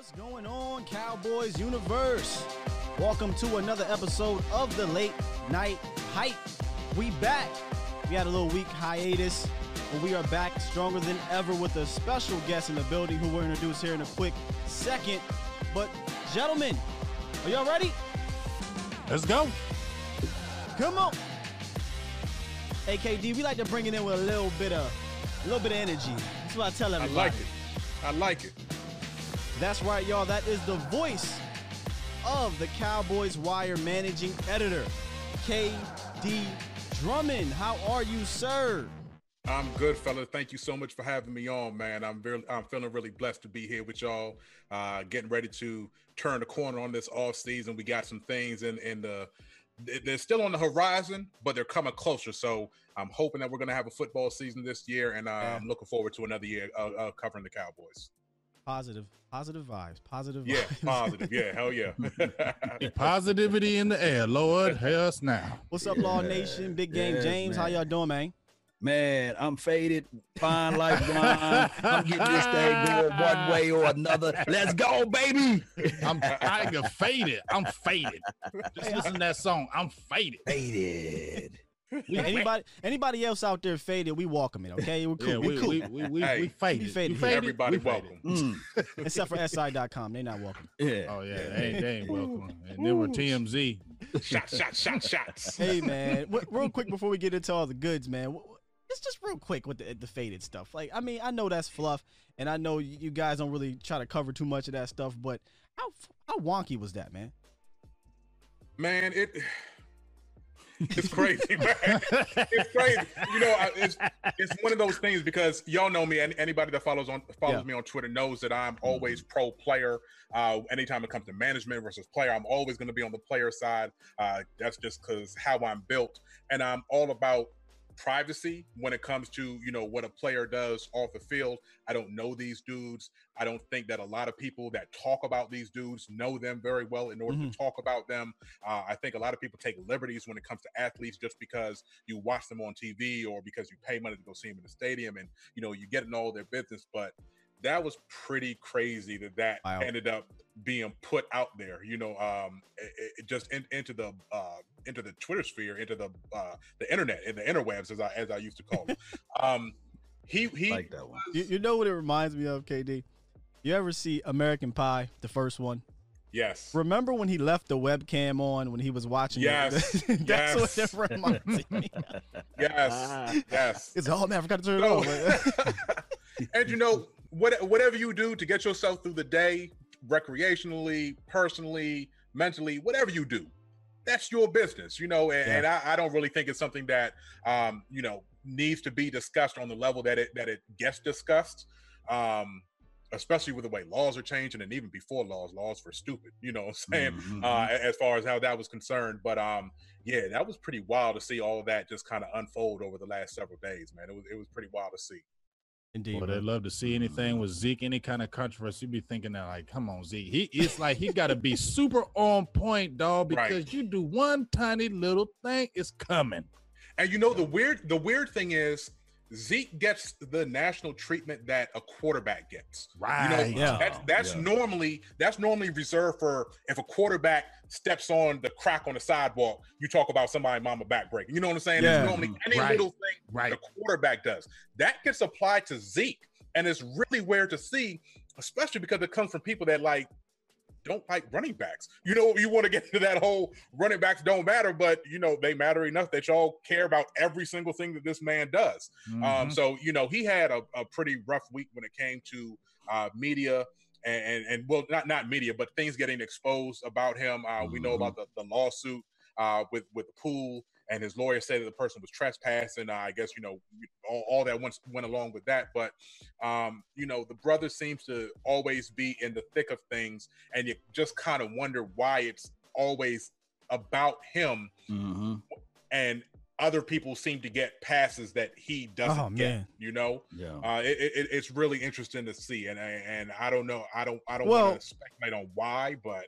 What's going on, Cowboys Universe? Welcome to another episode of the Late Night Hype. We back. We had a little week hiatus, but we are back stronger than ever with a special guest in the building who we're introduce here in a quick second. But gentlemen, are y'all ready? Let's go. Come on. AKD, we like to bring it in with a little bit of a little bit of energy. That's what I tell everybody. I like it. I like it. That's right, y'all. That is the voice of the Cowboys Wire managing editor, KD Drummond. How are you, sir? I'm good, fella. Thank you so much for having me on, man. I'm very, I'm feeling really blessed to be here with y'all. Uh, getting ready to turn the corner on this off season. We got some things in in the. They're still on the horizon, but they're coming closer. So I'm hoping that we're going to have a football season this year, and uh, Yeah. I'm looking forward to another year uh, uh, covering the Cowboys. Positive, positive vibes, positive Yeah, vibes. positive. Yeah, hell yeah. Positivity in the air. Lord, help us now. What's up, Law Nation? Big Game Yes, James. How y'all doing, man? Man, I'm faded, fine like wine. I'm getting this thing going one way or another. Let's go, baby. I'm Tiger faded. I'm faded. Just listen to that song. I'm faded. Faded. Hey, anybody, anybody else out there faded? We welcome it. Okay, we're cool. Yeah, we, we, cool. we, we, we, Hey, we faded. we faded You here. Everybody We faded. welcome. Mm, Except for SI.com, they're not welcome. yeah. Oh, yeah. They ain't, they ain't welcome. And then we're TMZ. Shots, shots, shots, shots. Hey man, w- real quick before we get into all the goods, man. w- w- It's just real quick with the, the faded stuff. Like, I mean, I know that's fluff, and I know y- you guys don't really try to cover too much of that stuff. But how f- how wonky was that, man? Man, it it's crazy, man. It's crazy. You know, it's it's one of those things because y'all know me, and anybody that follows on follows Yeah. me on Twitter knows that I'm always pro player. Uh, anytime it comes to management versus player, I'm always going to be on the player side. Uh, that's just because how I'm built, and I'm all about privacy when it comes to you know what a player does off the field. I don't know these dudes. I don't think that a lot of people that talk about these dudes know them very well in order Mhm. to talk about them. Uh, I think a lot of people take liberties when it comes to athletes just because you watch them on TV or because you pay money to go see them in the stadium and you know you get in all their business. But that was pretty crazy that that Wow. ended up being put out there. You know, um, it, it just in, into the uh, into the Twitter sphere, into the uh, the internet, and the interwebs, as I as I used to call them. um, he he Like that one. You, you know what it reminds me of, KD? You ever see American Pie, the first one? yes. Remember when he left the webcam on when he was watching? it? Yes. that's what Yes. it reminds me. Yes, yes. It's oh man, I forgot to turn it on. and you know, what whatever you do to get yourself through the day, recreationally, personally, mentally, whatever you do, that's your business, you know. And, and I, I don't really think it's something that um, you know needs to be discussed on the level that it that it gets discussed. Um, especially with the way laws are changing and even before laws, laws were stupid, you know what I'm saying? Mhm. uh, as far as how that was concerned. But um, yeah, that was pretty wild to see all of that just kind of unfold over the last several days, man. It was it was pretty wild to see. Indeed. Well, bro. they love to see anything with Zeke, any kind of controversy. You'd be thinking that, like, come on, Zeke. He it's like he got to be super on point, dog, Right. because you do one tiny little thing, it's coming. And you know the weird the weird thing is Zeke gets the national treatment that a quarterback gets. You know, Right. Yeah. that's that's Yeah. normally that's normally reserved for if a quarterback steps on the crack on the sidewalk, you talk about somebody mama back breaking. You know what I'm saying? Yeah. It's normally any Right. little thing Right. the quarterback does. That gets applied to Zeke, and it's really weird to see, especially because it comes from people that like don't like running backs. You know, you want to get into that whole running backs don't matter, but you know they matter enough that y'all care about every single thing that this man does. Um, Mhm. so you know he had a, a pretty rough week when it came to uh, media. And, and and well, not not media, but things getting exposed about him. Uh, We know Mhm. about the, the lawsuit uh, with with the pool, and his lawyer said that the person was trespassing. Uh, I guess you know all, all that went went along with that, but um, you know the brother seems to always be in the thick of things, and you just kind of wonder why it's always about him, Mhm. and other people seem to get passes that he doesn't Oh, get. You know, Yeah. uh, it, it, it's really interesting to see, and I- and I don't know, I don't I don't Well- want to speculate on why, but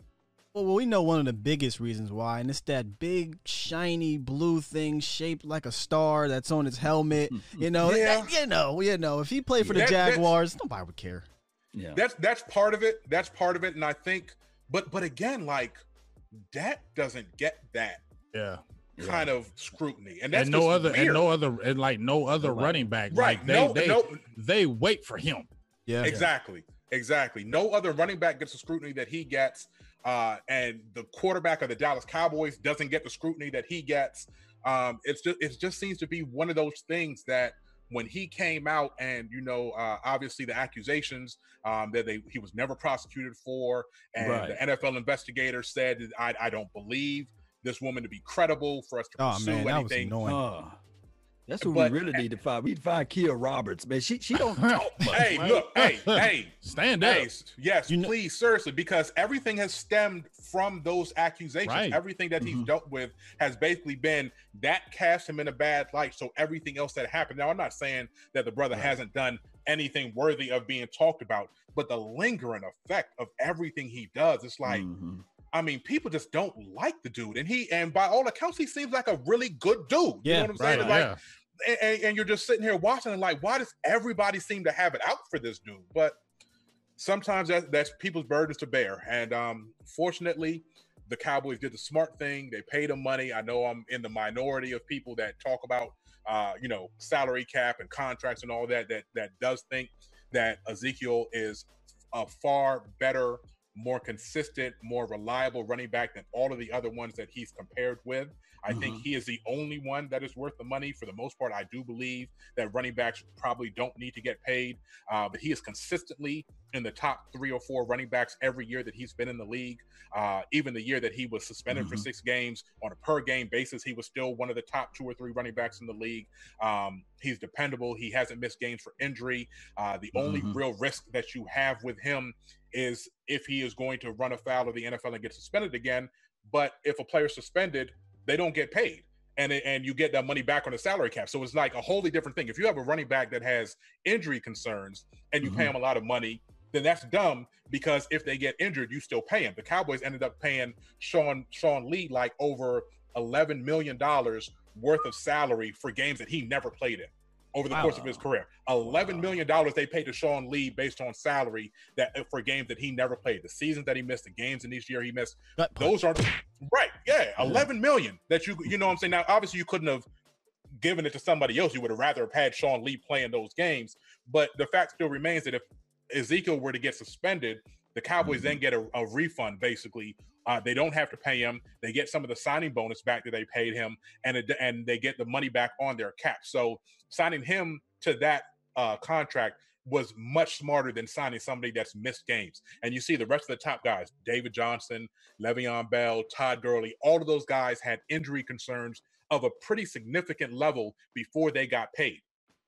Well, well, we know one of the biggest reasons why, and it's that big shiny blue thing shaped like a star that's on his helmet. Hmm. You know, Yeah. that- you know, you know. If he played for the That- Jaguars, nobody would care. Yeah. That's that's part of it. That's part of it. And I think, but but again, like that doesn't get that Yeah. Yeah. kind of scrutiny, and that's And no just other weird. and no other and like no other Right. running back. right. Like they no, they, no, they wait for him. Yeah. exactly, exactly. No other running back gets the scrutiny that he gets, uh, and the quarterback of the Dallas Cowboys doesn't get the scrutiny that he gets. Um, it's just it just seems to be one of those things that when he came out and you know uh, obviously the accusations um, that they he was never prosecuted for and Right. the NFL investigator said I, I don't believe this woman to be credible for us to Oh pursue man, that was anything annoying. Uh, that's what But- we really need to find. We need to find Kia Roberts, man. She she don't talk much. hey man. look hey hey Stand up. Hey, s- yes, You kn- please, seriously, because everything has stemmed from those accusations. Right. Everything that he's Mhm. dealt with has basically been that cast him in a bad light. So everything else that happened. Now, I'm not saying that the brother Right. hasn't done anything worthy of being talked about, but the lingering effect of everything he does, it's like, Mhm. I mean, people just don't like the dude, and he, and by all accounts, he seems like a really good dude. you Yeah, know what I'm saying? Right. Like, yeah. and, and- and you're just sitting here watching and like, why does everybody seem to have it out for this dude? But sometimes that, that's people's burdens to bear. And um, fortunately, the Cowboys did the smart thing. They paid him money. I know I'm in the minority of people that talk about, uh, you know, salary cap and contracts and all that. That that does think that Ezekiel is a far better, more consistent, more reliable running back than all of the other ones that he's compared with. I think he is the only one that is worth the money. For the most part, I do believe that running backs probably don't need to get paid, uh, but he is consistently in the top three or four running backs every year that he's been in the league. Uh, even the year that he was suspended for Mhm. six games on a per game basis, he was still one of the top two or three running backs in the league. Um, he's dependable. He hasn't missed games for injury. Uh, the only Mhm. real risk that you have with him is if he is going to run afoul of the NFL and get suspended again. But if a player is suspended, they don't get paid. And, and you get that money back on the salary cap. So it's like a wholly different thing. If you have a running back that has injury concerns and you pay Mhm. him a lot of money, then that's dumb because if they get injured, you still pay him. The Cowboys ended up paying Sean Sean Lee like over eleven million dollars worth of salary for games that he never played in over the course of his career. Eleven Wow. million dollars they paid to Sean Lee based on salary that uh, for games that he never played, the seasons that he missed, the games in each year he missed. Punch. Those are right, yeah, eleven million that you you know what I'm saying. Now, obviously, you couldn't have given it to somebody else. You would have rather have had Sean Lee playing those games. But the fact still remains that if Ezekiel were to get suspended, the Cowboys then get a, a refund. Basically, uh, they don't have to pay him. They get some of the signing bonus back that they paid him, and it, and they get the money back on their cap. So signing him to that uh, contract was much smarter than signing somebody that's missed games. And you see the rest of the top guys, David Johnson, Le'Veon Bell, Todd Gurley, all of those guys had injury concerns of a pretty significant level before they got paid.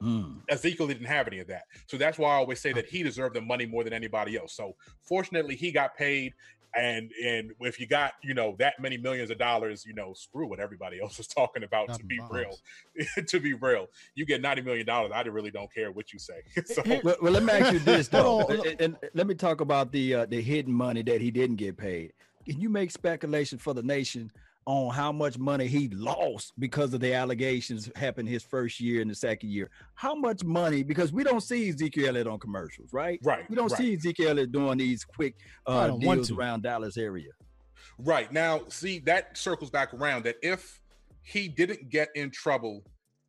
Mm. Ezekiel didn't have any of that. So that's why I always say that he deserved the money more than anybody else. So fortunately, he got paid. And and if you got you know that many millions of dollars, you know screw what everybody else is talking about. Got to be bombs. real, to be real, you get ninety million dollars. I really don't care what you say. so Well, well, let me ask you this though, and, and let me talk about the uh, the hidden money that he didn't get paid. Can you make speculation for the nation on how much money he lost because of the allegations happened his first year and the second year? How much money? Because we don't see Ezekiel Elliott on commercials, right? right, We don't right. see Ezekiel Elliott doing these quick uh, deals around Dallas area. Right. Now, see, that circles back around that if he didn't get in trouble,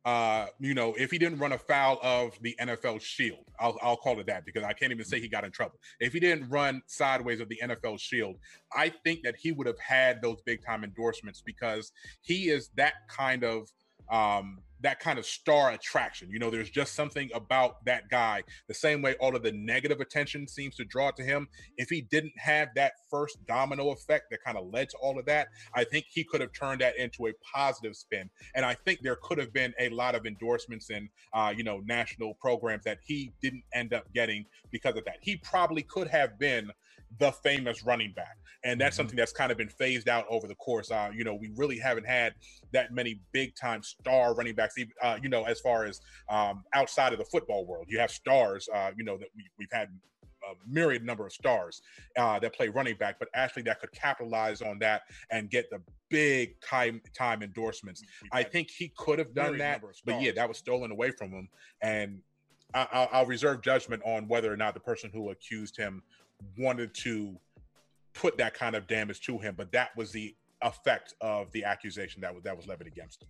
uh, you know, if he didn't run afoul of the NFL shield, I'll, I'll call it that because I can't even say he got in trouble. If he didn't run sideways of the NFL shield, I think that he would have had those big time endorsements because he is that kind of um that kind of star attraction. You know, there's just something about that guy. The same way all of the negative attention seems to draw to him. If he didn't have that first domino effect that kind of led to all of that, I think he could have turned that into a positive spin. And I think there could have been a lot of endorsements and uh, you know national programs that he didn't end up getting because of that. He probably could have been the famous running back. And that's Mhm. something that's kind of been phased out over the course. Uh, you know, we really haven't had that many big time star running backs, even, uh, you know, as far as um, outside of the football world. You have stars, uh, you know, that we, we've had a myriad number of stars uh, that play running back, but actually that could capitalize on that and get the big time time endorsements. I think he could have done that, but yeah, that was stolen away from him. And I, I'll reserve judgment on whether or not the person who accused him wanted to put that kind of damage to him, but that was the effect of the accusation that was that was levied against him.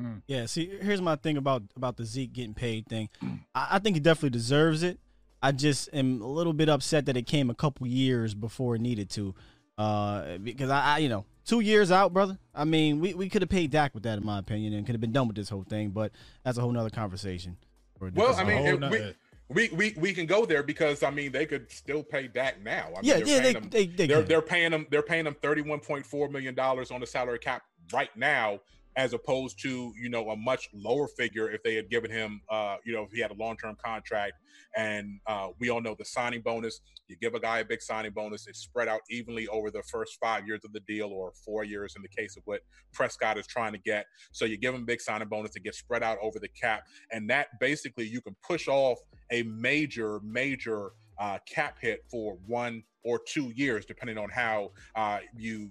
Mm. Yeah, see, here's my thing about about the Zeke getting paid thing. I, I, think he definitely deserves it. I just am a little bit upset that it came a couple years before it needed to, uh, because I, I you know, two years out, brother. I mean, we, we could have paid Dak with that, in my opinion, and could have been done with this whole thing. But that's a whole nother conversation. Well, I mean, we, we, we we can go there because I mean they could still pay Dak now. I yeah, mean, yeah, they, them, they, they, they're, they're paying them they're paying them thirty one point four million dollars on the salary cap right now as opposed to you know a much lower figure if they had given him uh you know if he had a long-term contract. And uh we all know the signing bonus you give a guy a big signing bonus it's spread out evenly over the first five years of the deal or four years in the case of what prescott is trying to get. So you give him a big signing bonus to get spread out over the cap. And that basically you can push off a major major uh, cap hit for one or two years, depending on how uh, you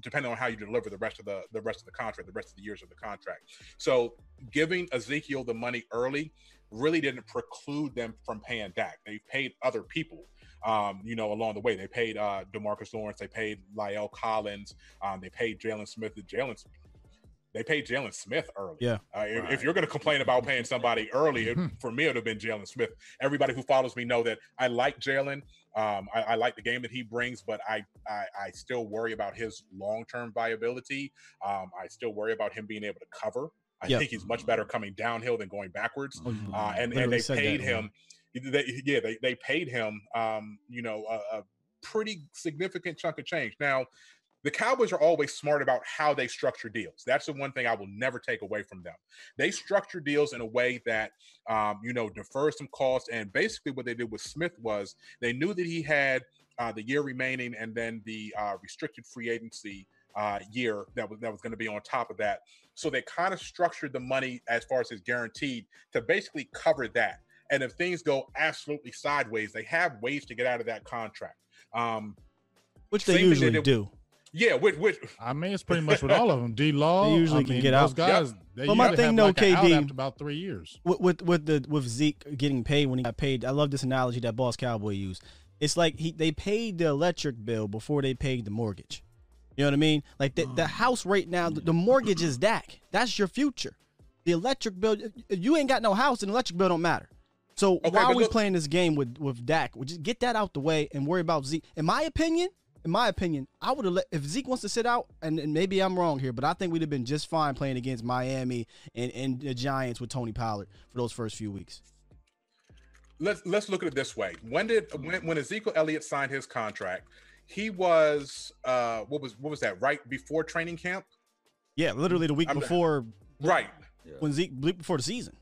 depending on how you deliver the rest of the the rest of the contract, the rest of the years of the contract. So giving Ezekiel the money early really didn't preclude them from paying Dak. They paid other people. Um, you know, along the way, they paid uh, Demarcus Lawrence, they paid La'el Collins, um, they paid Jaylon Smith. Jaylon they paid Jaylon Smith early. Yeah. Uh, if, right. if, you're going to complain about paying somebody early, it, hmm. for me, it would have been Jaylon Smith. Everybody who follows me know that I like Jaylon. Um, I, I, like the game that he brings, but I, I, I still worry about his long term viability. Um, I still worry about him being able to cover. I yep. think he's much better coming downhill than going backwards. Mm-hmm. Uh, and, and they paid that, him. They, yeah, they, they paid him, um, you know, a, a pretty significant chunk of change. Now, the Cowboys are always smart about how they structure deals. That's the one thing I will never take away from them. They structure deals in a way that, um, you know, defers some costs. And basically, what they did with Smith was they knew that he had uh, the year remaining and then the uh, restricted free agency uh, year that was that was going to be on top of that. So they kind of structured the money as far as his guaranteed to basically cover that. And if things go absolutely sideways, they have ways to get out of that contract. Um, which they usually they do. Yeah, which, which I mean, it's pretty much with all of them. D Law, they usually I can mean, get those out. Guys, yep. But my thing, no, like KD, after about three years. With, with with the with Zeke getting paid when he got paid, I love this analogy that Boss Cowboy used. It's like he they paid the electric bill before they paid the mortgage. You know what I mean? Like the, the house right now, the, the mortgage is Dak. That's your future. The electric bill, you ain't got no house, and electric bill don't matter. So okay, why are we look, playing this game with with Dak? We just get that out the way and worry about Zeke. In my opinion, in my opinion, I would have let if Zeke wants to sit out, and, and, maybe I'm wrong here, but I think we'd have been just fine playing against Miami and, and the Giants with Tony Pollard for those first few weeks. Let's let's look at it this way. When did when, when Ezekiel Elliott signed his contract, he was uh what was what was that right before training camp? Yeah, literally the week I'm, before. Right. When Zeke week before the season.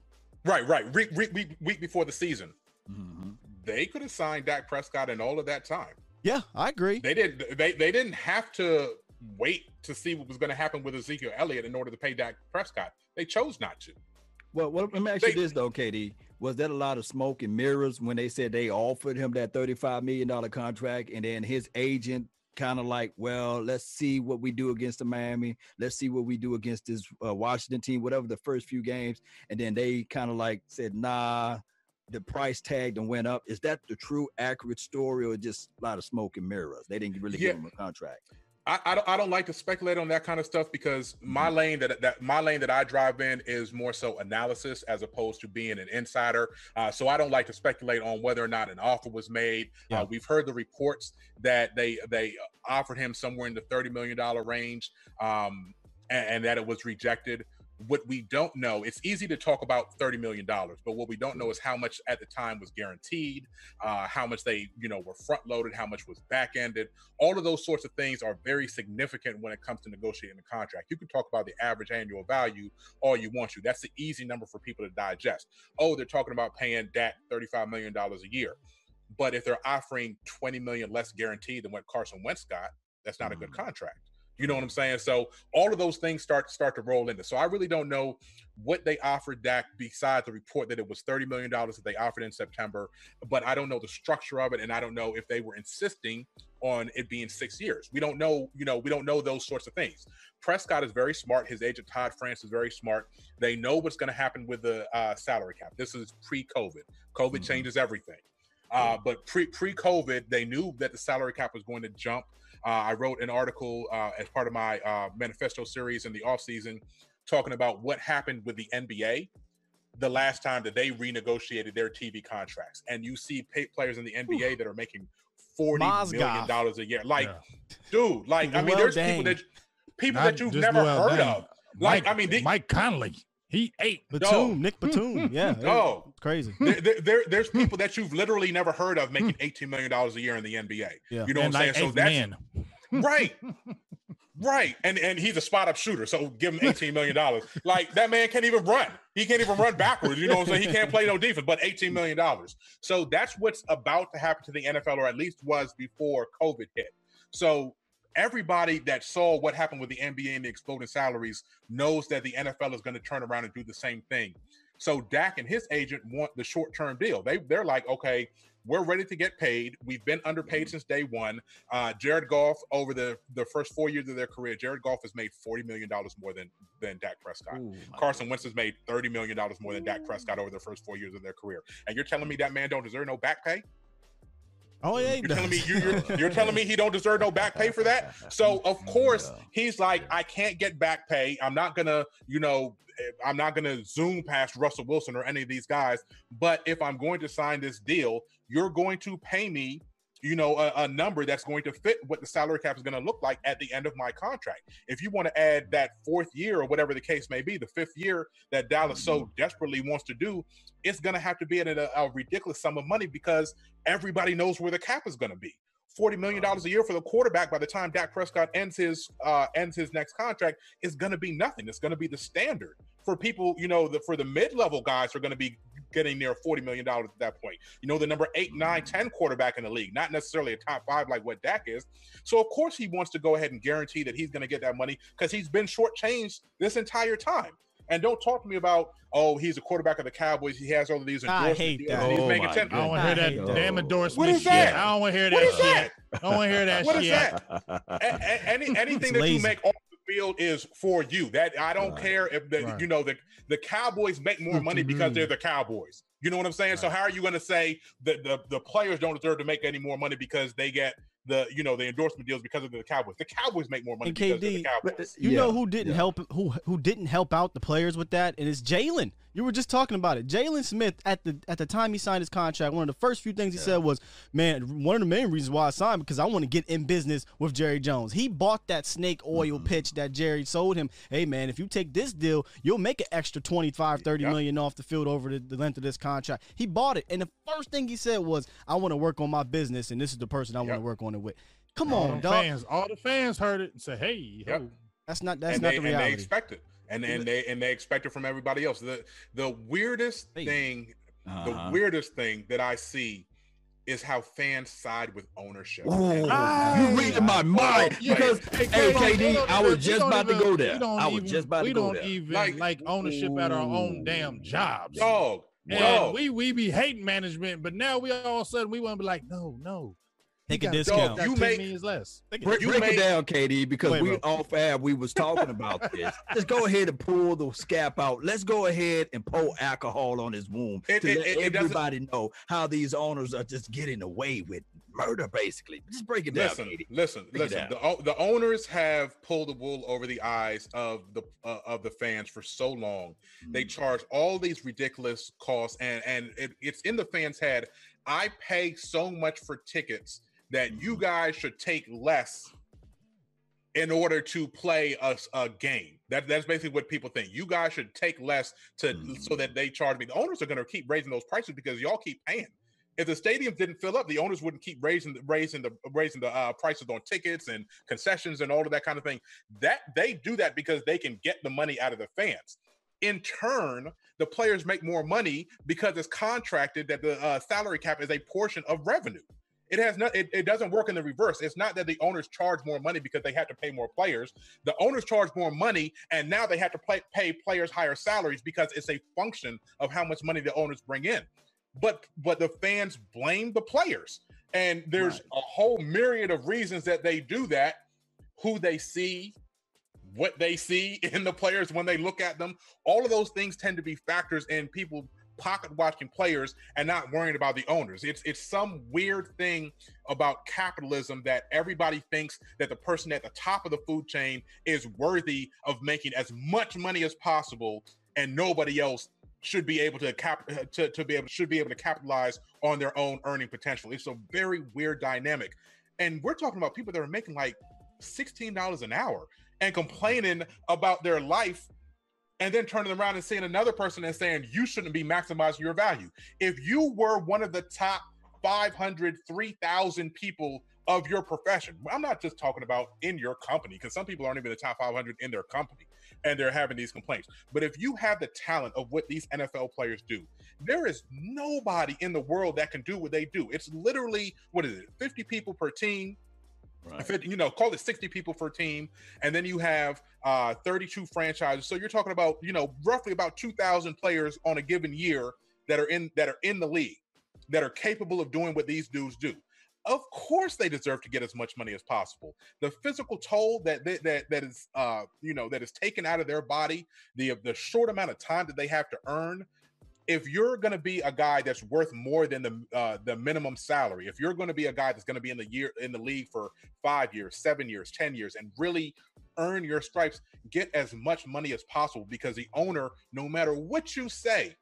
Right, right. Week, week, week before the season. Mm-hmm. They could have signed Dak Prescott in all of that time. Yeah, I agree. They didn't. They they didn't have to wait to see what was going to happen with Ezekiel Elliott in order to pay Dak Prescott. They chose not to. Well, well let me ask they, you this though, KD. Was that a lot of smoke and mirrors when they said they offered him that $35 million contract and then his agent kind of like, well, let's see what we do against the Miami. Let's see what we do against this uh, Washington team, whatever the first few games. And then they kind of like said, nah, the price tag and went up. Is that the true accurate story or just a lot of smoke and mirrors? They didn't really yeah. give him a contract. I, I, don't, I don't like to speculate on that kind of stuff because my mm-hmm. lane that that my lane that I drive in is more so analysis as opposed to being an insider. Uh, so I don't like to speculate on whether or not an offer was made. Yeah. Uh, we've heard the reports that they they offered him somewhere in the thirty million dollar range, um, and, and that it was rejected. What we don't know, it's easy to talk about $30 million, but what we don't know is how much at the time was guaranteed, uh, how much they, you know, were front loaded, how much was back ended. All of those sorts of things are very significant when it comes to negotiating a contract. You can talk about the average annual value all you want to. That's the easy number for people to digest. Oh, they're talking about paying that $35 million a year. But if they're offering 20 million less guaranteed than what Carson Wentz got, that's not a good mm. contract. You know what I'm saying? So all of those things start start to roll into. So I really don't know what they offered Dak besides the report that it was $30 million that they offered in September. But I don't know the structure of it, and I don't know if they were insisting on it being six years. We don't know, you know, we don't know those sorts of things. Prescott is very smart. His agent Todd France is very smart. They know what's going to happen with the uh, salary cap. This is pre-COVID. COVID mm-hmm. changes everything. Uh, but pre pre COVID, they knew that the salary cap was going to jump. Uh, I wrote an article uh, as part of my uh, manifesto series in the off season, talking about what happened with the NBA the last time that they renegotiated their TV contracts, and you see pay- players in the NBA Ooh. that are making forty Mozgov. million dollars a year. Like, yeah. dude, like I mean, well, there's dang. people that people Not that you've never well heard dang. of. Like, Mike, I mean, they, Mike Conley. He ate Batum, Nick hmm, hmm, Batum. Hmm, yeah, no, crazy. There, there, there's people that you've literally never heard of making 18 million dollars a year in the NBA. Yeah. You know and what I'm like saying? So that's man. right. Right. And and he's a spot up shooter. So give him 18 million dollars. like that man can't even run. He can't even run backwards. You know what I'm saying? He can't play no defense, but 18 million dollars. So that's what's about to happen to the NFL, or at least was before COVID hit. So everybody that saw what happened with the NBA and the exploding salaries knows that the NFL is going to turn around and do the same thing. So Dak and his agent want the short term deal. They they're like, okay, we're ready to get paid. We've been underpaid since day one. Uh, Jared Goff, over the the first four years of their career, Jared Goff has made forty million dollars more than than Dak Prescott. Ooh, Carson Wentz has made thirty million dollars more than Dak Prescott over the first four years of their career. And you're telling me that man don't deserve no back pay? Oh yeah, you're telling me you, you're, you're telling me he don't deserve no back pay for that. So of course he's like, I can't get back pay. I'm not gonna, you know, eh, I'm not gonna zoom past Russell Wilson or any of these guys. But if I'm going to sign this deal, you're going to pay me you know, a, a, number that's going to fit what the salary cap is going to look like at the end of my contract. If you want to add that fourth year or whatever the case may be, the fifth year that Dallas so mm-hmm. desperately wants to do, it's going to have to be at a, a ridiculous sum of money because everybody knows where the cap is going to be. Forty million dollars a year for the quarterback by the time Dak Prescott ends his uh, ends his next contract is going to be nothing. It's going to be the standard for people. You know, the, for the mid level guys are going to be getting near $40 million at that point. You know, the number eight, nine, 10 quarterback in the league, not necessarily a top five like what Dak is. So, of course, he wants to go ahead and guarantee that he's going to get that money because he's been shortchanged this entire time. And don't talk to me about, oh, he's a quarterback of the Cowboys. He has all of these endorsements. I hate that. He's oh making 10. I don't want to hear that damn endorsement what is that? Shit. I don't want to hear that shit. That? I don't want to hear that what shit. What is that? a- a- any, anything that you make off the field is for you. That I don't right. care if the, right. you know the the Cowboys make more money mm-hmm. because they're the Cowboys. You know what I'm saying? Right. So how are you going to say that the, the players don't deserve to make any more money because they get the you know the endorsement deals because of the Cowboys. The Cowboys make more money and KD, of the Cowboys. But, you yeah, know who didn't yeah. help who who didn't help out the players with that, and it's Jalen. You were just talking about it. Jaylon Smith at the at the time he signed his contract, one of the first few things he yeah. said was, "Man, one of the main reasons why I signed because I want to get in business with Jerry Jones." He bought that snake oil mm-hmm. pitch that Jerry sold him. Hey man, if you take this deal, you'll make an extra 25, 30 yep. million off the field over the, the, length of this contract. He bought it, and the first thing he said was, "I want to work on my business, and this is the person I yep. want to work on it with." Come all on, dog. Fans, all the fans heard it and said, "Hey, yep. that's not that's and not they, the reality." And they expect it, and and they and they expect it from everybody else. The the weirdest thing, uh-huh. the weirdest thing that I see is how fans side with ownership. Ooh, you reading my mind because hey, hey KD, I was just about even, to go there. I was even, just about to go there. We don't even like, like ownership ooh. at our own damn jobs. Dog. And dog. we we be hating management, but now we all of a sudden we want to be like, no, no, Take a discount. You make means less. Break, break it down, KD, because Wait, we bro. off air we was talking about this. Let's go ahead and pull the scap out. Let's go ahead and pour alcohol on his wound it, to it, let it, everybody know how these owners are just getting away with murder, basically. Just break it down. Listen, KD. listen, break listen. The, the owners have pulled the wool over the eyes of the uh, of the fans for so long. Mm-hmm. They charge all these ridiculous costs, and and it's in the fans' head. I pay so much for tickets that you guys should take less in order to play a, a game. That, that's basically what people think. You guys should take less to mm-hmm. so that they charge me. The owners are going to keep raising those prices because y'all keep paying. If the stadiums didn't fill up, the owners wouldn't keep raising raising the raising the uh, prices on tickets and concessions and all of that kind of thing. That they do that because they can get the money out of the fans. In turn, the players make more money because it's contracted that the uh, salary cap is a portion of revenue. It has not. It, it, doesn't work in the reverse. It's not that the owners charge more money because they have to pay more players. The owners charge more money, and now they have to play, pay players higher salaries because it's a function of how much money the owners bring in. But but the fans blame the players, And there's Right. a whole myriad of reasons that they do that, who they see, what they see in the players when they look at them. All of those things tend to be factors in people pocket watching players and not worrying about the owners. It's it's some weird thing about capitalism that everybody thinks that the person at the top of the food chain is worthy of making as much money as possible and nobody else should be able to cap uh, to, to be able should be able to capitalize on their own earning potential. It's a very weird dynamic. And we're talking about people that are making like $16 an hour and complaining about their life and then turning around and seeing another person and saying you shouldn't be maximizing your value. If you were one of the top 500, 3,000 people of your profession, I'm not just talking about in your company because some people aren't even the top 500 in their company and they're having these complaints. But if you have the talent of what these NFL players do, there is nobody in the world that can do what they do. It's literally what is it, 50 people per team, if it, you know, call it 60 people per team, and then you have uh 32 franchises. So you're talking about, you know, roughly about 2,000 players on a given year that are in that are in the league that are capable of doing what these dudes do. Of course, they deserve to get as much money as possible. The physical toll that that that, that is, uh, you know, that is taken out of their body, the the short amount of time that they have to earn if you're going to be a guy that's worth more than the uh, the minimum salary, if you're going to be a guy that's going to be in the year in the league for five years, seven years, ten years, and really earn your stripes, get as much money as possible because the owner, no matter what you say,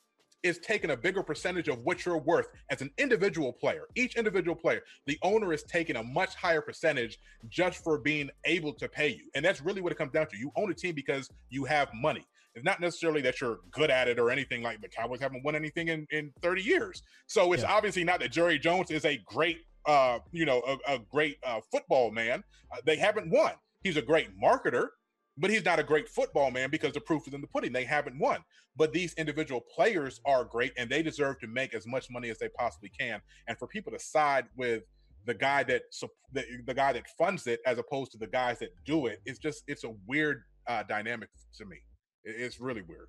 is taking a bigger percentage of what you're worth as an individual player. Each individual player, the owner is taking a much higher percentage just for being able to pay you, and that's really what it comes down to. You own a team because you have money. It's not necessarily that you're good at it or anything like the Cowboys haven't won anything in, in 30 years. So it's Yeah. obviously not that Jerry Jones is a great, uh, you know, a, a great uh, football man. Uh, they haven't won. He's a great marketer, but he's not a great football man because the proof is in the pudding. They haven't won. But these individual players are great and they deserve to make as much money as they possibly can. And for people to side with the guy that the, the guy that funds it as opposed to the guys that do it, it's just it's a weird uh, dynamic to me. It- It's really weird.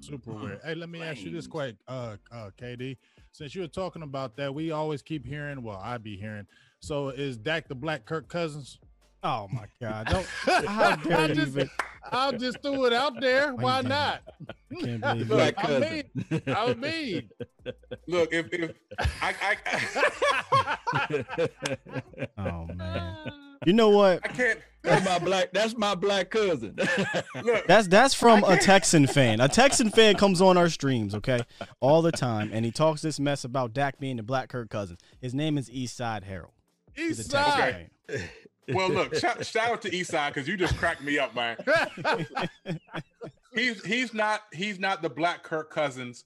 Super weird. Hey, let me ask you this quick, uh, uh, KD. Since you were talking about that, we always keep hearing. Well, I be hearing. So is Dak the Black Kirk Cousins? Oh my God! Don't. How dare I you just, even- I just threw it out there. Why not? I can't believe Look, it. I mean, I mean, Look, if, if I, I Oh man. You know what? I can't that's my black. That's my black cousin. look. That's that's from a Texan fan. A Texan fan comes on our streams, okay, all the time, and he talks this mess about Dak being the Black Kirk Cousins. His name is Eastside Harold. He's a East Side. Okay. Well, look, shout, shout out to Eastside because you just cracked me up, man. He's he's not he's not the black Kirk Cousins.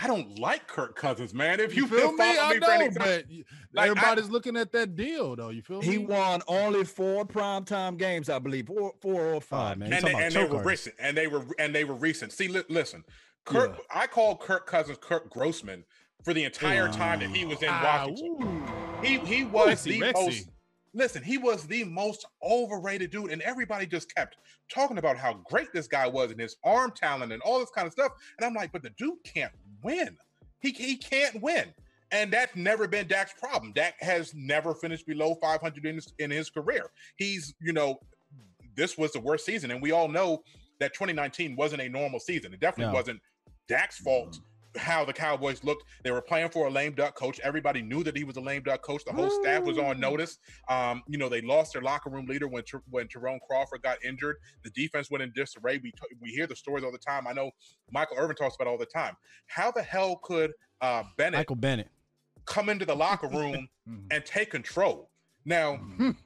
I don't like Kirk Cousins, man. If you, You feel me? follow I for any know, but Like, I- everybody's looking at that deal, though. You feel he me? He won only four primetime games, I believe, four, four or five. man. And they, and they were recent, and they were and they were recent. See, li- listen, Kirk. I call Kirk Cousins Kirk Grossman for the entire time that he was in Ah, Washington. ooh. He he was Rexy, the Rexy. most. Listen, he was the most overrated dude, and everybody just kept talking about how great this guy was and his arm talent and all this kind of stuff. And I'm like, but the dude can't win. He he can't win, and that's never been Dak's problem. Dak has never finished below 500 in his, in his career. He's you know, this was the worst season, and we all know that 2019 wasn't a normal season. It definitely No. wasn't Dak's fault mm-hmm. How the Cowboys looked. They were playing for a lame duck coach. Everybody knew that he was a lame duck coach. The whole staff was on notice. Um, you know, they lost their locker room leader when Ter- when Jerome Crawford got injured. The defense went in disarray. We t- we hear the stories all the time. I know Michael Irvin talks about it all the time. How the hell could uh, Bennett Michael Bennett. come into the locker room Mhm. and take control? Now, Mhm.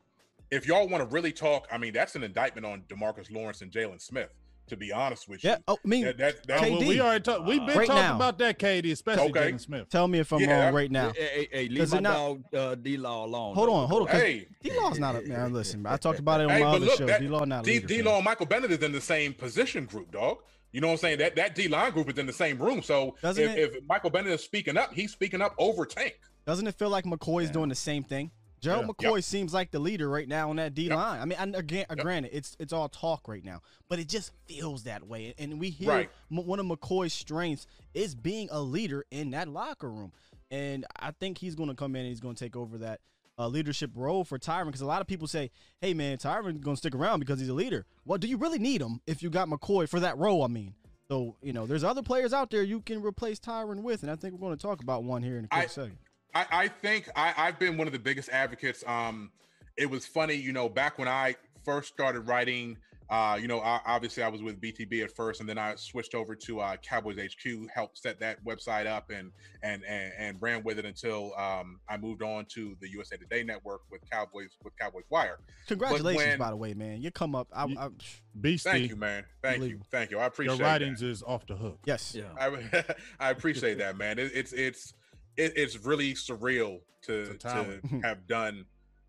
if y'all want to really talk, I mean, that's an indictment on Demarcus Lawrence and Jaylon Smith. To be honest with you, Yeah. Oh, I mean, that, that, that, well, we already talked. We've been Right talking now. about that, KD, especially Okay. Jaden Smith. tell me if I'm Yeah. wrong right now. Hey, hey, hey, leave it my not- dog uh, D Law alone. Hold though. on, hold on. hey, D Law's not a man. Listen, I talked about it on Hey, my but other look, shows. that- D Law not a D D Law and Michael Bennett is in the same position group, dog. You know what I'm saying? That that D line group is in the same room. So Doesn't if, if Michael Bennett is speaking up, he's speaking up over Tank. Doesn't it feel like McCoy's doing the same thing? Gerald Yeah. McCoy seems like the leader right now on that D Yep. line. I mean, and again, uh, granted, it's it's all talk right now, but it just feels that way. And we hear Right. one of McCoy's strengths is being a leader in that locker room. and I think he's going to come in and he's going to take over that uh, leadership role for Tyrone because a lot of people say, "Hey, man, Tyrone's going to stick around because he's a leader." Well, do you really need him if you got McCoy for that role? I mean, so you know, there's other players out there you can replace Tyrone with, and I think we're going to talk about one here in a quick I, second. I, I think I, I've been one of the biggest advocates. Um, it was funny, you know, back when I first started writing uh, you know, I, obviously I was with BTB at first, and then I switched over to uh, Cowboys HQ, helped set that website up, and and and, and ran with it until um, I moved on to the USA Today network with Cowboys with Cowboys Wire. Congratulations, when, by the way, man. You come up, I, I, Beastie. Thank you, man. Thank you, thank you. I appreciate your writings that. is off the hook. Yes, yeah. I, I appreciate that, man. It, it's it's it, it's really surreal to to have done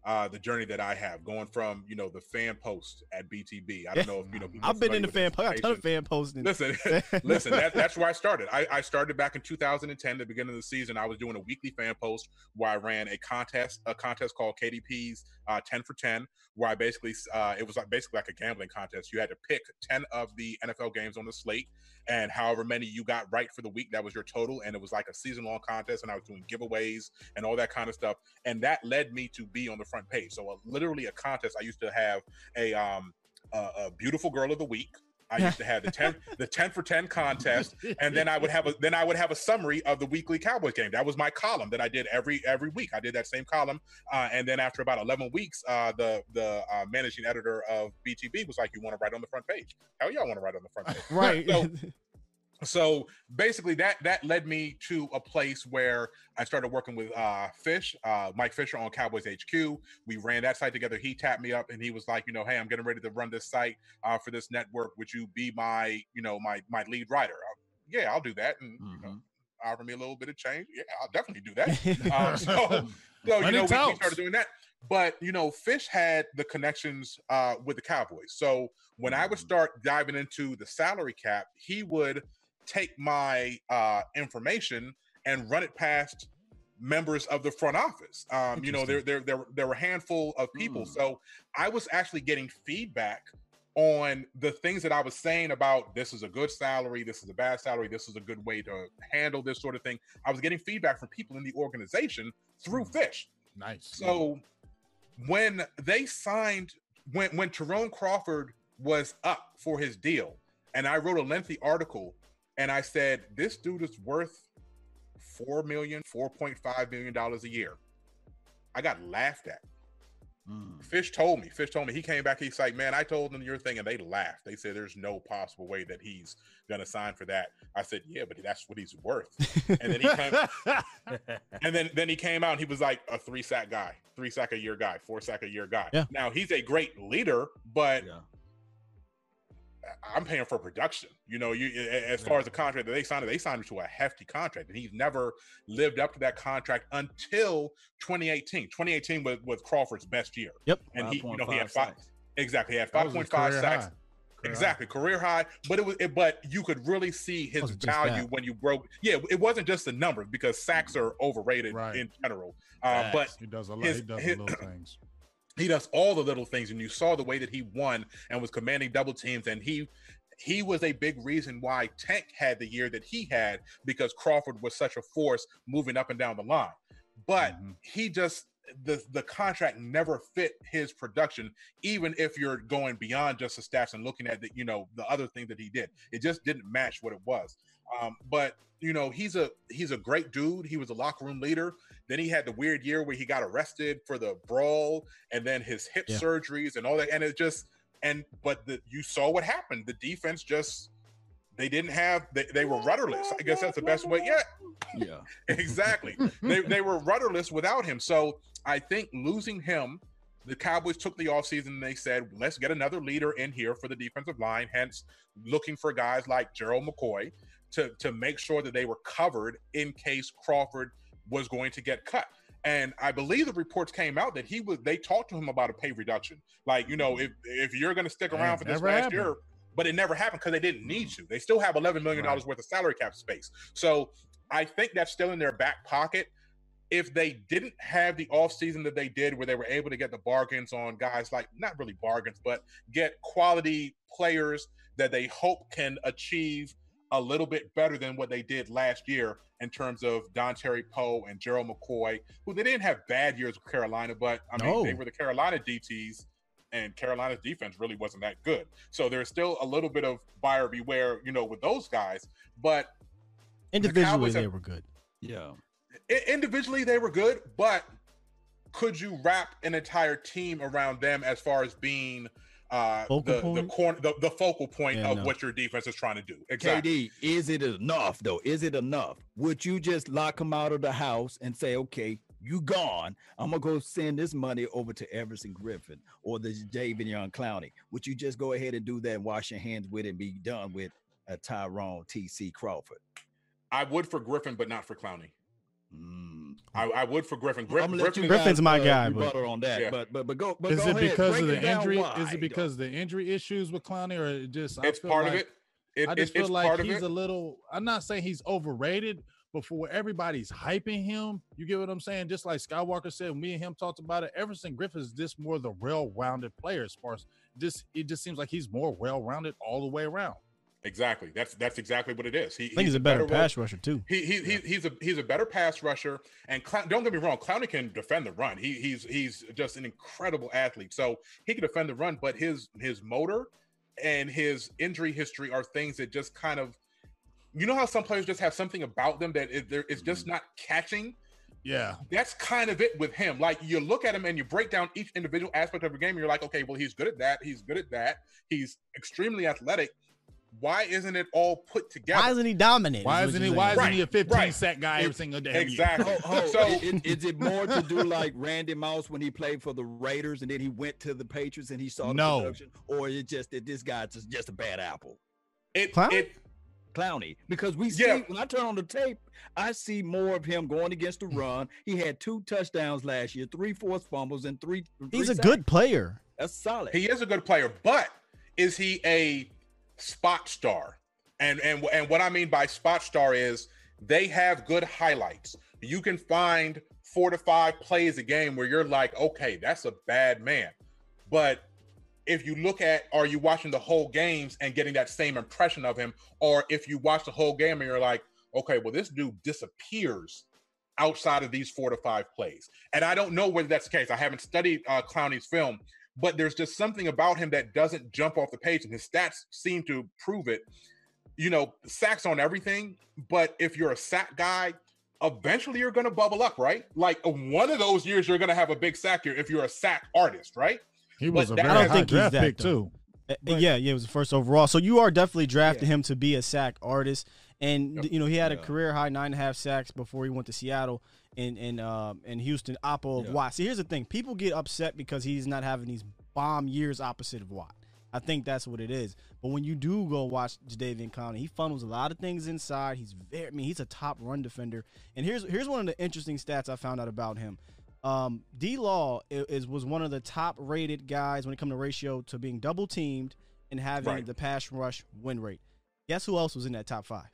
uh, the journey that I have, going from you know the fan post at BTB. I don't know if you know. I've been in the fan post. I've done fan posting. Listen, listen. That, that's where I started. I, I, started back in 2010, the beginning of the season. I was doing a weekly fan post where I ran a contest, a contest called KDP's uh, 10 for 10, where I basically uh, it was like basically like a gambling contest. You had to pick 10 of the NFL games on the slate, and however many you got right for the week, that was your total. And it was like a season long contest, and I was doing giveaways and all that kind of stuff. And that led me to be on the front page. So uh, literally a contest. I used to have a um a beautiful girl of the week. I used to have the 10 the 10 for 10 contest and then I would have a then I would have a summary of the weekly Cowboys game. That was my column that I did every every week. I did that same column uh, and then after about 11 weeks uh, the the uh, managing editor of BTB was like you want to write on the front page. Hell yeah, I want to write on the front page. right. So, so basically that that led me to a place where i started working with uh fish uh mike fisher on cowboys hq we ran that site together. He tapped me up and he was like you know hey i'm getting ready to run this site uh for this network. Would you be my you know my my lead writer? Uh, yeah i'll do that. And mm-hmm. you know mm-hmm. offer me a little bit of change. Yeah i'll definitely do that. Um, so so you know we, we started doing that. But you know fish had the connections uh with the cowboys. So when i would mm-hmm. start diving into the salary cap he would take my uh, information and run it past members of the front office. Um, you know, there, there, there, there were a handful of people. Mm. So I was actually getting feedback on the things that I was saying about this is a good salary, this is a bad salary, this is a good way to handle this sort of thing. I was getting feedback from people in the organization through mm. Fish. Nice. So when they signed, when when Tyrone Crawford was up for his deal, and I wrote a lengthy article and I said, this dude is worth four million, four point five million dollars a year. I got laughed at. Mm. Fish told me. Fish told me he came back. He's like, man, I told them your thing, and they laughed. They said there's no possible way that he's gonna sign for that. I said, yeah, but that's what he's worth. and then he came, and then then he came out and he was like a three sack guy, three sack a year guy, four sack a year guy. Yeah. Now he's a great leader, but yeah. I'm paying for production. You know, you as far as the contract that they signed, they signed him to a hefty contract, and he's never lived up to that contract until 2018. 2018 was, was Crawford's best year. Yep, and he, you know, he had five exactly he had 5.5 sacks. High. Exactly, career high, but it was, it, but you could really see his value when you broke. Yeah, it wasn't just the numbers because sacks are overrated right. in general. Uh, but he does a lot. His, he does his, little things he does all the little things and you saw the way that he won and was commanding double teams and he he was a big reason why tank had the year that he had because crawford was such a force moving up and down the line. But mm-hmm. he just the the contract never fit his production even if you're going beyond just the stats and looking at the you know the other thing that he did. It just didn't match what it was. Um, but you know he's a he's a great dude. He was a locker room leader then he had the weird year where he got arrested for the brawl and then his hip yeah. surgeries and all that and it just and but the, you saw what happened. The defense just they didn't have they, they were rudderless. I guess that's the best way yeah. Yeah. Exactly. They, they were rudderless without him. So i think losing him the Cowboys took the offseason and they said, let's get another leader in here for the defensive line, hence looking for guys like Gerald McCoy to, to make sure that they were covered in case Crawford was going to get cut. And I believe the reports came out that he was they talked to him about a pay reduction. Like, you know, mm-hmm. if if you're gonna stick around for this last happened. year, but it never happened because they didn't need to. They still have eleven million dollars right. worth of salary cap space. So I think that's still in their back pocket. If they didn't have the offseason that they did where they were able to get the bargains on guys like not really bargains, but get quality players that they hope can achieve a little bit better than what they did last year in terms of Dontari Poe and Gerald McCoy, who they didn't have bad years with Carolina, but I mean, No. they were the Carolina DTs, and Carolina's defense really wasn't that good. So there's still a little bit of buyer beware, you know, with those guys. But Individually, Cowboys they have- were good. Yeah. individually they were good, but could you wrap an entire team around them as far as being uh, Focal the the point? corner the, the focal point Yeah, of no. what your defense is trying to do? Exactly. KD, is it enough though? Is it enough? Would you just lock him out of the house and say, okay, you gone. I'm gonna go send this money over to Everson Griffen or the David Young Clowney. Would you just go ahead and do that and wash your hands with it and be done with a Tyrone TC Crawford? I would for Griffen, but not for Clowney. Mm. I, I would for Griffen. Griffen, gonna let you Griffen Griffen's guys, my uh, guy, but- rebuttal on that. Yeah. But but but go. But is go it ahead, because of the injury? why, Is it because of the injury issues with Clowney, or it just? I it's feel part like, of it. It- I just it's feel part like he's a little. I'm not saying he's overrated, but for where everybody's hyping him, you get what I'm saying. Just like Skywalker said, me and him talked about it. Everson Griffen is just more the well-rounded player as far as just. It just seems like he's more well-rounded all the way around. Exactly. That's that's exactly what it is. He, I think he's a better ro- pass rusher too. He, he, he he's a he's a better pass rusher, and Clown, don't get me wrong, Clowney can defend the run. He he's he's just an incredible athlete, so he can defend the run. But his his motor and his injury history are things that just kind of, you know, how some players just have something about them that it, it's just mm-hmm. not catching. Yeah, That's kind of it with him. Like you look at him and you break down each individual aspect of the game, and you're like, okay, well, he's good at that. He's good at that. He's extremely athletic. Why isn't it all put together? Why isn't he dominant? why is what isn't he? Why isn't he a 15 right. sack guy every single day? exactly. Oh, oh, so i- i- is, it more to do like Randy Moss when he played for the Raiders and then he went to the Patriots and he saw the No. production, or is it just that this guy's just, just a bad apple, it, Clowney? it Clowney? Because we see Yeah. when I turn on the tape, I see more of him going against the run. He had two touchdowns last year, three forced fumbles, and three. He's three a sacks. good player. That's solid. he is a good player, but is he a spot star? And and and what I mean by spot star is they have good highlights. You can find four to five plays a game where you're like, okay, that's a bad man. But if you look at are you watching the whole games and getting that same impression of him, or if you watch the whole game and you're like, okay, well, this dude disappears outside of these four to five plays. And I don't know whether that's the case. I haven't studied uh, Clowney's film, but there's just something about him that doesn't jump off the page, and his stats seem to prove it. You know, sacks on everything, but if you're a sack guy, eventually you're going to bubble up, right? Like one of those years, you're going to have a big sack year if you're a sack artist, right? He was a very that- I don't high think he's draft that, pick though. too. Uh, But- yeah, yeah, it was the first overall. So you are definitely drafting Yeah. him to be a sack artist, and Yep. you know he had a Yeah. career high nine and a half sacks before he went to Seattle and and um and Houston. Oppo of Yeah. Watt. See, here's the thing: people get upset because he's not having these bomb years opposite of Watt. I think that's what it is. But when you do go watch Jadeveon Clowney, he funnels a lot of things inside. He's very, I mean, he's a top run defender. And here's here's one of the interesting stats I found out about him. Um, D Law is, is was one of the top rated guys when it comes to ratio to being double teamed and having Right. the pass rush win rate. Guess who else was in that top five?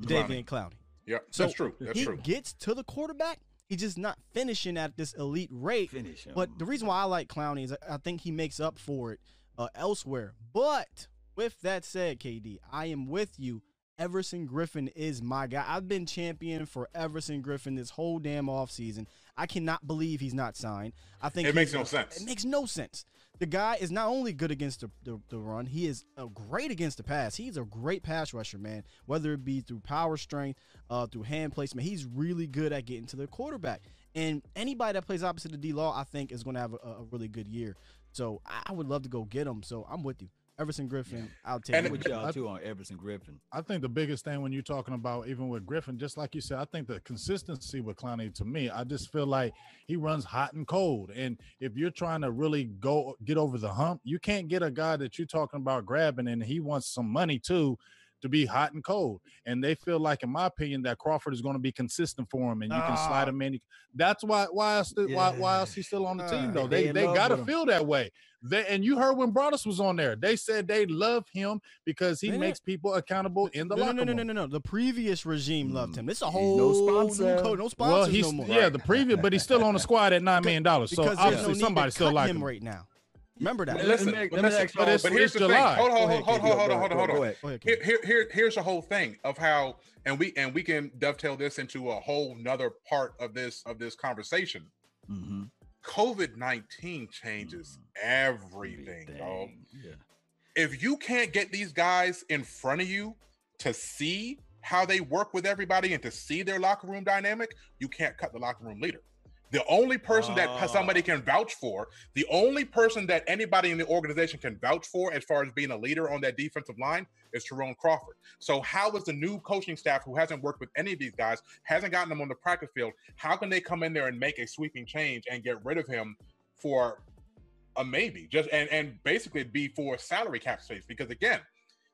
Clowney. Davian Clowney. Yeah, So that's true. That's he true. gets to the quarterback. He's just not finishing at this elite rate. Finish him. But the reason why I like Clowney is I- I think he makes up for it uh, elsewhere. But with that said, KD, I am with you. Everson Griffen is my guy. I've been champion for Everson Griffen this whole damn offseason. I cannot believe he's not signed. I think It makes no sense. It makes no sense. The guy is not only good against the, the, the run, he is uh, great against the pass. He's a great pass rusher, man. Whether it be through power strength, uh, through hand placement, he's really good at getting to the quarterback. And anybody that plays opposite of D Law, I think, is going to have a, a really good year. So I I would love to go get him. So I'm with you. Everson Griffen, I'll take And it. with y'all too on Everson Griffen. I think the biggest thing when you're talking about even with Griffen, just like you said, I think the consistency with Clowney to me, I just feel like he runs hot and cold. And if you're trying to really go get over the hump, you can't get a guy that you're talking about grabbing and he wants some money too to be hot and cold. And they feel like, in my opinion, that Crawford is going to be consistent for him and you can Ah. slide him in. That's why why else why, why Yeah. else he's still on the Ah, team though. they They they gotta feel that way. They and you heard when Broaddus was on there, they said they love him because he They makes people accountable in the no, no, locker no, no, room. no, no, no. The previous regime loved Mm. him. It's a whole no new sponsor. code. No Well, sponsors he's no more. yeah, the previous, but he's still on the squad at nine million dollars. So obviously there's no somebody still cut like him him. right now. Remember that. Listen, Let me- but let me listen, ask y'all- but here's it's the July. thing. Hold on, Go hold ahead, on, hold on, hold on, hold on, hold on. ahead. Go ahead, Here, here, here, here's the whole thing of how, and we and we can dovetail this into a whole nother part of this of this conversation. Mhm. COVID nineteen changes everything, dog. Everything. Yeah. If you can't get these guys in front of you to see how they work with everybody and to see their locker room dynamic, you can't cut the locker room leader. The only person that Ah. somebody can vouch for, the only person that anybody in the organization can vouch for as far as being a leader on that defensive line is Tyrone Crawford. So, how is the new coaching staff who hasn't worked with any of these guys, hasn't gotten them on the practice field, how can they come in there and make a sweeping change and get rid of him for a maybe? Just and and basically be for salary cap space because again,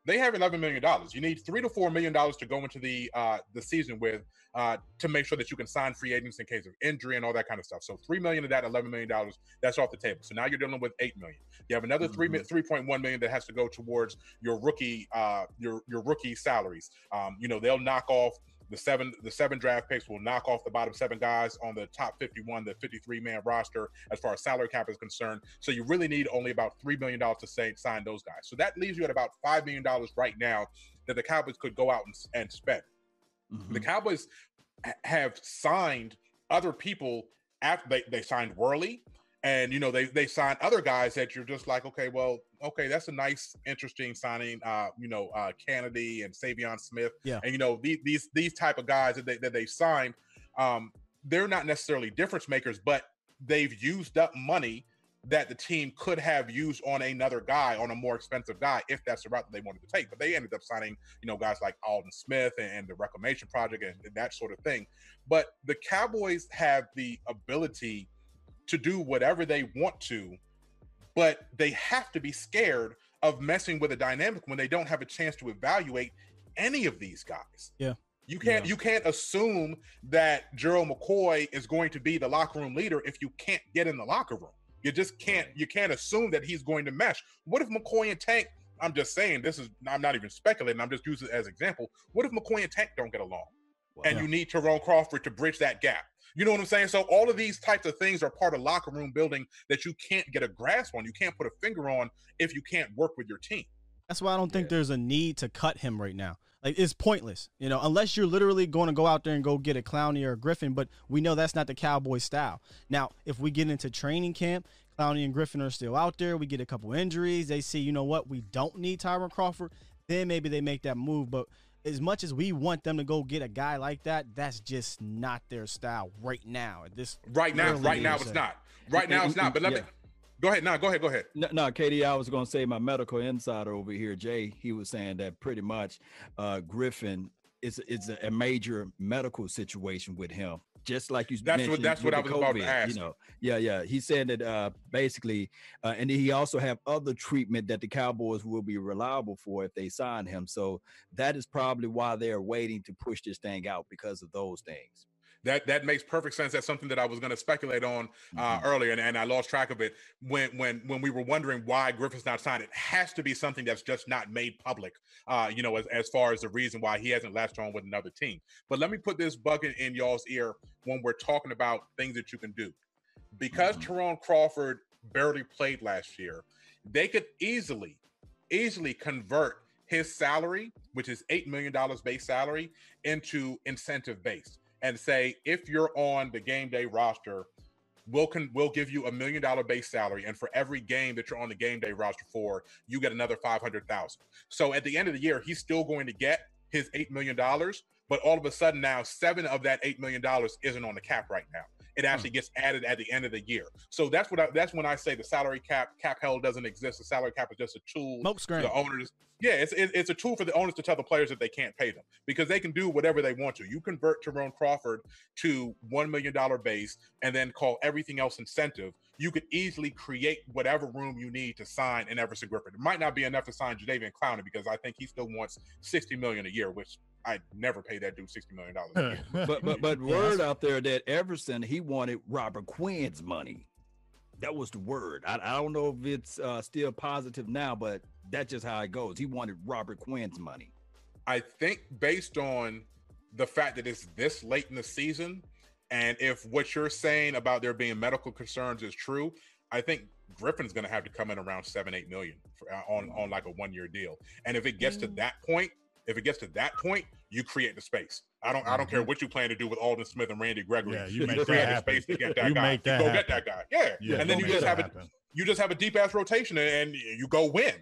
they have eleven million dollars. You need three to four million dollars to go into the uh the season with uh to make sure that you can sign free agents in case of injury and all that kind of stuff. So three million of that eleven million dollars that's off the table. So now you're dealing with eight million. You have another three three point one million that has to go towards your rookie uh your your rookie salaries. Um, you know, they'll knock off the seven the seven draft picks will knock off the bottom seven guys on the top 51 the 53 man roster as far as salary cap is concerned. So you really need only about three million dollars to say, sign those guys. So that leaves you at about five million dollars right now that the cowboys could go out and, and spend. The Mhm. cowboys have signed other people after they, they signed Worley and you know they they signed other guys that you're just like okay well okay that's a nice interesting signing uh you know uh Kennedy and Savion Smith. Yeah. and you know these these these type of guys that they that they signed um they're not necessarily difference makers but they've used up money that the team could have used on another guy on a more expensive guy if that's the route that they wanted to take. But they ended up signing you know guys like Aldon Smith and, and the Reclamation Project and, and that sort of thing. But the Cowboys have the ability to do whatever they want to, but they have to be scared of messing with a dynamic when they don't have a chance to evaluate any of these guys. Yeah. You can't Yeah. you can't assume that Gerald McCoy is going to be the locker room leader if you can't get in the locker room. You just can't you can't assume that he's going to mesh. What if McCoy and Tank I'm just saying this is I'm not even speculating, I'm just using it as example. What if McCoy and Tank don't get along? and Yeah. you need Tyrone Crawford to bridge that gap. You know what I'm saying? So all of these types of things are part of locker room building that you can't get a grasp on. You can't put a finger on if you can't work with your team. That's why I don't think Yeah. there's a need to cut him right now. Like it's pointless, you know, unless you're literally going to go out there and go get a Clowney or a Griffen. But we know that's not the Cowboy style. Now, if we get into training camp, Clowney and Griffen are still out there. We get a couple injuries. They see, you know what, we don't need Tyrone Crawford. Then maybe they make that move. But as much as we want them to go get a guy like that, that's just not their style right now. At this Right now, right now it's not. Right now it's not. But let me go ahead. Now go ahead. Go ahead. No, no, KD, I was going to say my medical insider over here, Jay, he was saying that pretty much uh, Griffen is is a, a major medical situation with him. Just like you That's what- mentioned that's what I was about to COVID, ask. You know, yeah, yeah. He said that uh, basically, uh, and he also have other treatment that the Cowboys will be reliable for if they sign him. So that is probably why they're waiting to push this thing out because of those things. That that makes perfect sense. That's something that I was going to speculate on uh, Mhm. earlier, and, and I lost track of it when when when we were wondering why Griffen's not signed. It has to be something that's just not made public. Uh, you know, as, as far as the reason why he hasn't latched on with another team. But let me put this bucket in y'all's ear when we're talking about things that you can do. Because Mhm. Tyrone Crawford barely played last year, they could easily, easily convert his salary, which is eight million dollars base salary, into incentive based, and say if you're on the game day roster, we'll can we'll give you a million dollar base salary, and for every game that you're on the game day roster for, you get another five hundred thousand. So at the end of the year, he's still going to get his eight million dollars, but all of a sudden now seven of that eight million dollars isn't on the cap right now. It actually gets added at the end of the year. So that's what I, that's when I say the salary cap cap hell doesn't exist. The salary cap is just a tool Smoke for the owners. Yeah, it's it, it's a tool for the owners to tell the players that they can't pay them because they can do whatever they want to. You convert Tyrone Crawford to one million dollar base and then call everything else incentive. You could easily create whatever room you need to sign an Everson Griffen. It might not be enough to sign Jadeveon Clowney because I think he still wants sixty million a year, which I never pay that dude sixty million dollars. But but but word that's- out there that Everson he wanted Robert Quinn's money. That was the word. I, I don't know if it's uh, still positive now, but that's just how it goes. He wanted Robert Quinn's money. I think based on the fact that it's this late in the season, and if what you're saying about there being medical concerns is true, I think Griffen's going to have to come in around seven, eight million for, uh, on on like a one year deal. And if it gets to Mm. that point, if it gets to that point, you create the space. I don't I don't care what you plan to do with Aldon Smith and Randy Gregory. Mm-hmm. Yeah, you make that create the happen. space to get that You guy. make that you go happen. get that guy. Yeah. Yeah, and then you just have it. happen. You just have a deep ass rotation and you go win.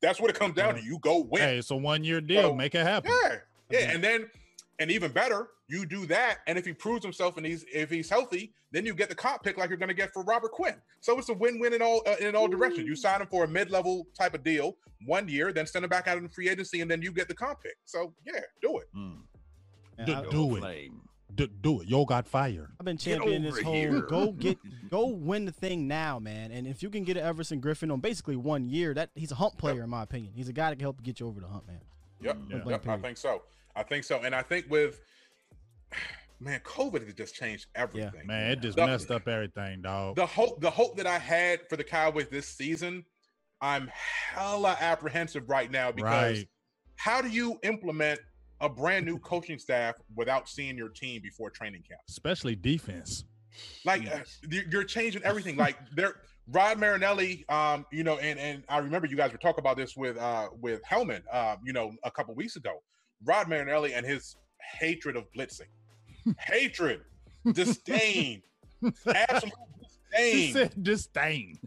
That's what it comes down to. You go win. Hey, it's a one year deal. So, Make it happen. Yeah, yeah, and then and even better, you do that, and if he proves himself and he's if he's healthy, then you get the comp pick like you're going to get for Robert Quinn. So it's a win-win in all uh, in all directions. You sign him for a mid-level type of deal, one year, then send him back out in free agency, and then you get the comp pick. So yeah, do it. Mm. Do- I, do it. Flame. D- do it. Yo got fired. I've been championing this whole here. go get go win the thing now, man. And if you can get an Everson Griffen on basically one year, that he's a hump player in my opinion. He's a guy that can help get you over the hump, man. Yep, Yeah. yep, I think so. I think so, and I think with man, COVID has just changed everything. Man, it just The- messed up everything, dog. the hope the hope that I had for the Cowboys this season, I'm hella apprehensive right now because Right. how do you implement a brand new coaching staff without seeing your team before training camp? Especially defense. Like uh, you- you're changing everything. Like there, Rod Marinelli, um, you know, and and I remember you guys were talking about this with uh with Hellman, uh, you know, a couple weeks ago. Rod Marinelli and his hatred of blitzing, hatred, disdain, absolute He disdain. said disdain.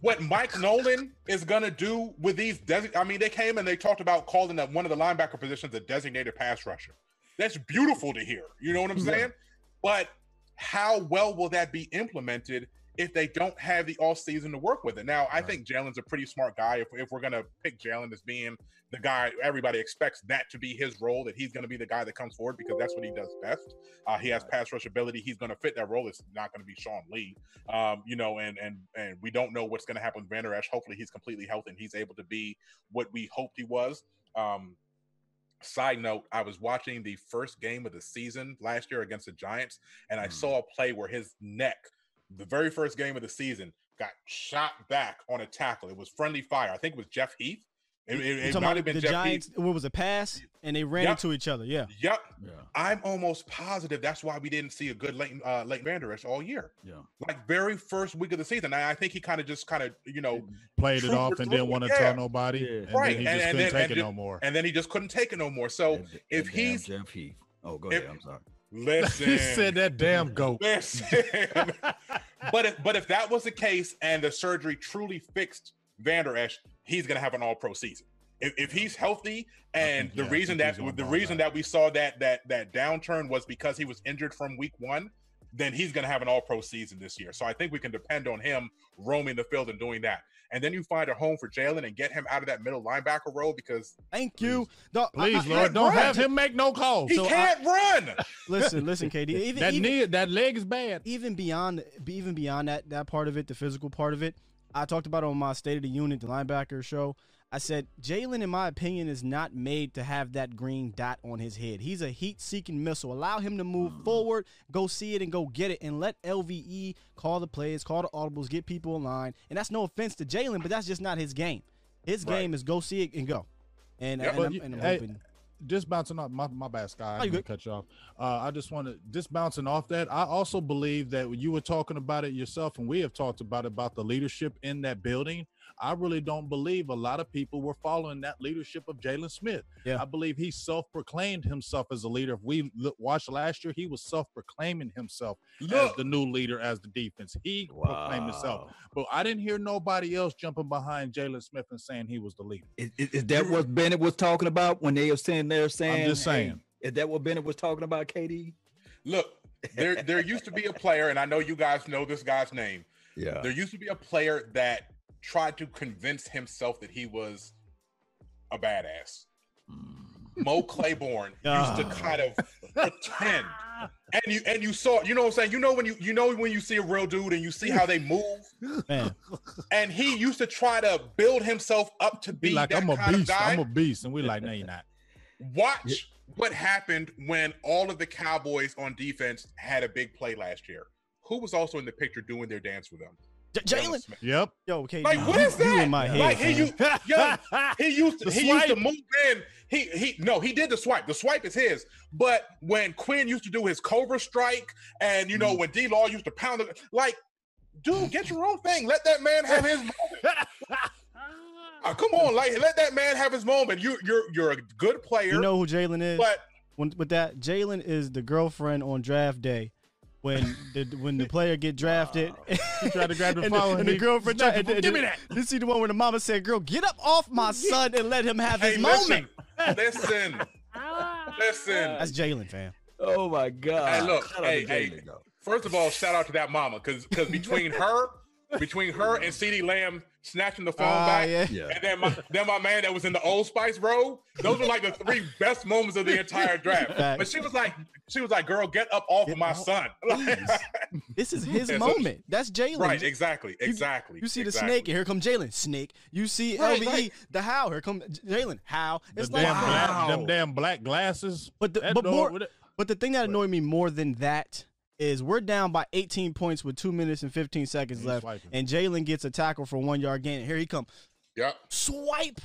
What Mike Nolan is gonna do with these desi- I mean, they came and they talked about calling that one of the linebacker positions a designated pass rusher. That's beautiful to hear. You know what I'm Yeah. saying? But how well will that be implemented if they don't have the off season to work with it? Now, I Right. think Jaylon's a pretty smart guy. If, if we're gonna pick Jaylon as being the guy, everybody expects that to be his role, that he's gonna be the guy that comes forward because that's what he does best. Uh, he has pass rush ability. He's gonna fit that role. It's not gonna be Sean Lee um, you know, and and and we don't know what's going to happen with Vander Esch. Hopefully, he's completely healthy and he's able to be what we hoped he was. Um, side note: I was watching the first game of the season last year against the Giants, and I Hmm. saw a play where his neck, the very first game of the season, got shot back on a tackle. It was friendly fire. I think it was Jeff Heath. It, it- it might have been the Jeff Giants? Heath. What was a pass? And they ran Yep. into each other. Yeah. Yep. Yeah, I'm almost positive that's why we didn't see a good Leighton, uh, Leighton Van Esch all year. yeah. Like very first week of the season, I, I think he kind of just kind of you know Played it off and didn't want to yeah. tell nobody. Yeah. And Right, then he and- just and couldn't then- take it ju- no more. and then he just couldn't take it no more. So That- if that he's- Jeff Heath. Oh, go if- ahead. I'm sorry. Listen, he said that damn goat. listen. but if but if that was the case and the surgery truly fixed Vander Esch, he's gonna have an all pro season. If, if he's healthy and think- the yeah, reason that the reason back. that we saw that that that downturn was because he was injured from week one, then he's gonna have an all pro season this year. So I think we can depend on him roaming the field and doing that. And then you find a home for Jaylon and get him out of that middle linebacker role because Thank you. Dog, I- Please, I- Lord, don't Right. have him make no calls. he So can't run. Listen, listen, KD. Even, that even, knee, that leg is bad. even beyond even beyond that that part of it, the physical part of it, I talked about it on my State of the Unit, the linebacker show. I said Jaylon, in my opinion, is not made to have that green dot on his head. He's a heat-seeking missile. Allow him to move forward, go see it, and go get it, and let LVE call the plays, call the audibles, get people in line. And that's no offense to Jaylon, but that's just not his game. His Right. game is go see it and go. And, Yep. and, I'm, you- and I'm hey, hoping. just bouncing off my, my bad, Sky. Oh, I didn't cut you off. Uh, I just want to just bouncing off that. I also believe that when you were talking about it yourself, and we have talked about it, about the leadership in that building. I really don't believe a lot of people were following that leadership of Jaylon Smith. Yeah. I believe he self-proclaimed himself as a leader. If we watched last year, he was self-proclaiming himself as the new leader as the defense. He proclaimed himself. But I didn't hear nobody else jumping behind Jaylon Smith and saying he was the leader. Is, is- is that what Bennett was talking about when they were sitting there saying? just hey, saying. is that what Bennett was talking about, KD? look. There, there used to be a player, and I know you guys know this guy's name. Yeah. There used to be a player that tried to convince himself that he was a badass. Mo Claiborne used to Ah. kind of pretend, and you and you saw, you know what I'm saying. You know when you you know when you see a real dude and you see how they move, Man, and he used to try to build himself up to Be be like, I'm a beast. I'm a beast. And we're like, no, you're not. Watch what happened when all of the Cowboys on defense had a big play last year. Who was also in the picture doing their dance with them? J- Jaylon, Yep. yo, KD, Like, what is you that? in my head, Like, he fam. used, yo, he used to The he used to move in. He he no, he did the swipe. The swipe is his. But when Quinn used to do his cobra strike, and you know Mm. when D Law used to pound it, like dude, get your own thing. Let that man have his moment. Uh, come on, like let that man have his moment. You, you're you're a good player. You know who Jaylon is? but when, with that, Jaylon is the girlfriend on draft day. When the when the player get drafted, He tried to grab the and, phone the, and and the he girlfriend snatched tried, it and- "Give me that." You see the one where the mama said, "Girl, get up off my son and let him have his hey, moment." listen, listen, listen. That's Jaylon, fam. Oh my God. Hey, look, Shout hey, hey. First of all, shout out to that mama, because because between her, between her and CeeDee Lamb snatching the phone Ah, back, yeah. Yeah. and then my then my man that was in the Old Spice row, those were like the three best moments of the entire draft. Facts. But she was like, she was like, "Girl, get up off Get of my off, son." This is his Yeah, so- moment. That's Jaylon. right? Exactly. Exactly. You see the snake, and here come Jaylon. Snake. You see Right, LVE, right. the how. Here come Jaylon. How. The like, damn black, them damn black glasses. but the, but more, but the thing that annoyed me more than that is we're down by 18 points with two minutes and 15 seconds He's left, swiping. and Jaylon gets a tackle for one yard gain. Here he comes. Yep. swipe.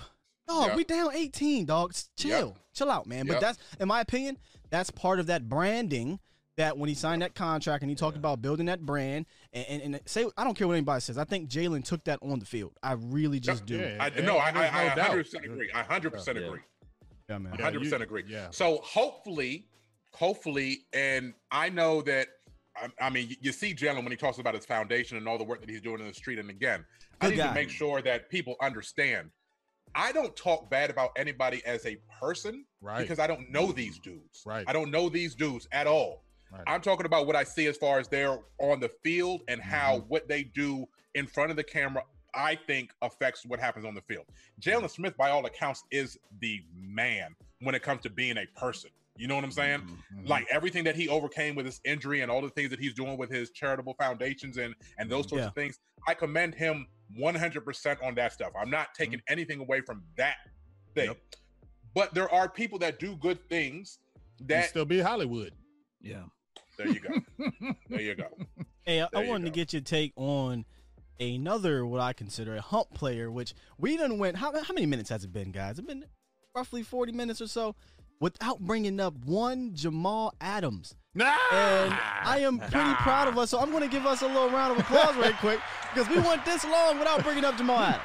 Dog, Yep. we down 18, dog. Chill, Yep. chill out, man. But Yep. that's, in my opinion, that's part of that branding. That when he signed that contract and he talked about building that brand and, and, and say I don't care what anybody says I think Jaylon took that on the field I really just do Yeah. I And- no, I, I, I 100 percent agree. I 100 percent Yeah. agree. yeah man 100 percent you- agree. yeah. So hopefully, hopefully, and I know that. I, I mean, you- you see Jaylon when he talks about his foundation and all the work that he's doing in the street. And again, I need guy. to make sure that people understand. I don't talk bad about anybody as a person Right. because I don't know these dudes. Right. I don't know these dudes at all. Right. I'm talking about what I see as far as they're on the field and how Mm-hmm. what they do in front of the camera, I think affects what happens on the field. Jaylon Smith, by all accounts, is the man when it comes to being a person. You know what I'm saying? Mhm. Like everything that he overcame with his injury and all the things that he's doing with his charitable foundations and and those sorts Yeah. of things, I commend him 100% on that stuff. I'm not taking anything away from that thing. Yep. But there are people that do good things He'd that still be Hollywood. Yeah. there you go. there you go. Hey, I, I There you wanted to get your take on another what I consider a hump player, which we done went. How, how many minutes has it been, guys? It's been roughly forty minutes or so, without bringing up one Jamal Adams. And I am pretty proud of us, so I'm going to give us a little round of applause right quick because we went this long without bringing up Jamal Adams.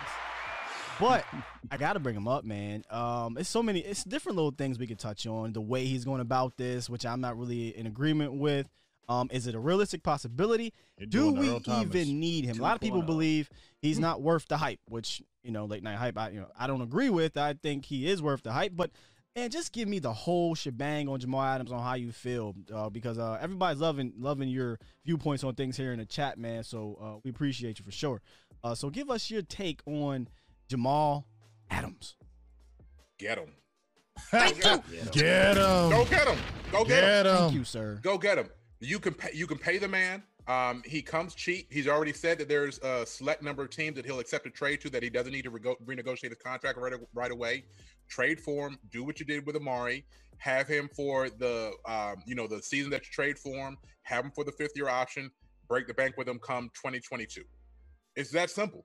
But I got to bring him up, man. Um, it's so many, it's different little things we could touch on. The way he's going about this, which I'm not really in agreement with. Um, is it a realistic possibility? You're Do we Thomas. even need him? A lot of people believe he's not worth the hype, which you know, late night hype. I you know, I don't agree with. I think he is worth the hype, but man, just give me the whole shebang on Jamal Adams on how you feel, uh, because uh, everybody's loving loving your viewpoints on things here in the chat, man. So uh, we appreciate you for sure. Uh, so give us your take on Jamal Adams. Get him. Thank you, Get him. Go get him. Go get him. Get thank you, sir. Go get him. You can pay, you can pay the man. Um, he comes cheap. He's already said that there's a select number of teams that he'll accept a trade to that he doesn't need to rego- renegotiate his contract right, right away. Trade for him. Do what you did with Amari. Have him for the um, you know the season that you trade for him. Have him for the fifth year option. Break the bank with him come 2022. It's that simple.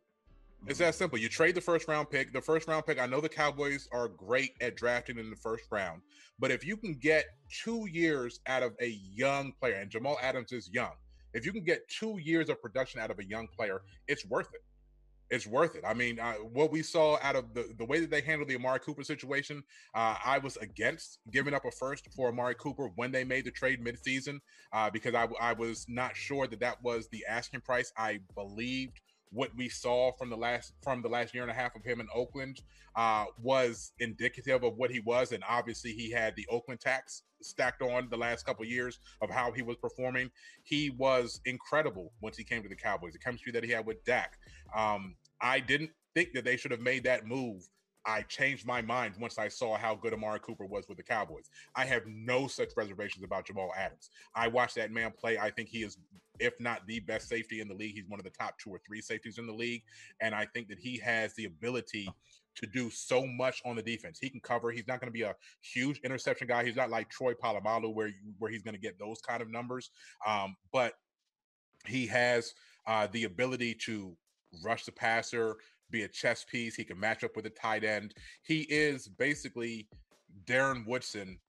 It's that simple. You trade the first round pick. The first round pick, I know the Cowboys are great at drafting in the first round, but if you can get two years out of a young player, and Jamal Adams is young, if you can get two years of production out of a young player, it's worth it. It's worth it. I mean, uh, what we saw out of the, the way that they handled the Amari Cooper situation, uh, I was against giving up a first for Amari Cooper when they made the trade midseason uh, because I, I was not sure that that was the asking price. I believed what we saw from the last from the last year and a half of him in Oakland uh, was indicative of what he was, and obviously he had the Oakland tax stacked on the last couple years of how he was performing. He was incredible once he came to the Cowboys. The chemistry that he had with Dak. Um, I didn't think that they should have made that move. I changed my mind once I saw how good Amari Cooper was with the Cowboys. I have no such reservations about Jamal Adams. I watched that man play. I think he is, if not the best safety in the league, he's one of the top two or three safeties in the league. And I think that he has the ability to do so much on the defense. He can cover. He's not going to be a huge interception guy. He's not like Troy Polamalu where where he's going to get those kind of numbers. Um, but he has uh, the ability to rush the passer, be a chess piece. He can match up with a tight end. He is basically Darren Woodson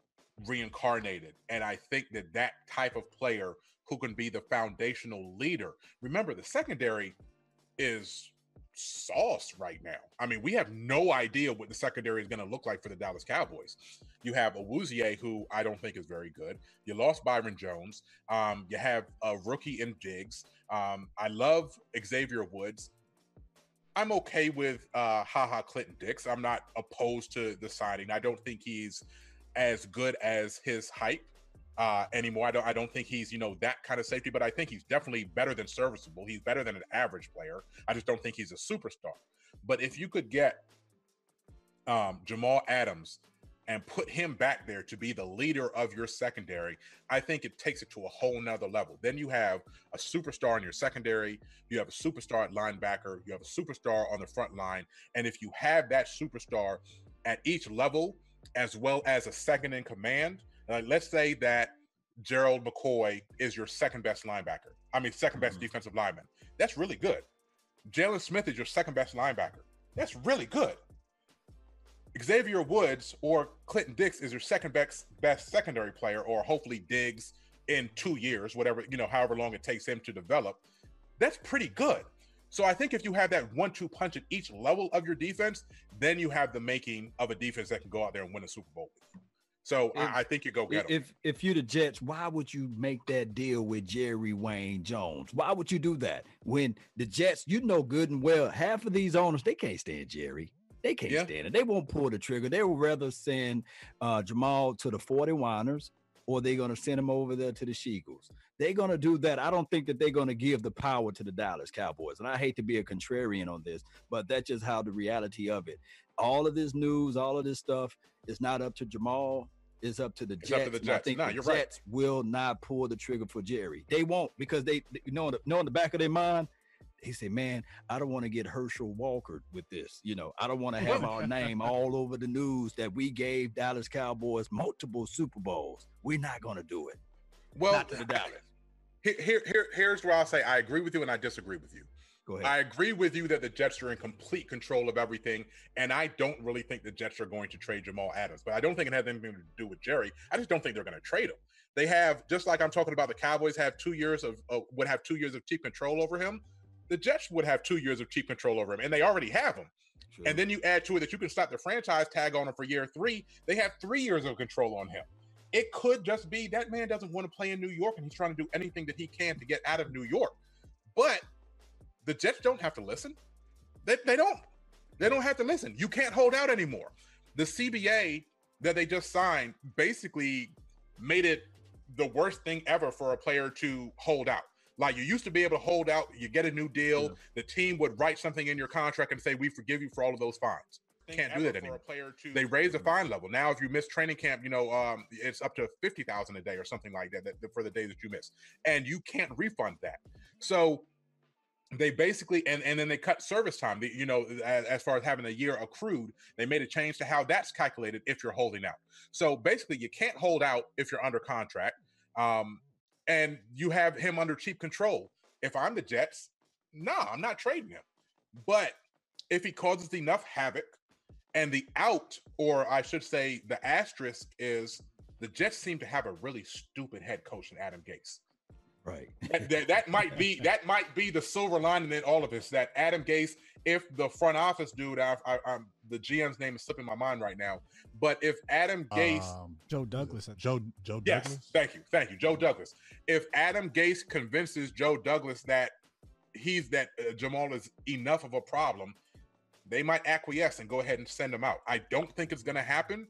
reincarnated, and I think that that type of player who can be the foundational leader. Remember, the secondary is sauce right now. I mean, we have no idea what the secondary is going to look like for the Dallas Cowboys. You have Awuzie, who I don't think is very good. You lost Byron Jones. Um, you have a rookie in Diggs. Um, I love Xavier Woods. I'm okay with uh, Ha Ha Clinton Dix. I'm not opposed to the signing. I don't think he's as good as his hype uh, anymore. I don't. I don't think he's you know that kind of safety, but I think he's definitely better than serviceable. He's better than an average player. I just don't think he's a superstar. But if you could get um, Jamal Adams and put him back there to be the leader of your secondary, I think it takes it to a whole nother level. Then you have a superstar in your secondary, you have a superstar at linebacker, you have a superstar on the front line. And if you have that superstar at each level, as well as a second in command, uh, let's say that Gerald McCoy is your second best linebacker. I mean, second best mm-hmm. defensive lineman. That's really good. Jaylon Smith is your second best linebacker. That's really good. Xavier Woods or Clinton Dix is your second best best secondary player, or hopefully Diggs in two years, whatever you know, however long it takes him to develop. That's pretty good. So I think if you have that one-two punch at each level of your defense, then you have the making of a defense that can go out there and win a Super Bowl. So if, I, I, think you go get him. if. If you're the Jets, why would you make that deal with Jerry Wayne Jones? Why would you do that when the Jets, you know good and well, half of these owners they can't stand Jerry. They can't yeah. stand it. They won't pull the trigger. They would rather send uh, Jamal to the 49ers or they're going to send him over there to the Sheagles. They're going to do that. I don't think that they're going to give the power to the Dallas Cowboys. And I hate to be a contrarian on this, but that's just how the reality of it. All of this news, all of this stuff is not up to Jamal. It's up to the it's Jets. To the Jets. I think no, the Jets right. will not pull the trigger for Jerry. They won't because they, you know, know in the back of their mind, he said, "Man, I don't want to get Herschel Walker with this. You know, I don't want to have our name all over the news that we gave Dallas Cowboys multiple Super Bowls. We're not going to do it. Well, not to the Dallas. Here, here, here's where I'll say I agree with you and I disagree with you. Go ahead. I agree with you that the Jets are in complete control of everything, and I don't really think the Jets are going to trade Jamal Adams. But I don't think it has anything to do with Jerry. I just don't think they're going to trade him. They have just like I'm talking about the Cowboys have two years of uh, would have two years of chief control over him the Jets would have two years of cheap control over him, and they already have him. Sure. And then you add to it that you can stop the franchise tag on him for year three. They have three years of control on him. It could just be that man doesn't want to play in New York and he's trying to do anything that he can to get out of New York. But the Jets don't have to listen. They, they don't. They don't have to listen. You can't hold out anymore. The CBA that they just signed basically made it the worst thing ever for a player to hold out. Like you used to be able to hold out, you get a new deal, yeah. the team would write something in your contract and say, "We forgive you for all of those fines." Can't do that anymore. Player To- they raise the fine level now. If you miss training camp, you know um, it's up to fifty thousand a day or something like that, that for the days that you miss, and you can't refund that. So they basically and and then they cut service time the, you know as, as, far as having a year accrued they made a change to how that's calculated if you're holding out so basically you can't hold out if you're under contract um, and you have him under cheap control. If I'm the Jets, no, nah, I'm not trading him. But if he causes enough havoc, and the out, or I should say, the asterisk is the Jets seem to have a really stupid head coach in Adam Gase. Right. that, that, that, might be that might be the silver lining in all of this. That Adam Gase, if the front office dude, I, I, I'm the GM's name is slipping my mind right now, but if Adam Gase, um, Joe Douglas, Joe Joe yes, Douglas, thank you, thank you, Joe Douglas. If Adam Gase convinces Joe Douglas that he's that uh, Jamal is enough of a problem, they might acquiesce and go ahead and send him out. I don't think it's going to happen,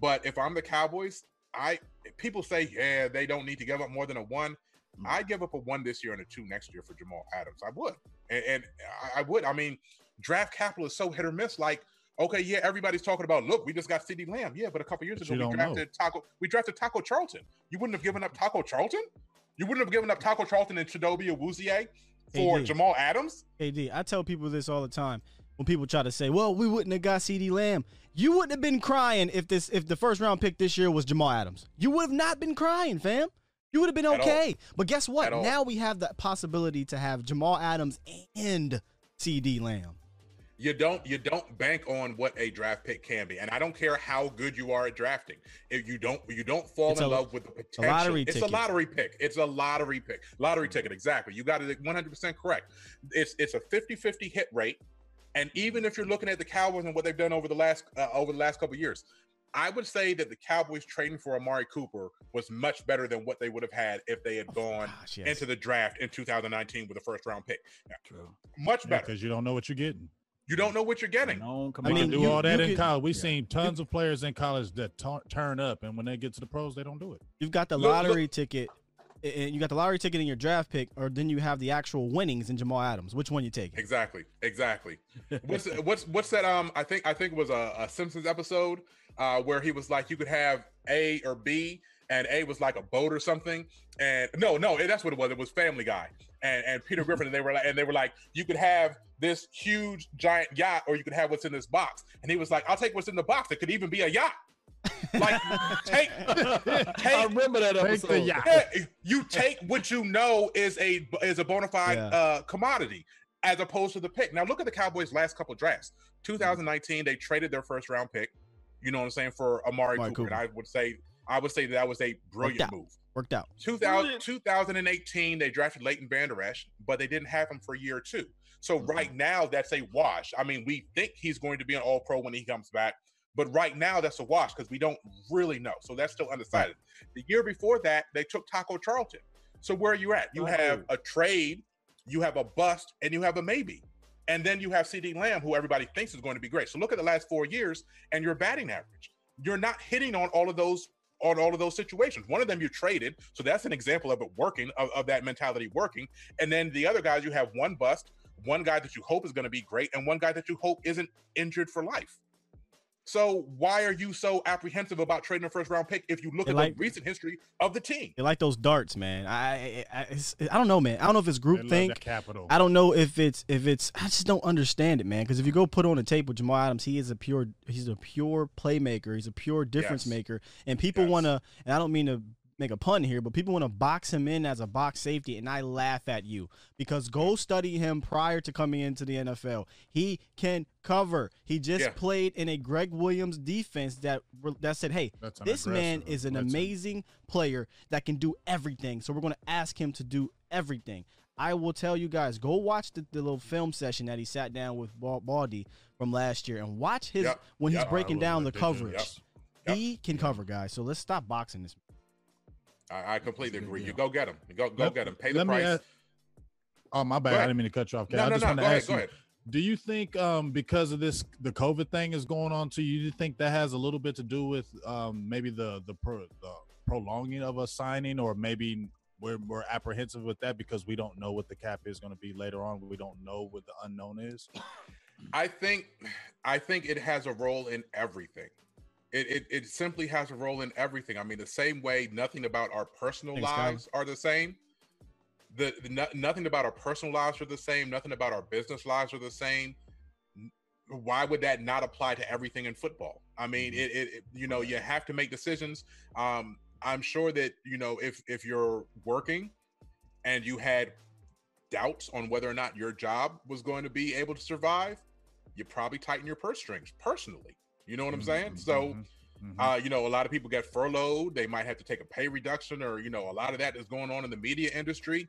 but if I'm the Cowboys, I people say yeah they don't need to give up more than a one. Mm. I give up a one this year and a two next year for Jamal Adams. I would, and, and I would. I mean, draft capital is so hit or miss. Like Okay, yeah, everybody's talking about. Look, we just got CeeDee Lamb. Yeah, but a couple years ago we drafted know. Taco. We drafted Taco Charlton. You wouldn't have given up Taco Charlton. You wouldn't have given up Taco Charlton and Chidobe Awuzie for AD. Jamal Adams. Ad, I tell people this all the time when people try to say, "Well, we wouldn't have got CeeDee Lamb." You wouldn't have been crying if this if the first round pick this year was Jamal Adams. You would have not been crying, fam. You would have been okay. But guess what? Now we have the possibility to have Jamal Adams and CeeDee Lamb. you don't you don't bank on what a draft pick can be. And i don't care how good you are at drafting. If you don't you don't fall It's in a- love with the potential a lottery it's ticket. a lottery pick. It's a lottery pick. Lottery ticket exactly. You got it 100% correct. It's it's a 50-50 hit rate. And even if you're looking at the cowboys and what they've done over the last uh, over the last couple years I would say that the Cowboys trading for Amari Cooper was much better than what they would have had if they had gone Gosh, yes. into the draft in 2019 with a first round pick. True. Much better. because you don't know what you're getting. You don't know what you're getting. Known I We mean, can do you- all that in could- college. We've yeah. seen tons of players in college that tu- turn up, and when they get to the pros, they don't do it. You've got the Look- look- lottery ticket, and you got the lottery ticket in your draft pick, or then you have the actual winnings in Jamal Adams. Which one you taking? Exactly. Exactly. what's what's what's that? Um, I think I think it was a, a Simpsons episode uh, where he was like, you could have A or B, and A was like a boat or something, and no, no, that's what it was. It was Family Guy, and and Peter Griffin, and they were like, and they were like, you could have this huge giant yacht, or you could have what's in this box, and he was like, I'll take what's in the box. It could even be a yacht. Like take I take remember that Take the episode. yacht. yeah, you take what you know is a is a bona fide Yeah. uh, commodity as opposed to the pick. Now look at the Cowboys' last couple drafts. 2019, they traded their first round pick. You know what I'm saying for Amari Amari Cooper, Cooper. and I would say I would say that was a brilliant out. move. Worked out. 2000, 2018, they drafted Leighton Vander Esch, but they didn't have him for year two. So right now, that's a wash. I mean, we think he's going to be an All Pro when he comes back, but right now that's a wash because we don't really know. So that's still undecided. The year before that, they took Taco Charlton. So where are you at? You oh. have a trade, you have a bust, and you have a maybe. And then you have CeeDee Lamb, who everybody thinks is going to be great. So look at the last four years and your batting average. You're not hitting on all of those on all of those situations. One of them you traded, so that's an example of it working, of, of that mentality working. And then the other guys, you have one bust, one guy that you hope is going to be great, and one guy that you hope isn't injured for life. So why are you so apprehensive about trading a first round pick if you look They at like- the recent history of the team? They like those darts, man. I I, I, I don't know, man. I don't know if it's They love groupthink. capital. I don't know if it's if it's. I just don't understand it, man. Because if you go put on a tape with Jamal Adams, he is a pure. He's a pure playmaker. He's a pure difference Yes. maker. And people Yes. want to. And I don't mean to make a pun here, but people want to box him in as a box safety, and I laugh at you because go study him prior to coming into the NFL. He can cover. He just Yeah. played in a Gregg Williams defense that that said, "Hey, this man is an amazing player that can do everything. So we're going to ask him to do everything. I will tell you guys, go watch the, the little film session that he sat down with Baldy from last year and watch his Yep. when he's breaking down the will, I did, coverage. Yep. Yep. He can cover, guys. So let's stop boxing this. I, I completely agree. You go get. You go go Let- get him. Pay the price. ask- Oh my bad. I didn't mean to cut you off. No, I no, just no. want Go to ahead. ask Go you: ahead. Do you think um, because of this, the COVID thing is going on too? you? You think that has a little bit to do with um, maybe the the, pro, the prolonging of a signing, or maybe we're we're apprehensive with that because we don't know what the cap is going to be later on. We don't know what the unknown is. I think I think it has a role in everything. It, it it simply has a role in everything. I mean, the same way nothing about our personal Thanks, lives are the same. The, the no, nothing about our personal lives are the same. Nothing about our business lives are the same. Why would that not apply to everything in football? I mean, Mm-hmm. it, it, it you know you have to make decisions. Um, I'm sure that you know if if you're working and you had doubts on whether or not your job was going to be able to survive, you probably tighten your purse strings personally. You know what I'm saying? So, Mhm, mhm. uh, you know, a lot of people get furloughed. They might have to take a pay reduction, or you know, a lot of that is going on in the media industry.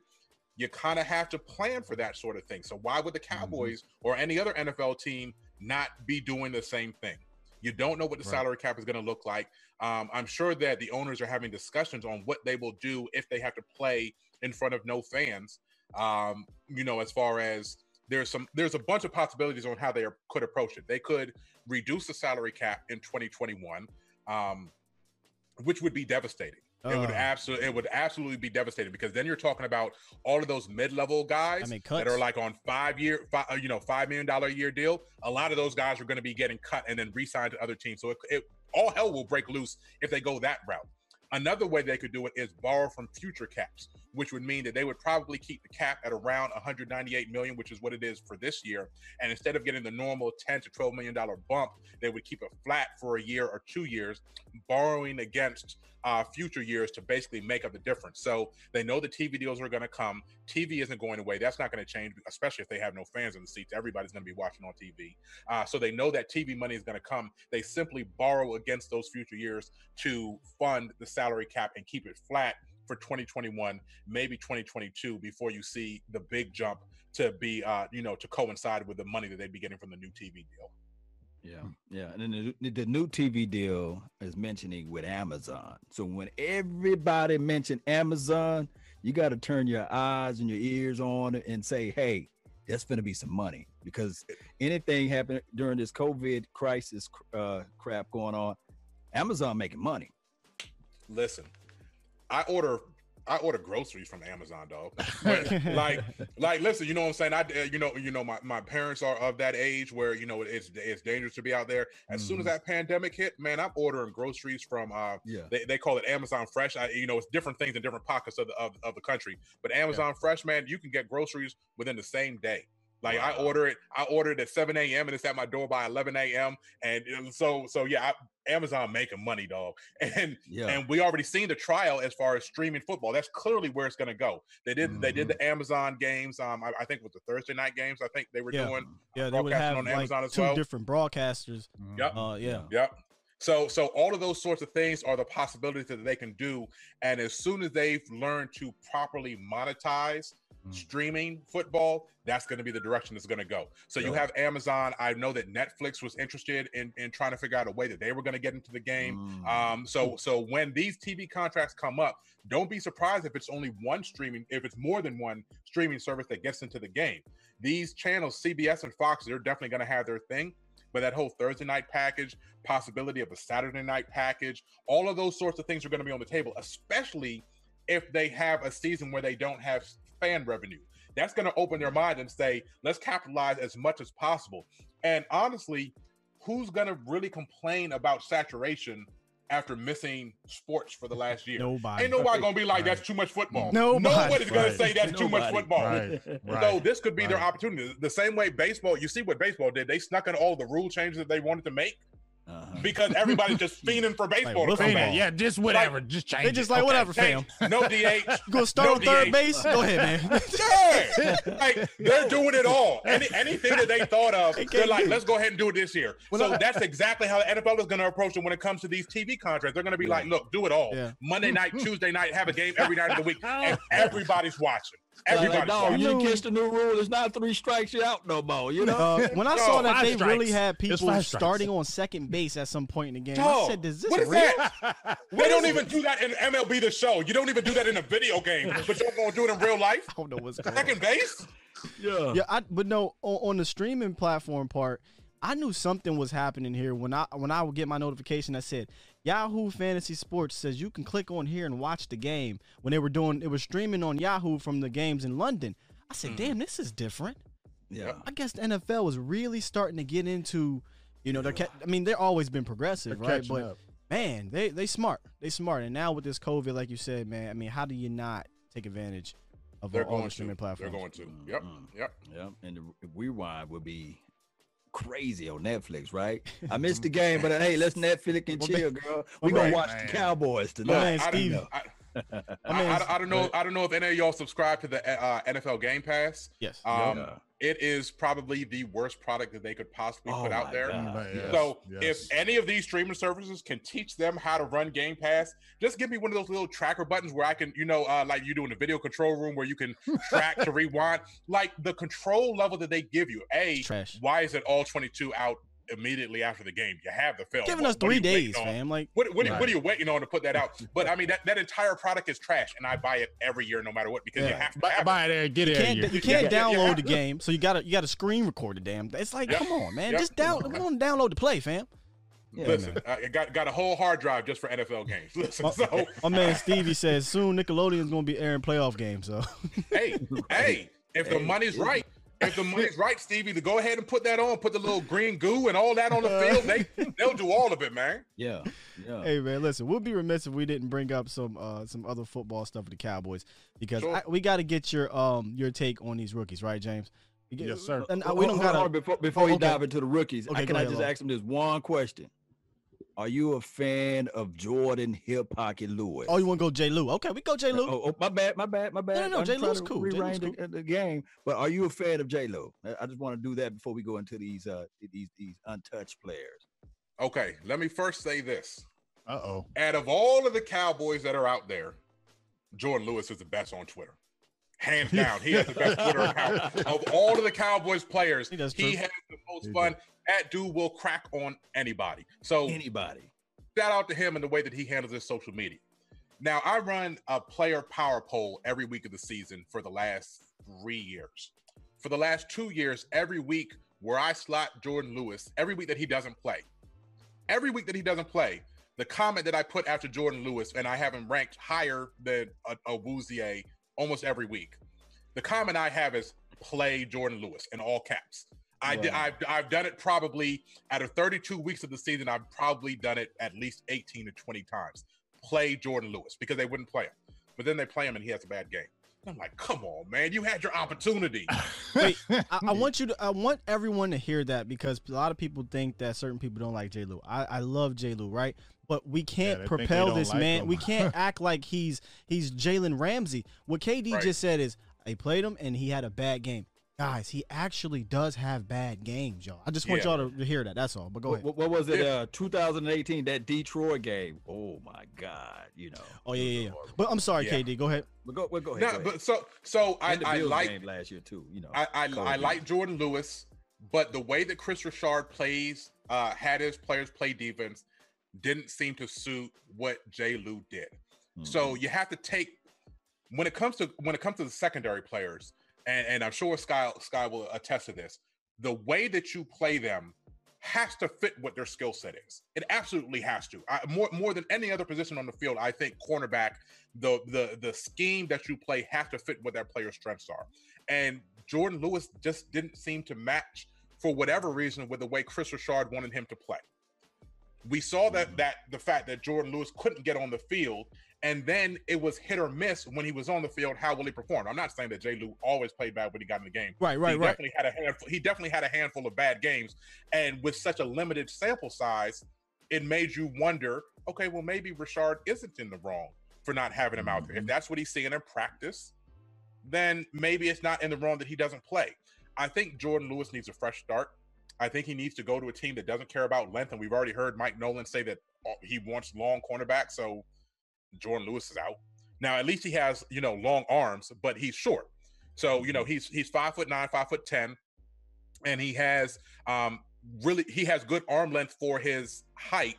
You kind of have to plan for that sort of thing. So, why would the Cowboys or any other NFL team not be doing the same thing? You don't know what the Right. salary cap is going to look like. Um, I'm sure that the owners are having discussions on what they will do if they have to play in front of no fans. Um, you know, as far as there's some, there's a bunch of possibilities on how they are, could approach it. They could reduce the salary cap in 2021, um, which would be devastating. it would Uh, absolutely, it would absolutely be devastating because then you're talking about all of those mid-level guys I mean, that are like on five year, five, uh, you know, five million dollar a year deal. A lot of those guys are going to be getting cut and then re-signed to other teams. So it, it all hell will break loose if they go that route. Another way they could do it is borrow from future caps, which would mean that they would probably keep the cap at around 198 million, which is what it is for this year. And instead of getting the normal 10 to 12 million dollar bump, they would keep it flat for a year or two years, borrowing against uh, future years to basically make up the difference. So they know the TV deals are going to come. TV isn't going away. That's not going to change, especially if they have no fans in the seats. Everybody's going to be watching on TV. Uh, so they know that TV money is going to come. They simply borrow against those future years to fund the salary cap and keep it flat for 2021, maybe 2022, before you see the big jump to be, uh, you know, to coincide with the money that they'd be getting from the new TV deal. Yeah, yeah, and then the, new TV deal is mentioning with Amazon. So when everybody mention Amazon, you got to turn your eyes and your ears on and say, "Hey, that's going to be some money." Because anything happened during this COVID crisis uh, crap going on, Amazon making money. Listen, I order I order groceries from Amazon, dog. like, like, listen, you know what I'm saying? I, uh, you know, you know, my, my parents are of that age where you know it's it's dangerous to be out there. As mm soon as mm-hmm. that pandemic hit, man, I'm ordering groceries from. Uh, yeah. They, they call it Amazon Fresh. I, you know, it's different things in different pockets of the of, of the country, but Amazon yeah. Fresh, man, you can get groceries within the same day. Like. I order it, I ordered at 7 a.m. and it's at my door by 11 a.m. And so, so yeah, I, Amazon making money, dog. And yeah. and we already seen the trial as far as streaming football. That's clearly where it's going to go. They did mm-hmm. they did mm-hmm. the Amazon games. Um, I, I, think it was the Thursday night games. I think they were yeah. doing. Yeah, they would have on Amazon like two well. different broadcasters. Yep. Uh, yeah. Yep. So, so all of those sorts of things are the possibilities that they can do. And as soon as they've learned to properly monetize. Streaming football, that's going to be the direction it's going to go. So you have Amazon. I know that Netflix was interested in, in trying to figure out a way that they were going to get into the game. Mm. Um, so so when these TV contracts come up, don't be surprised if it's only one streaming, if it's more than one streaming service that gets into the game. These channels, CBS and Fox, they're definitely going to have their thing. But that whole Thursday night package, possibility of a Saturday night package, all of those sorts of things are going to be on the table, especially if they have a season where they don't have fan revenue. That's going to open their mind and say, let's capitalize as much as possible. And honestly, who's going to really complain about saturation after missing sports for the last year? Nobody. Ain't nobody going to be like, that's too much football. Nobody. Nobody's going right. to say that's nobody. too much football. Right. Right. So this could be their opportunity. The same way baseball, you see what baseball did. They snuck in all the rule changes that they wanted to make uh-huh. because everybody's just fiending for baseball like, to come back. Yeah, just whatever. Like, just change. They just like okay, whatever, fam. No DH. Go start no on third base? Go ahead, man. yeah, like they're doing it all. Any anything that they thought of, they're like, let's go ahead and do it this year. Well, so that's exactly how the NFL is going to approach it when it comes to these TV contracts. They're going to be yeah. like, look, do it all. Yeah. Monday night, Tuesday night, have a game every night of the week, and everybody's watching. Everybody, like, no, you catch the new rule. It's not three strikes you out no more. You know. Uh, when I saw that they strikes. really had people starting on second base at some point in the game, Dog, I said, "Is this what is real?" That? they don't even do that in MLB the Show. You don't even do that in a video game, but you're gonna do it in real life. I don't know what's going second on. base. Yeah, yeah. I, but no, on, on the streaming platform part. I knew something was happening here when I when I would get my notification that said Yahoo Fantasy Sports says you can click on here and watch the game. When they were doing it was streaming on Yahoo from the games in London. I said, mm. "Damn, this is different." Yeah. I guess the NFL was really starting to get into, you know, they're I mean, they're always been progressive, they're right? But up. man, they they smart. They smart. And now with this COVID like you said, man, I mean, how do you not take advantage of they're all, all the streaming to. platforms? They're going to. Yep. Mm-hmm. Yep. Yep. And the rewind would be crazy on Netflix, right? I missed the game, but hey, let's Netflix and chill, girl. We gonna watch man. the Cowboys tonight. Man, Steve. I, I, I, I, don't know. I don't know if any of y'all subscribe to the uh, NFL Game Pass. Yes. Um, yeah it is probably the worst product that they could possibly oh put out there. Yes, so yes. if any of these streaming services can teach them how to run Game Pass, just give me one of those little tracker buttons where I can, you know, uh, like you do in the video control room where you can track to rewind. Like the control level that they give you. A, Trash. why is it all 22 out immediately after the game. You have the film. Giving what, us three days, fam. Like what? What, right. what, are you waiting on to put that out? But I mean, that, that entire product is trash, and I buy it every year, no matter what, because yeah. you have to buy, have buy it. There, get you it. Can't, you can't yeah, download the game, so you gotta you gotta screen record the damn. It's like, yep. come on, man, yep. just down. We want to download the play, fam. Yeah, Listen, I got got a whole hard drive just for NFL games. Listen, my, so my man Stevie says soon Nickelodeon's gonna be airing playoff games. So hey, hey, if hey, the money's right, if the money's right, Stevie, to go ahead and put that on, put the little green goo and all that on the field. They they'll do all of it, man. Yeah, yeah. Hey man, listen, we'll be remiss if we didn't bring up some uh some other football stuff with the Cowboys because Sure. I, we got to get your um your take on these rookies, right, James? Get- Yes, sir. And uh, we don't hold got before before Oh, you okay. dive into the rookies. Okay, I, can I just ask him this one question? Are you a fan of Jourdan Hip Pocket Lewis? Oh, you want to go J. Lou? Okay, we go J. Lou. Oh, oh, my bad, my bad, my bad. no, I'm J. trying Lou's cool, J. Lou's rearrange the, the game. But are you a fan of J Lo? I I just want to do that before we go into these uh these these untouched players. Okay, let me first say this. Uh oh. Out of all of the Cowboys that are out there, Jourdan Lewis is the best on Twitter. Hands down, he has the best Twitter account of all of the Cowboys players. He does He has the most He fun. That dude will crack on anybody. So Anybody? shout out to him and the way that he handles his social media. Now, I run a player power poll every week of the season for the last three years. For the last two years, every week where I slot Jourdan Lewis, every week that he doesn't play, every week that he doesn't play, the comment that I put after Jourdan Lewis, and I have him ranked higher than a, Awuzie almost every week. The comment I have is play Jourdan Lewis in all caps. I did, Wow. I've, I've done it probably out of 32 weeks of the season, I've probably done it at least 18 to 20 times. Play Jourdan Lewis because they wouldn't play him. But then they play him and he has a bad game. I'm like, come on, man. You had your opportunity. Wait, I, I want you to. I want everyone to hear that because a lot of people think that certain people don't like J. Lou. I, I love J. Lou, right? But we can't they think we propel this like man. him. We can't act like he's he's Jalen Ramsey. What KD Right. just said is, I played him and he had a bad game. Guys, he actually does have bad games, y'all. I just want Yeah. y'all to hear that. That's all. But go What, ahead. what- what was it? Uh, 2018, that Detroit game. Oh my God, you know. Oh yeah, yeah, yeah. But I'm sorry, Yeah. KD. Go ahead. But go, well, go ahead. no, go ahead. but so so I, And the I like game last year too. You know. I I, I like Jourdan Lewis, but the way that Kris Richard plays, uh, had his players play defense, didn't seem to suit what Jay Lou did. So Mhm. you have to take when it comes to when it comes to the secondary players, and, and I'm sure Sky Sky will attest to this. The way that you play them has to fit what their skill set is. It absolutely has to. I, more more than any other position on the field, I think cornerback, the the the scheme that you play has to fit what their players' strengths are. And Jourdan Lewis just didn't seem to match for whatever reason with the way Kris Richard wanted him to play. We saw that that the fact that Jourdan Lewis couldn't get on the field, and then it was hit or miss when he was on the field. How will he perform? I'm not saying that Jay Lou always played bad when he got in the game. Right, right, he right. definitely had a handful. He definitely had a handful of bad games, and with such a limited sample size, it made you wonder. Okay, well maybe Richard isn't in the wrong for not having him out there. If mm-hmm. that's what he's seeing in practice, then maybe it's not in the wrong that he doesn't play. I think Jourdan Lewis needs a fresh start. I think he needs to go to a team that doesn't care about length. And we've already heard Mike Nolan say that uh, he wants long cornerback. So Jourdan Lewis is out. Now, at least he has, you know, long arms, but he's short. So, you know, he's he's five foot nine, five foot ten, and he has um really he has good arm length for his height.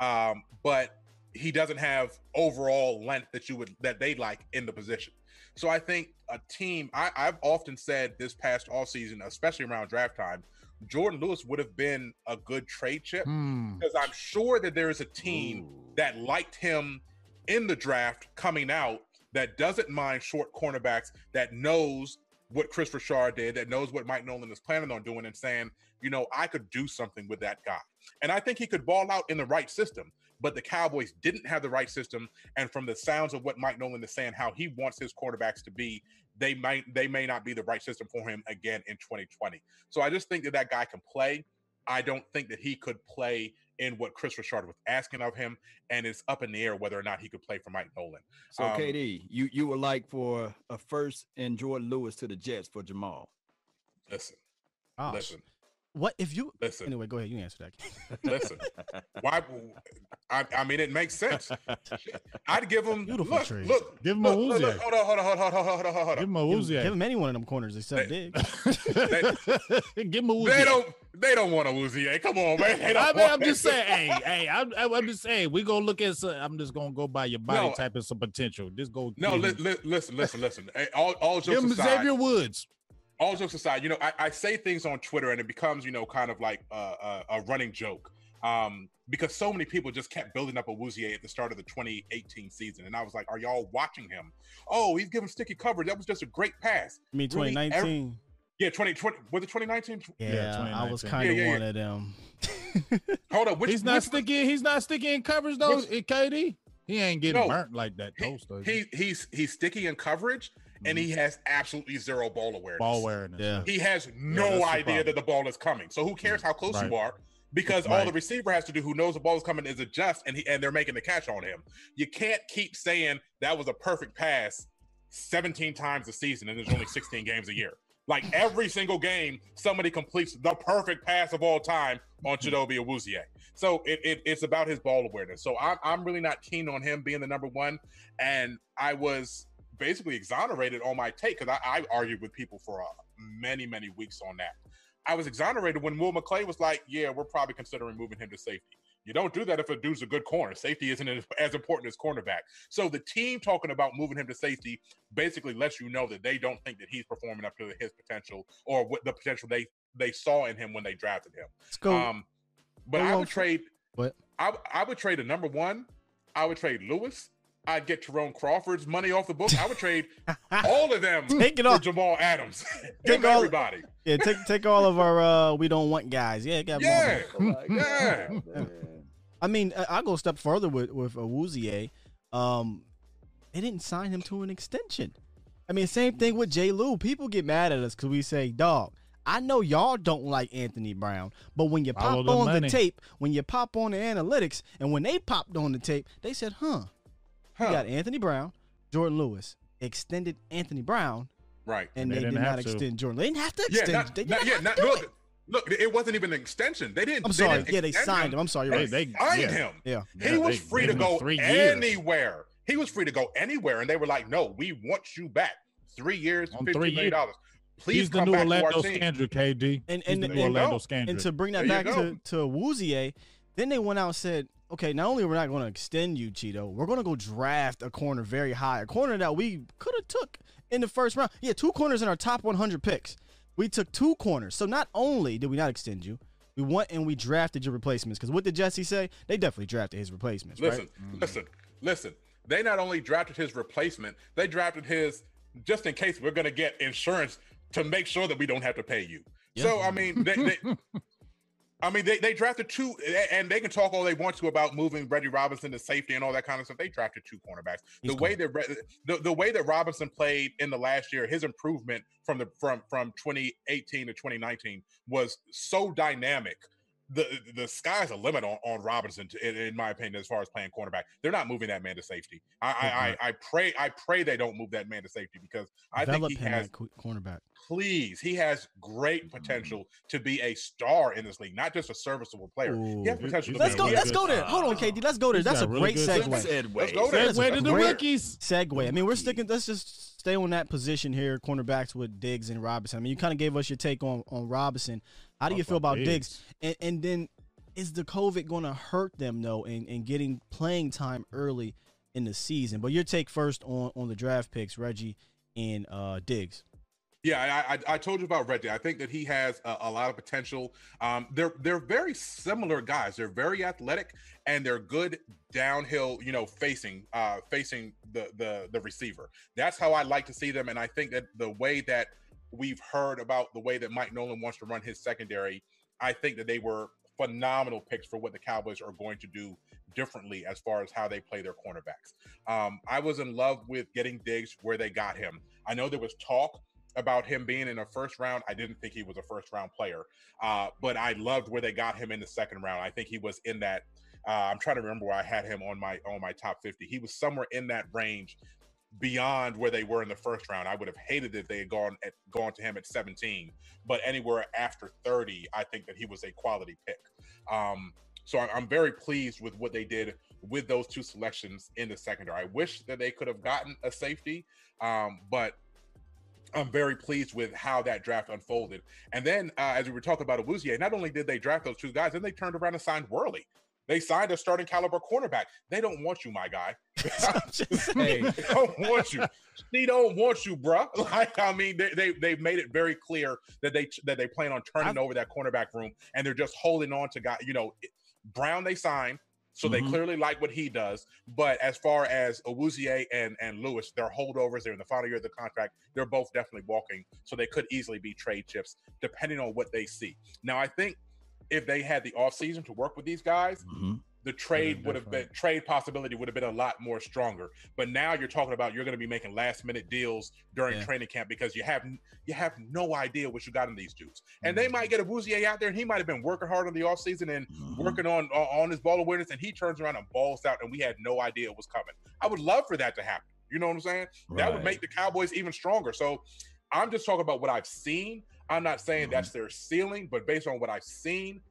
Um, but he doesn't have overall length that you would that they like in the position. So I think a team I, I've often said this past all season, especially around draft time, Jourdan Lewis would have been a good trade chip Hmm. because I'm sure that there is a team Ooh. that liked him in the draft coming out that doesn't mind short cornerbacks that knows what Kris Richard did, that knows what Mike Nolan is planning on doing and saying, you know, I could do something with that guy. And I think he could ball out in the right system, but the Cowboys didn't have the right system. And from the sounds of what Mike Nolan is saying, how he wants his quarterbacks to be, they might they may not be the right system for him again in 2020. So I just think that that guy can play. I don't think that he could play in what Kris Richard was asking of him, and it's up in the air whether or not he could play for Mike Nolan. So Um, KD, you you would like for a first and Jourdan Lewis to the Jets for Jamal. Listen, Gosh. listen, What if you? listen, Anyway, go ahead. You answer that. listen. Why? I, I mean, it makes sense. I'd give him. Beautiful look, trade. look, Give him a look, look, look, Hold on, hold on, hold on, hold on, hold on, hold on. Give him a Give, Uzi. give him any one of them corners except They- Dig. Give him a Uzi. They don't. They don't want a Uzi. Eh? Come on, man. I mean, I'm just it. saying, hey, hey, I'm, I'm just saying, we gonna look at some. I'm just gonna go by your body No. type and some potential. Just go. No, li- li- listen, listen, listen. Hey, All, all jokes give him aside, Xavier Woods. All jokes aside, you know, I, I say things on Twitter and it becomes, you know, kind of like a, a, a running joke. Um, because so many people just kept building up Awuzie at the start of the 2018 season. And I was like, are y'all watching him? Oh, he's giving sticky coverage. That was just a great pass. I mean, Really, 2019. Yeah, 2020 was it 2019? Yeah, I was kind of Yeah, yeah, one of them. Hold up, which he's not which- sticky. He's not sticky in coverage though. Which- eh, KD. He ain't getting No. burnt like that He, toast. he he's he's sticky in coverage and he has absolutely zero ball awareness. Mm-hmm. ball awareness. Yeah. He has no the idea problem. that the ball is coming. So who cares how close Right. you are? Because all the receiver has to do, who knows the ball is coming, is adjust, and he and they're making the catch on him. You can't keep saying that was a perfect pass 17 times a season, and there's only 16 games a year. Like every single game, somebody completes the perfect pass of all time on Mm-hmm. Chidobe Awuzie. So it, it, it's about his ball awareness. So I'm, I'm really not keen on him being the number one. And I was basically exonerated on my take because I, I argued with people for uh, many, many weeks on that. I was exonerated when Will McClay was like, "Yeah, we're probably considering moving him to safety." You don't do that if a dude's a good corner. Safety isn't as- important as cornerback. So the team talking about moving him to safety basically lets you know that they don't think that he's performing up to his potential or what the potential they they saw in him when they drafted him. Let's go. Um, but go I would trade. What? I I would trade a number one. I would trade Lewis. I'd get Tyrone Crawford's money off the book. I would trade all of them Take it for off. Jamal Adams. Take Give all- everybody. Yeah, take take all of our uh we don't want guys. Yeah, got Yeah. Yeah. I mean, I- I'll go a step further with with Awuzie. Um, they didn't sign him to an extension. I mean, same thing with Jay Lou. People get mad at us because we say, "Dog, I know y'all don't like Anthony Brown, but when you pop the on the money. tape, when you pop on the analytics, and when they popped on the tape, they said, "Huh, we Huh. got Anthony Brown, Jourdan Lewis, extended Anthony Brown, Right. and, And they they, did didn't not to. extend Jourdan. They didn't have to Yeah. extend. Not, they not, didn't yeah. Not, do look, it. look. It wasn't even an extension. They didn't. I'm they sorry. didn't Yeah, they signed him. I'm sorry. You're They right. They- signed yeah. him. Yeah. He Yeah, was they free to go anywhere. He was free to go anywhere, and they were like, "No, we want you back. Three years, On fifty three million dollars. Please He's the new back Orlando our. Scandrick, KD. And- He's and- the and- new Orlando Scandrick. And to bring that There back to to Awuzie, then they went out and said, okay, not only we're not going to extend you, Cheeto, we're going to go draft a corner very high, a corner that we could have took in the first round. Yeah, two corners in our top 100 picks. We took two corners. So not only did we not extend you, we went and we drafted your replacements. Because what did Jesse say? They definitely drafted his replacements, Listen, right? listen, listen. They not only drafted his replacement, they drafted his just in case we're going to get insurance to make sure that we don't have to pay you. So I mean, they, they, I mean, they, they drafted two, and they can talk all they want to about moving Reggie Robinson to safety and all that kind of stuff. They drafted two cornerbacks. He's the way that the, the way that Robinson played in the last year, his improvement from the from from 2018 to 2019 was so dynamic. The the sky's a limit on, on Robinson, to, in, in my opinion, as far as playing cornerback. They're not moving that man to safety. I I, I, I pray I pray they don't move that man to safety because I Develop think he has at co- cornerback. please. He has great mm. potential to be a star in this league, not just a serviceable player. Ooh. He has potential. to Let's be go. he Let's has- go there. Hold on, KD. Let's go there. He's That's a really great good segue. Segue. Let's go there. That's Segue to the rookies. segue. I mean, we're sticking. Let's just stay on that position here, cornerbacks with Diggs and Robinson. I mean, you kind of gave us your take on on Robinson. How do you feel about Diggs? And and then is the COVID going to hurt them though, in, in getting playing time early in the season? But your take first on on the draft picks, Reggie and uh Diggs. Yeah, I, I I told you about Reggie. I think that he has a, a lot of potential. Um, they're they're very similar guys. They're very athletic and they're good downhill. You know, facing uh facing the the the receiver. That's how I like to see them. And I think that the way that we've heard about the way that Mike Nolan wants to run his secondary, I think that they were phenomenal picks for what the Cowboys are going to do differently as far as how they play their cornerbacks. Um, I was in love with getting Diggs where they got him. I know there was talk about him being in a first round. I didn't think he was a first round player, uh, but I loved where they got him in the second round. I think he was in that. Uh, I'm trying to remember where I had him on my on my top 50. He was somewhere in that range beyond where they were in the first round. I would have hated if they had gone at gone to him at 17, but anywhere after 30, I think that he was a quality pick. Um, so I'm, very pleased with what they did with those two selections in the secondary. I wish that they could have gotten a safety, um, but I'm very pleased with how that draft unfolded. And then, uh, as we were talking about Awuzie, not only did they draft those two guys, then they turned around and signed Worley. They signed a starting caliber cornerback. They don't want you, my guy. Hey. they don't want you. They don't want you, bruh. Like I mean, they they they've made it very clear that they that they plan on turning I've- over that cornerback room, and they're just holding on to guy. You know, Brown they signed, So Mhm. they clearly like what he does. But as far as Awuzie and, and Lewis, they're holdovers. They're in the final year of the contract. They're both definitely walking. So they could easily be trade chips depending on what they see. Now, I think if they had the offseason to work with these guys, Mhm. The trade would have been trade possibility would have been a lot more stronger. But now you're talking about you're going to be making last minute deals during Yeah. training camp because you have you have no idea what you got in these dudes. And Mm-hmm. they might get Awuzie out there and he might have been working hard on the offseason and Mhm. working on on his ball awareness and he turns around and balls out and we had no idea it was coming. I would love for that to happen. You know what I'm saying? That would make the Cowboys even stronger. So I'm just talking about what I've seen. I'm not saying Mhm. that's their ceiling, but based on what I've seen,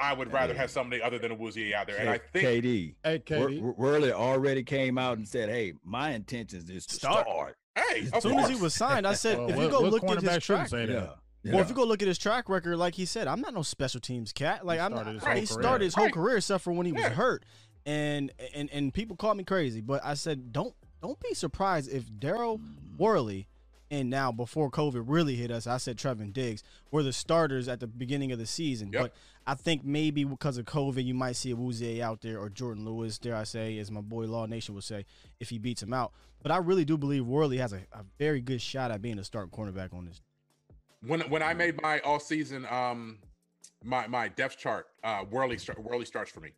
I would rather Hey. have somebody other than Awuzie out there. And I think KD. Hey, Wor- KD. Wor- Worley already came out and said, "Hey, my intentions is to Start. start." Hey, As of soon as he was signed, I said, Well, if you go look at his track, say that? Yeah. yeah. well, if you go look at his track record, like he said, I'm not no special teams cat. Like He I'm started not. his He whole started his whole Right. career except for when he was hurt, and and and people called me crazy, but I said, don't don't be surprised if Daryl Worley. And now, before COVID really hit us, I said Trevon Diggs were the starters at the beginning of the season. Yep. But I think maybe because of COVID, you might see Awuzie out there or Jourdan Lewis, dare I say, as my boy Law Nation would say, if he beats him out. But I really do believe Worley has a, a very good shot at being a starting cornerback on this. when when I made my all season um my my depth chart, uh Worley start, Worley starts for me.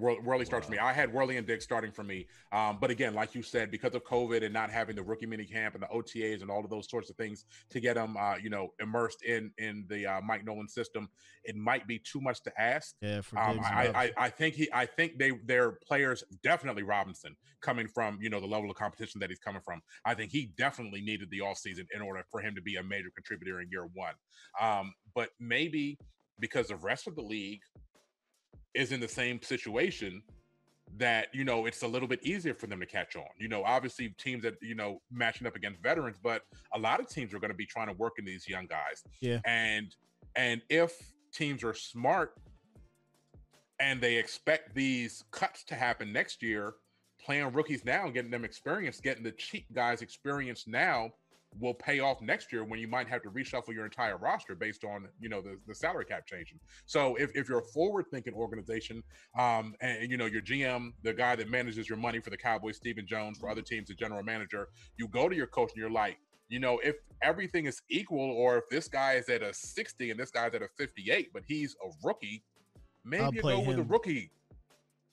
Whir- Worley starts for me. I had Worley and Diggs starting for me. Um, but again, like you said, because of COVID and not having the rookie mini camp and the OTAs and all of those sorts of things to get them, uh, you know, immersed in in the uh, Mike Nolan system, it might be too much to ask. Yeah, for Um, I, I, I think he, I think they, their players, definitely Robinson, coming from you know the level of competition that he's coming from. I think he definitely needed the offseason in order for him to be a major contributor in year one. Um, but maybe because the rest of the league is in the same situation that you know it's a little bit easier for them to catch on. You know, obviously teams that you know matching up against veterans, but a lot of teams are going to be trying to work in these young guys. Yeah. And and if teams are smart and they expect these cuts to happen next year, playing rookies now and getting them experience, getting the cheap guys experience now will pay off next year when you might have to reshuffle your entire roster based on you know the, the salary cap changing. So if, if you're a forward thinking organization um and you know your gm the guy that manages your money for the cowboys stephen jones for other teams the general manager you go to your coach and you're like you know if everything is equal or if this guy is at a 60 and this guy's at a 58 but he's a rookie maybe you go with a rookie.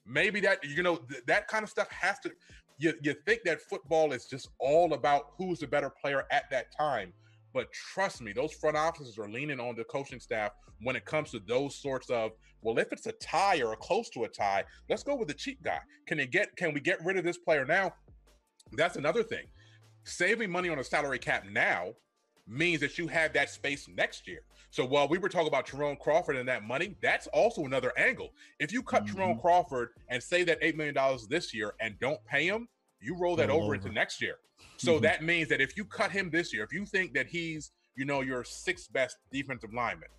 Maybe that you know th- that kind of stuff has to you, you think that football is just all about who's the better player at that time but trust me those front offices are leaning on the coaching staff when it comes to those sorts of well if it's a tie or close to a tie let's go with the cheap guy. Can they get can we get rid of this player now? That's another thing. Saving money on a salary cap now means that you have that space next year so while we were talking about Tyrone Crawford and that money, that's also another angle. If you cut Tyrone Crawford and save that $8 million this year and don't pay him, you roll that over, over. into next year. So Mhm. that means that if you cut him this year, if you think that he's, you know, your sixth best defensive lineman,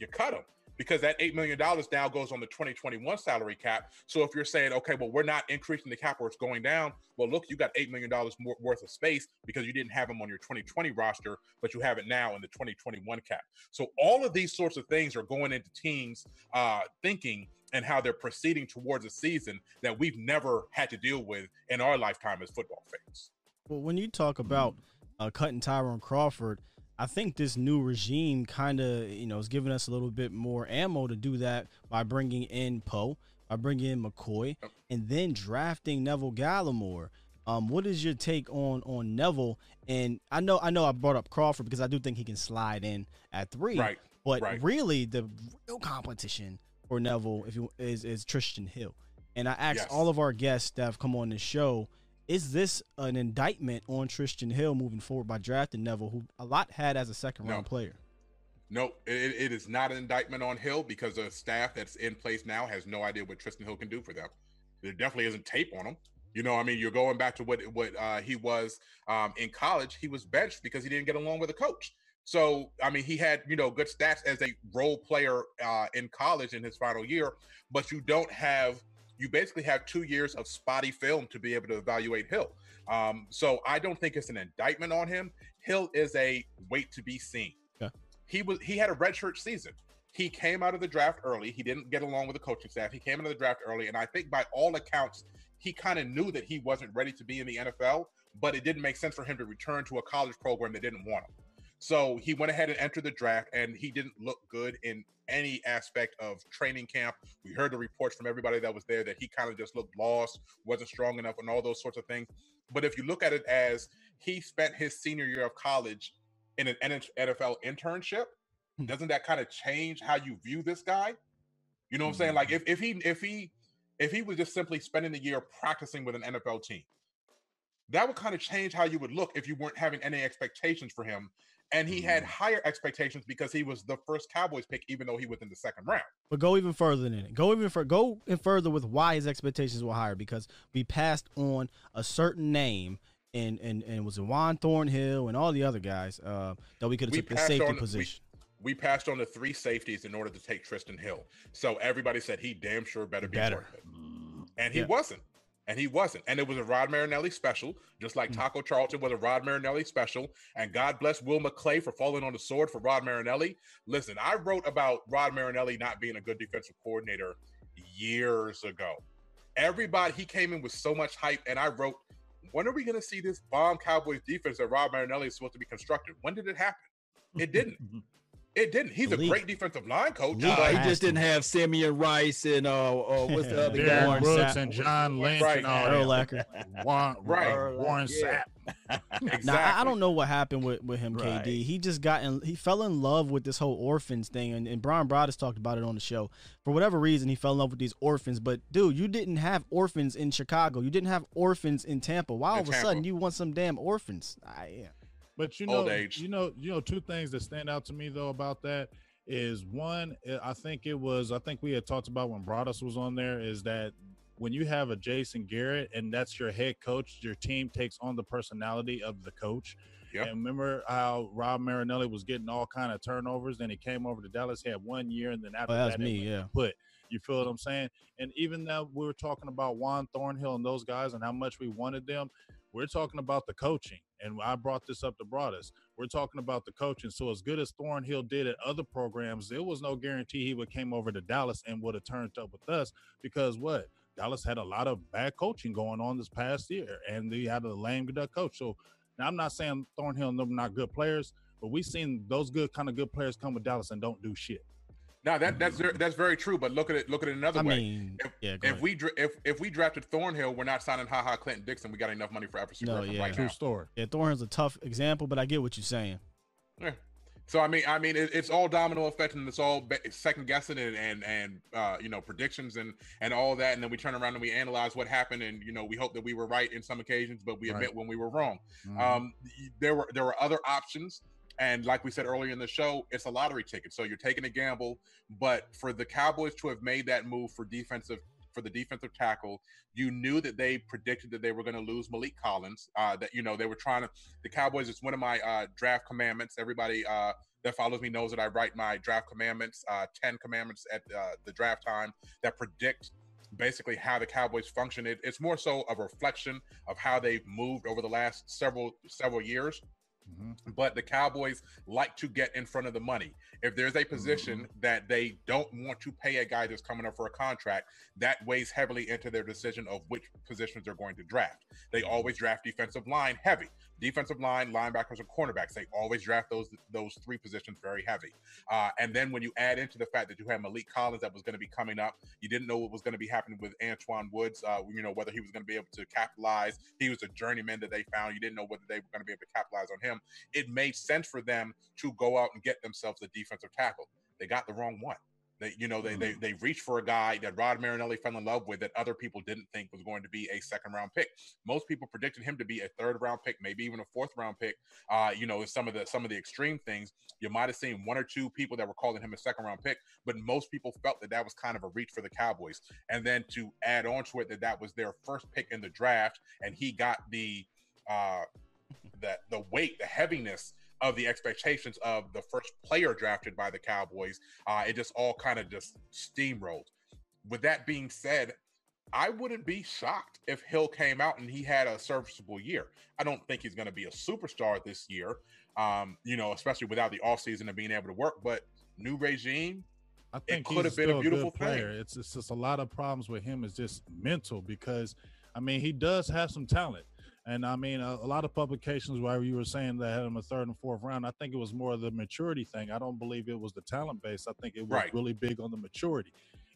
you cut him because that $8 million now goes on the 2021 salary cap. So if you're saying, okay, well, we're not increasing the cap or it's going down, well, look, you got $8 million more worth of space because you didn't have them on your 2020 roster, but you have it now in the 2021 cap. So all of these sorts of things are going into teams uh, thinking and how they're proceeding towards a season that we've never had to deal with in our lifetime as football fans. Well, when you talk about uh, cutting Tyrone Crawford, I think this new regime kind of, you know, is giving us a little bit more ammo to do that by bringing in Poe, by bringing in McCoy, and then drafting Neville Gallimore. Um, what is your take on on Neville? And I know, I know, I brought up Crawford because I do think he can slide in at three. Right, But right. really, the real competition for Neville, if you is is Trysten Hill. And I asked Yes. all of our guests that have come on the show, is this an indictment on Trysten Hill moving forward by drafting Neville, who a lot had as a second No. round player? No, it, it is not an indictment on Hill because the staff that's in place now has no idea what Trysten Hill can do for them. There definitely isn't tape on him. You know, I mean, you're going back to what what uh, he was um, in college. He was benched because he didn't get along with the coach. So, I mean, he had you know good stats as a role player uh, in college in his final year, but you don't have. You basically have two years of spotty film to be able to evaluate Hill. Um, so I don't think it's an indictment on him. Hill is a wait to be seen. Okay. He was he had a redshirt season. he came out of the draft early. He didn't get along with the coaching staff. He came out of the draft early, and I think by all accounts, he kind of knew that he wasn't ready to be in the NFL, but it didn't make sense for him to return to a college program that didn't want him. So he went ahead and entered the draft, and he didn't look good in any aspect of training camp. We heard the reports from everybody that was there that he kind of just looked lost, wasn't strong enough, and all those sorts of things. But if you look at it as he spent his senior year of college in an NFL internship, hmm. doesn't that kind of change how you view this guy? You know what I'm saying? Like if, if he if he if he was just simply spending the year practicing with an NFL team, that would kind of change how you would look if you weren't having any expectations for him and he had mm. higher expectations because he was the first Cowboys pick, even though he was in the second round. But go even further than it. Go even for go in further with why his expectations were higher because we passed on a certain name and and and was in Juan Thornhill and all the other guys uh, that we could have took the safety on, position. We, we, passed on the three safeties in order to take Trysten Hill. So everybody said he damn sure better be better. And he yeah. wasn't and he wasn't. And it was a Rod Marinelli special, just like hmm. Taco Charlton was a Rod Marinelli special. And God bless Will McClay for falling on the sword for Rod Marinelli. Listen, I wrote about Rod Marinelli not being a good defensive coordinator years ago. Everybody, he came in with so much hype, and I wrote, when are we going to see this bomb Cowboys defense that Rod Marinelli is supposed to be constructed? When did it happen? It didn't. It didn't. He's a great defensive line coach. Uh, he just didn't have Simeon Rice and uh, uh what's the other guy? Warren Brooks and John Lynch right. and all Urlacher. Warren, right. Warren yeah. Sapp. exactly. Now I don't know what happened with, with him, right. KD. He just got in. He fell in love with this whole orphans thing, and, and Brian Broaddus talked about it on the show. For whatever reason, he fell in love with these orphans. But dude, you didn't have orphans in Chicago. You didn't have orphans in Tampa. Why all of a sudden you want some damn orphans? I, yeah. But you know, you know, you know, two things that stand out to me though about that is one, eh, I think it was, I think we had talked about when Broaddus was on there, is that when you have a Jason Garrett and that's your head coach, your team takes on the personality of the coach. Yep. And remember how Rod Marinelli was getting all kind of turnovers, then he came over to Dallas, had one year, and then after well, that, me, yeah. put. You feel what I'm saying? And even though we were talking about Juan Thornhill and those guys and how much we wanted them, we're talking about the coaching. And I brought this up to Broaddus. We're talking about the coaching. So as good as Thornhill did at other programs, there was no guarantee he would came over to Dallas and would have turned up with us because what? Dallas had a lot of bad coaching going on this past year, and they had a lame duck coach. So now I'm not saying Thornhill and them not good players, but we've seen those good kind of good players come with Dallas and don't do shit. No, that that's that's very true. But look at it. Look at it another I way. Mean, if, yeah, if we if if we drafted Thornhill, we're not signing Ha Ha Clinton Dixon. We got enough money for Everson no, yeah. right True now. story. Yeah, Thornhill's a tough example, but I get what you're saying. Yeah. So I mean, I mean, it, it's all domino effect, and it's all second guessing and and and uh, you know predictions and and all that, and then we turn around and we analyze what happened, and you know we hope that we were right in some occasions, but we admit right. when we were wrong. Mm-hmm. Um, there were there were other options and like we said earlier in the show, it's a lottery ticket. So you're taking a gamble. But for the Cowboys to have made that move for defensive for the defensive tackle, you knew that they predicted that they were going to lose Maliek Collins. Uh, that you know they were trying to. The Cowboys. It's one of my uh, draft commandments. Everybody uh, that follows me knows that I write my draft commandments, uh, ten commandments at uh, the draft time that predict basically how the Cowboys function. It, it's more so a reflection of how they've moved over the last several several years. Mm-hmm. But the Cowboys like to get in front of the money. If there's a position mm-hmm. that they don't want to pay a guy that's coming up for a contract, that weighs heavily into their decision of which positions they're going to draft. They mm-hmm. always draft defensive line heavy defensive line, linebackers, and cornerbacks. They always draft those those three positions very heavy. Uh, and then when you add into the fact that you had Maliek Collins that was going to be coming up, you didn't know what was going to be happening with Antoine Woods. Uh, you know whether he was going to be able to capitalize. He was a journeyman that they found. You didn't know whether they were going to be able to capitalize on him. It made sense for them to go out and get themselves a defensive tackle. They got the wrong one. They, you know, they, mm. they they reached for a guy that Rod Marinelli fell in love with that other people didn't think was going to be a second round pick. Most people predicted him to be a third round pick, maybe even a fourth round pick. Uh, you know, some of the some of the extreme things you might have seen one or two people that were calling him a second round pick, but most people felt that that was kind of a reach for the Cowboys. And then to add on to it that that was their first pick in the draft, and he got the uh, that the weight, the heaviness of the expectations of the first player drafted by the Cowboys. Uh, it just all kind of just steamrolled. With that being said, I wouldn't be shocked if Hill came out and he had a serviceable year. I don't think he's going to be a superstar this year, um, you know, especially without the offseason and being able to work. But new regime, I think could have been a beautiful good player. thing. It's, it's just a lot of problems with him. Is just mental because, I mean, he does have some talent, and I mean, a, a lot of publications where you were saying that had him a third and fourth round. I think it was more of the maturity thing. I don't believe it was the talent base. I think it was Right. really big on the maturity,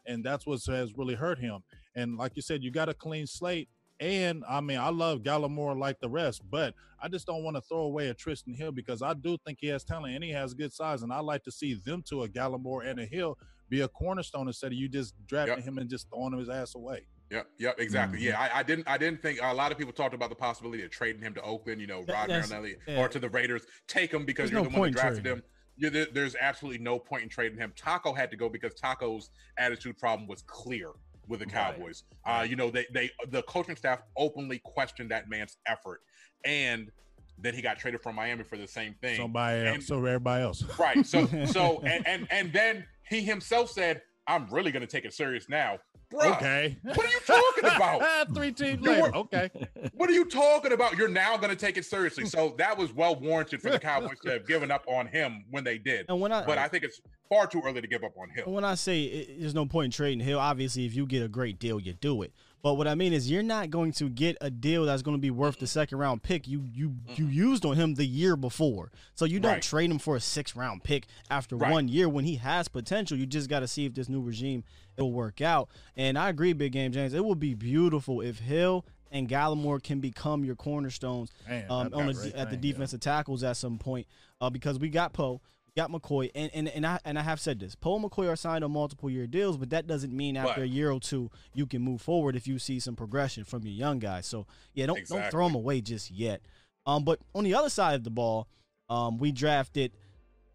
and that's what has really hurt him. And like you said, you got a clean slate. And I mean, I love Gallimore like the rest, but I just don't want to throw away a Trysten Hill because I do think he has talent and he has good size. And I like to see them two, a Gallimore and a Hill, be a cornerstone instead of you just drafting Yep. him and just throwing his ass away. Yep, yep, exactly. Mm-hmm. Yeah, I, I didn't, I didn't think a lot of people talked about the possibility of trading him to Oakland, you know, Rod that's- Marinelli, yeah. or to the Raiders. Take him because There's you're no the one that drafted him. There, there's absolutely no point in trading him. Taco had to go because Taco's attitude problem was clear with the Right. Cowboys. Uh, you know, they, they, the coaching staff openly questioned that man's effort, and then he got traded from Miami for the same thing. Somebody else, so everybody else. Right. So so and and and then he himself said, "I'm really going to take it serious now." Bruh, Okay. What are you talking about? Three teams later. were- Okay. What are you talking about? You're now going to take it seriously. So that was well warranted for the Cowboys to have given up on him when they did. And when I But I think it's far too early to give up on Hill. when I say it, there's no point in trading Hill, obviously if you get a great deal, you do it. But what I mean is you're not going to get a deal that's going to be worth the second round pick you you you used on him the year before. So you don't Right. trade him for a six round pick after Right. one year when he has potential. You just got to see if this new regime it will work out. And I agree, Big Game James. It would be beautiful if Hill and Gallimore can become your cornerstones Man, um, on a great at the thing, yeah. defensive tackles at some point uh, because we got Poe, got McCoy, and, and and I and I have said this: Poe and McCoy are signed on multiple year deals, but that doesn't mean after a year or two you can move forward if you see some progression from your young guys. So yeah, don't don't throw them away just yet. Um, but on the other side of the ball, um, we drafted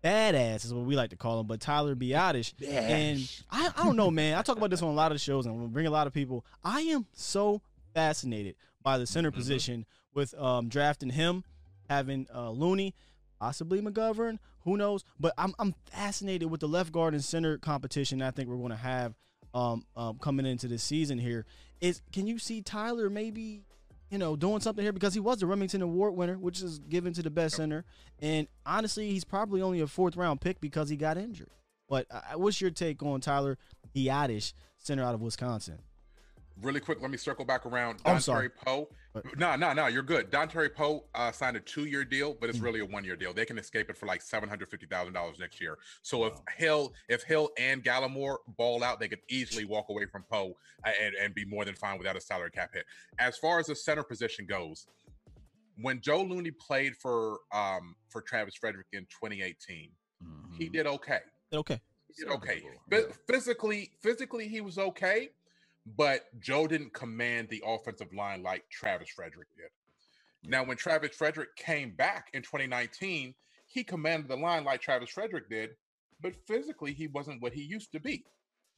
badass is what we like to call him, but Tyler Biadasz. And I, I don't know, man. I talk about this on a lot of shows and we bring a lot of people. I am so fascinated by the center Mhm. position with um, drafting him, having uh, Looney, possibly McGovern, who knows? But I'm I'm fascinated with the left guard and center competition. I think we're going to have um, um, coming into this season here. Is can you see Tyler maybe? You know, doing something here because he was the Rimington Award winner, which is given to the best center. And honestly, he's probably only a fourth round pick because he got injured. But uh, what's your take on Tyler Biadasz, center out of Wisconsin? Really quick, let me circle back around. I'm sorry. Poe. But- No, no, no, you're good. Dontari Poe uh, signed a two-year deal, but it's Mm. really a one-year deal. They can escape it for like seven hundred fifty thousand dollars next year. So if Hill, if Hill and Gallimore ball out, they could easily walk away from Poe and, and be more than fine without a salary cap hit. As far as the center position goes, when Joe Looney played for um for Travis Frederick in 2018, Mm-hmm. he did okay. Okay. He did okay. Physically, physically he was okay, but Joe didn't command the offensive line like Travis Frederick did. Now, when Travis Frederick came back in 2019, he commanded the line like Travis Frederick did, but physically he wasn't what he used to be.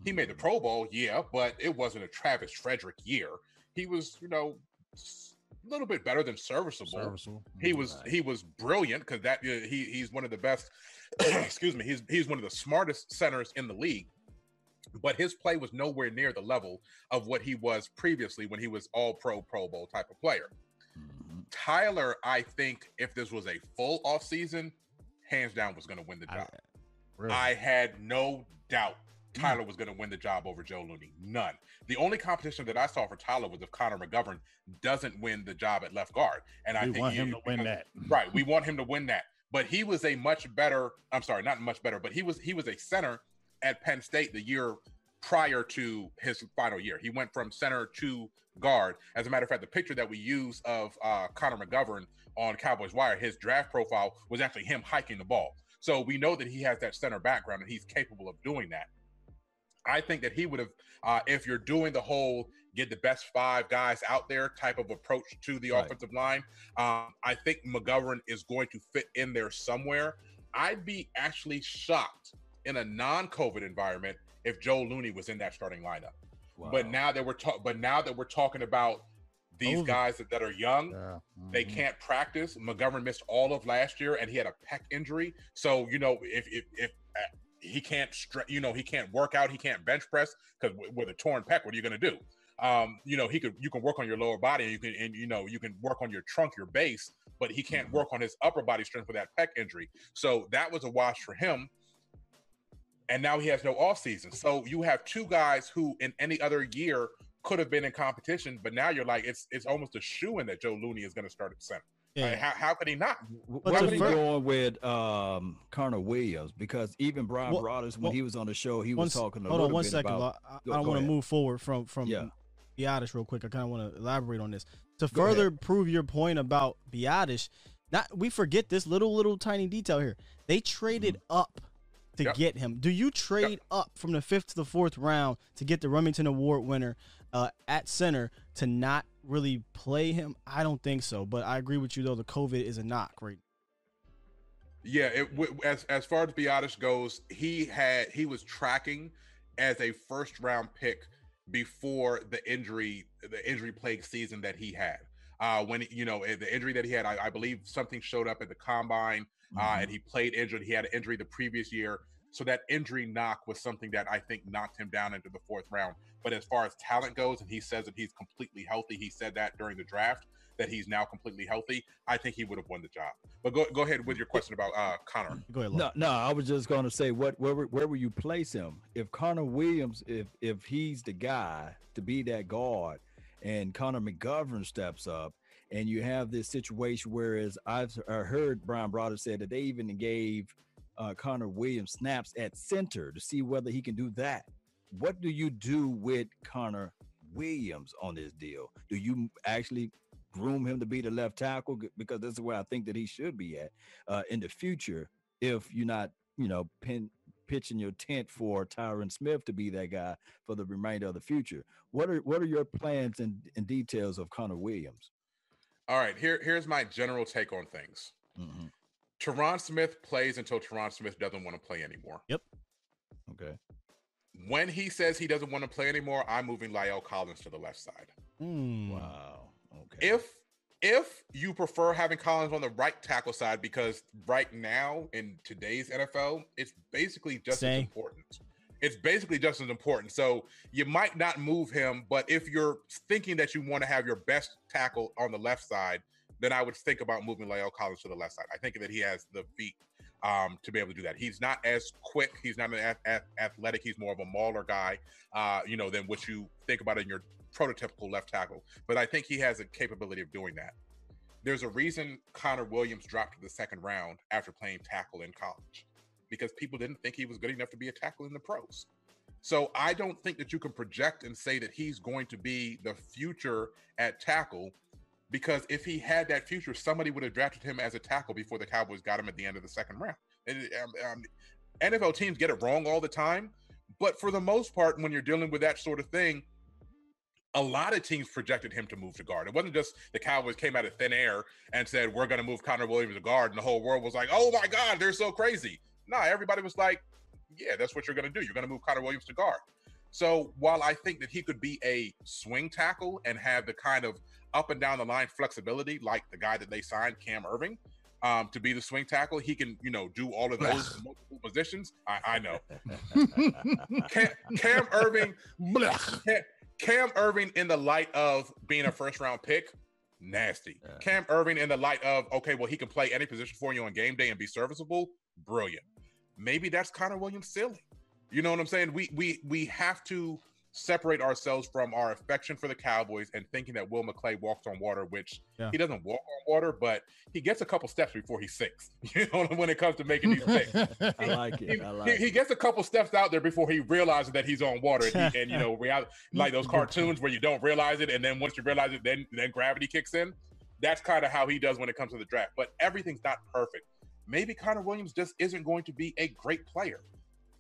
He made the Mm-hmm. Pro Bowl, yeah, but it wasn't a Travis Frederick year. He was, you know, a little bit better than serviceable. Serviceable. He was Right. he was brilliant because that uh, he he's one of the best. excuse me, he's he's one of the smartest centers in the league. But his play was nowhere near the level of what he was previously when he was all pro Pro Bowl type of player. Mhm. Tyler, I think if this was a full off season, hands down was going to win the I- job. Really. I had no doubt Tyler was going to win the job over Joe Looney. None. The only competition that I saw for Tyler was if Connor McGovern doesn't win the job at left guard, and I think want him to win that. right we want him to win that but he was a much better i'm sorry not much better but he was he was a center at penn state the year prior to his final year he went from center to guard as a matter of fact the picture that we use of uh connor mcgovern on cowboys wire his draft profile was actually him hiking the ball so we know that he has that center background and he's capable of doing that i think that he would have uh if you're doing the whole get the best five guys out there type of approach to the Right. offensive line um, I think McGovern is going to fit in there somewhere. I'd be actually shocked in a non-COVID environment if Joe Looney was in that starting lineup. But now that we're talking, but now that we're talking about these guys that, that are young, Yeah. they Mhm. can't practice. McGovern missed all of last year, and he had a pec injury. So you know, if if, if uh, he can't, stre- you know, he can't work out, he can't bench press because with a torn pec, what are you going to do? Um, you know, he could you can work on your lower body, and you can and you know you can work on your trunk, your base, but he can't Mhm. work on his upper body strength with that pec injury. So that was a wash for him. And now he has no off season. So you have two guys who, in any other year, could have been in competition, but now you're like it's it's almost a shoe in that Joe Looney is going to start at center. Yeah. how, how could he not? But Why would he going with um, Connor Williams? Because even Brian well, Broaddus, when well, he was on the show, he was talking. About Hold on one second. About, I, I don't want to move forward from from yeah. Biadasz real quick. I kind of want to elaborate on this to go further ahead. prove your point about Biadasz. Not we forget this little little tiny detail here. They traded mm-hmm. up to yep. get him. Do you trade yep. up from the fifth to the fourth round to get the Rimington Award winner uh, at center to not really play him? I don't think so. But I agree with you though. The COVID is a knock, right? Yeah, it, as as far as Biadasz goes, he had he was tracking as a first round pick before the injury the injury plague season that he had. Uh, when you know the injury that he had, I, I believe something showed up at the combine, uh, mm-hmm. and he played injured. He had an injury the previous year, so that injury knock was something that I think knocked him down into the fourth round. But as far as talent goes, and he says that he's completely healthy, he said that during the draft that he's now completely healthy. I think he would have won the job. But go go ahead with your question about uh, Connor. Go ahead. No, no, I was just going to say what where where will you place him if Connor Williams if if he's the guy to be that guard and Connor McGovern steps up and you have this situation whereas I've heard Brian Broaddus said that they even gave uh, Connor Williams snaps at center to see whether he can do that. What do you do with Connor Williams on this deal? Do you actually groom him to be the left tackle because this is where I think that he should be at uh, in the future if you're not, you know, pin, pitching your tent for Tyron Smith to be that guy for the remainder of the future. What are what are your plans and, and details of Connor Williams? All right, here here's my general take on things. Mm-hmm. Tyron Smith plays until Tyron Smith doesn't want to play anymore. Yep. Okay. When he says he doesn't want to play anymore, I'm moving La'el Collins to the left side. Mm. Wow. Okay. If if you prefer having Collins on the right tackle side, because right now in today's NFL, it's basically just Same. as important. It's basically just as important. So you might not move him, but if you're thinking that you want to have your best tackle on the left side, then I would think about moving La'el Collins to the left side. I think that he has the feet um, to be able to do that. He's not as quick. He's not an athletic. He's more of a mauler guy, uh, you know, than what you think about in your prototypical left tackle. But I think he has a capability of doing that. There's a reason Connor Williams dropped to the second round after playing tackle in college because people didn't think he was good enough to be a tackle in the pros. So I don't think that you can project and say that he's going to be the future at tackle because if he had that future, somebody would have drafted him as a tackle before the Cowboys got him at the end of the second round. And um, um, NFL teams get it wrong all the time, but for the most part, when you're dealing with that sort of thing, a lot of teams projected him to move to guard. It wasn't just the Cowboys came out of thin air and said we're going to move Connor Williams to guard, and the whole world was like, "Oh my God, they're so crazy." No, everybody was like, "Yeah, that's what you're going to do. You're going to move Connor Williams to guard." So while I think that he could be a swing tackle and have the kind of up and down the line flexibility, like the guy that they signed, Cam Erving, um, to be the swing tackle. He can, you know, do all of those multiple positions. I, I know. Cam, Cam Erving, Cam, Cam Erving in the light of being a first round pick, nasty. Yeah. Cam Erving in the light of okay, well he can play any position for you on game day and be serviceable, brilliant. Maybe that's Connor Williams' ceiling. You know what I'm saying? We we we have to separate ourselves from our affection for the Cowboys and thinking that Will McClay walks on water, which yeah. he doesn't walk on water, but he gets a couple steps before he sinks. You know, when it comes to making these picks, I like it. I like he, he, gets a couple steps out there before he realizes that he's on water, and, he, and you know, reality, like those cartoons where you don't realize it, and then once you realize it, then then gravity kicks in. That's kind of how he does when it comes to the draft. But everything's not perfect. Maybe Connor Williams just isn't going to be a great player.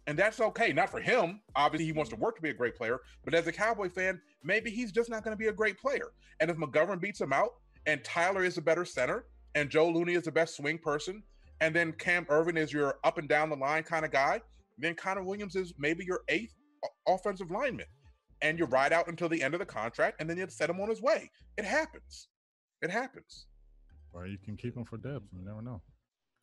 And that's okay. Not for him. Obviously, he wants to work to be a great player. But as a Cowboy fan, maybe he's just not going to be a great player. And if McGovern beats him out, and Tyler is a better center, and Joe Looney is the best swing person, and then Cam Erving is your up and down the line kind of guy, then Connor Williams is maybe your eighth offensive lineman. And you ride out until the end of the contract, and then you set him on his way. It happens. It happens. Or you can keep him for depth. You never know.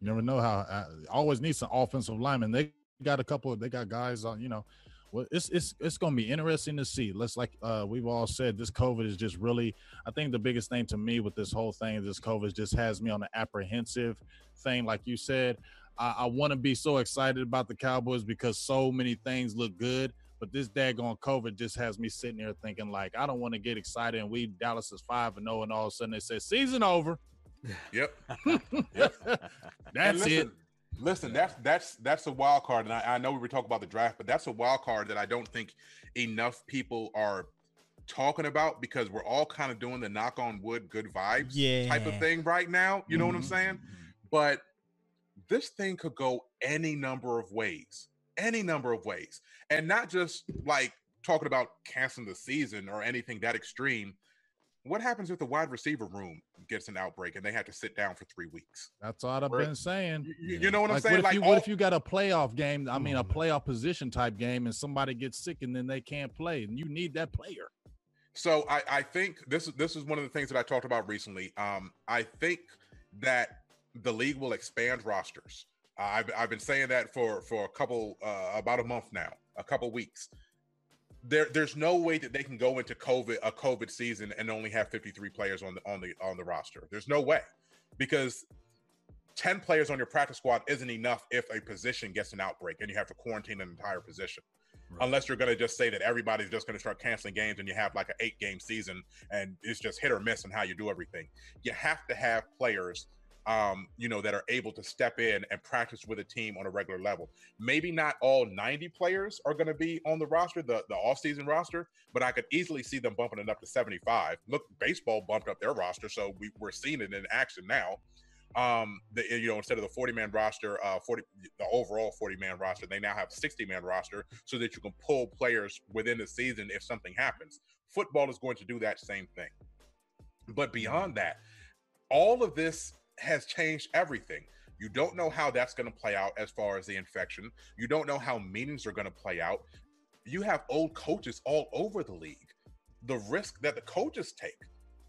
You never know how. Uh, always need some offensive linemen. They got a couple. They got guys on. You know, well, it's it's it's going to be interesting to see. Let's like uh, we've all said, this COVID is just really. I think the biggest thing to me with this whole thing, this COVID, just has me on the apprehensive thing. Like you said, I, I want to be so excited about the Cowboys because so many things look good. But this daggone COVID just has me sitting there thinking like I don't want to get excited and we Dallas is five and zero, oh, and all of a sudden they say season over. Yep. yep. That's listen, it. Listen, that's that's that's a wild card, and I, I know we were talking about the draft, but that's a wild card that I don't think enough people are talking about because we're all kind of doing the knock on wood, good vibes yeah. type of thing right now. You know mm-hmm. what I'm mm-hmm. saying? But this thing could go any number of ways, any number of ways, and not just like talking about canceling the season or anything that extreme. What happens with the wide receiver room gets an outbreak and they have to sit down for three weeks? That's what I've been saying. You, you know what like, I'm saying? What if, like, you, all, what if you got a playoff game? I mean, a playoff position type game, and somebody gets sick and then they can't play, and you need that player. So I, I think this is this is one of the things that I talked about recently. Um, I think that the league will expand rosters. Uh, I've, I've been saying that for for a couple uh, about a month now, a couple weeks. There, there's no way that they can go into COVID a COVID season and only have 53 players on the on the on the roster. There's no way because 10 players on your practice squad isn't enough if a position gets an outbreak and you have to quarantine an entire position. Right. Unless you're going to just say that everybody's just going to start canceling games and you have like an eight game season and it's just hit or miss in how you do everything. You have to have players um, you know, that are able to step in and practice with a team on a regular level. Maybe not all 90 players are going to be on the roster, the, the off-season roster, but I could easily see them bumping it up to 75. Look, baseball bumped up their roster, so we, we're seeing it in action now. Um, the, you know, instead of the 40 man roster, uh, 40 the overall 40 man roster, they now have 60 man roster so that you can pull players within the season if something happens. Football is going to do that same thing. But beyond that, all of this has changed everything. You don't know how that's going to play out as far as the infection. You don't know how meetings are going to play out. You have old coaches all over the league. The risk that the coaches take,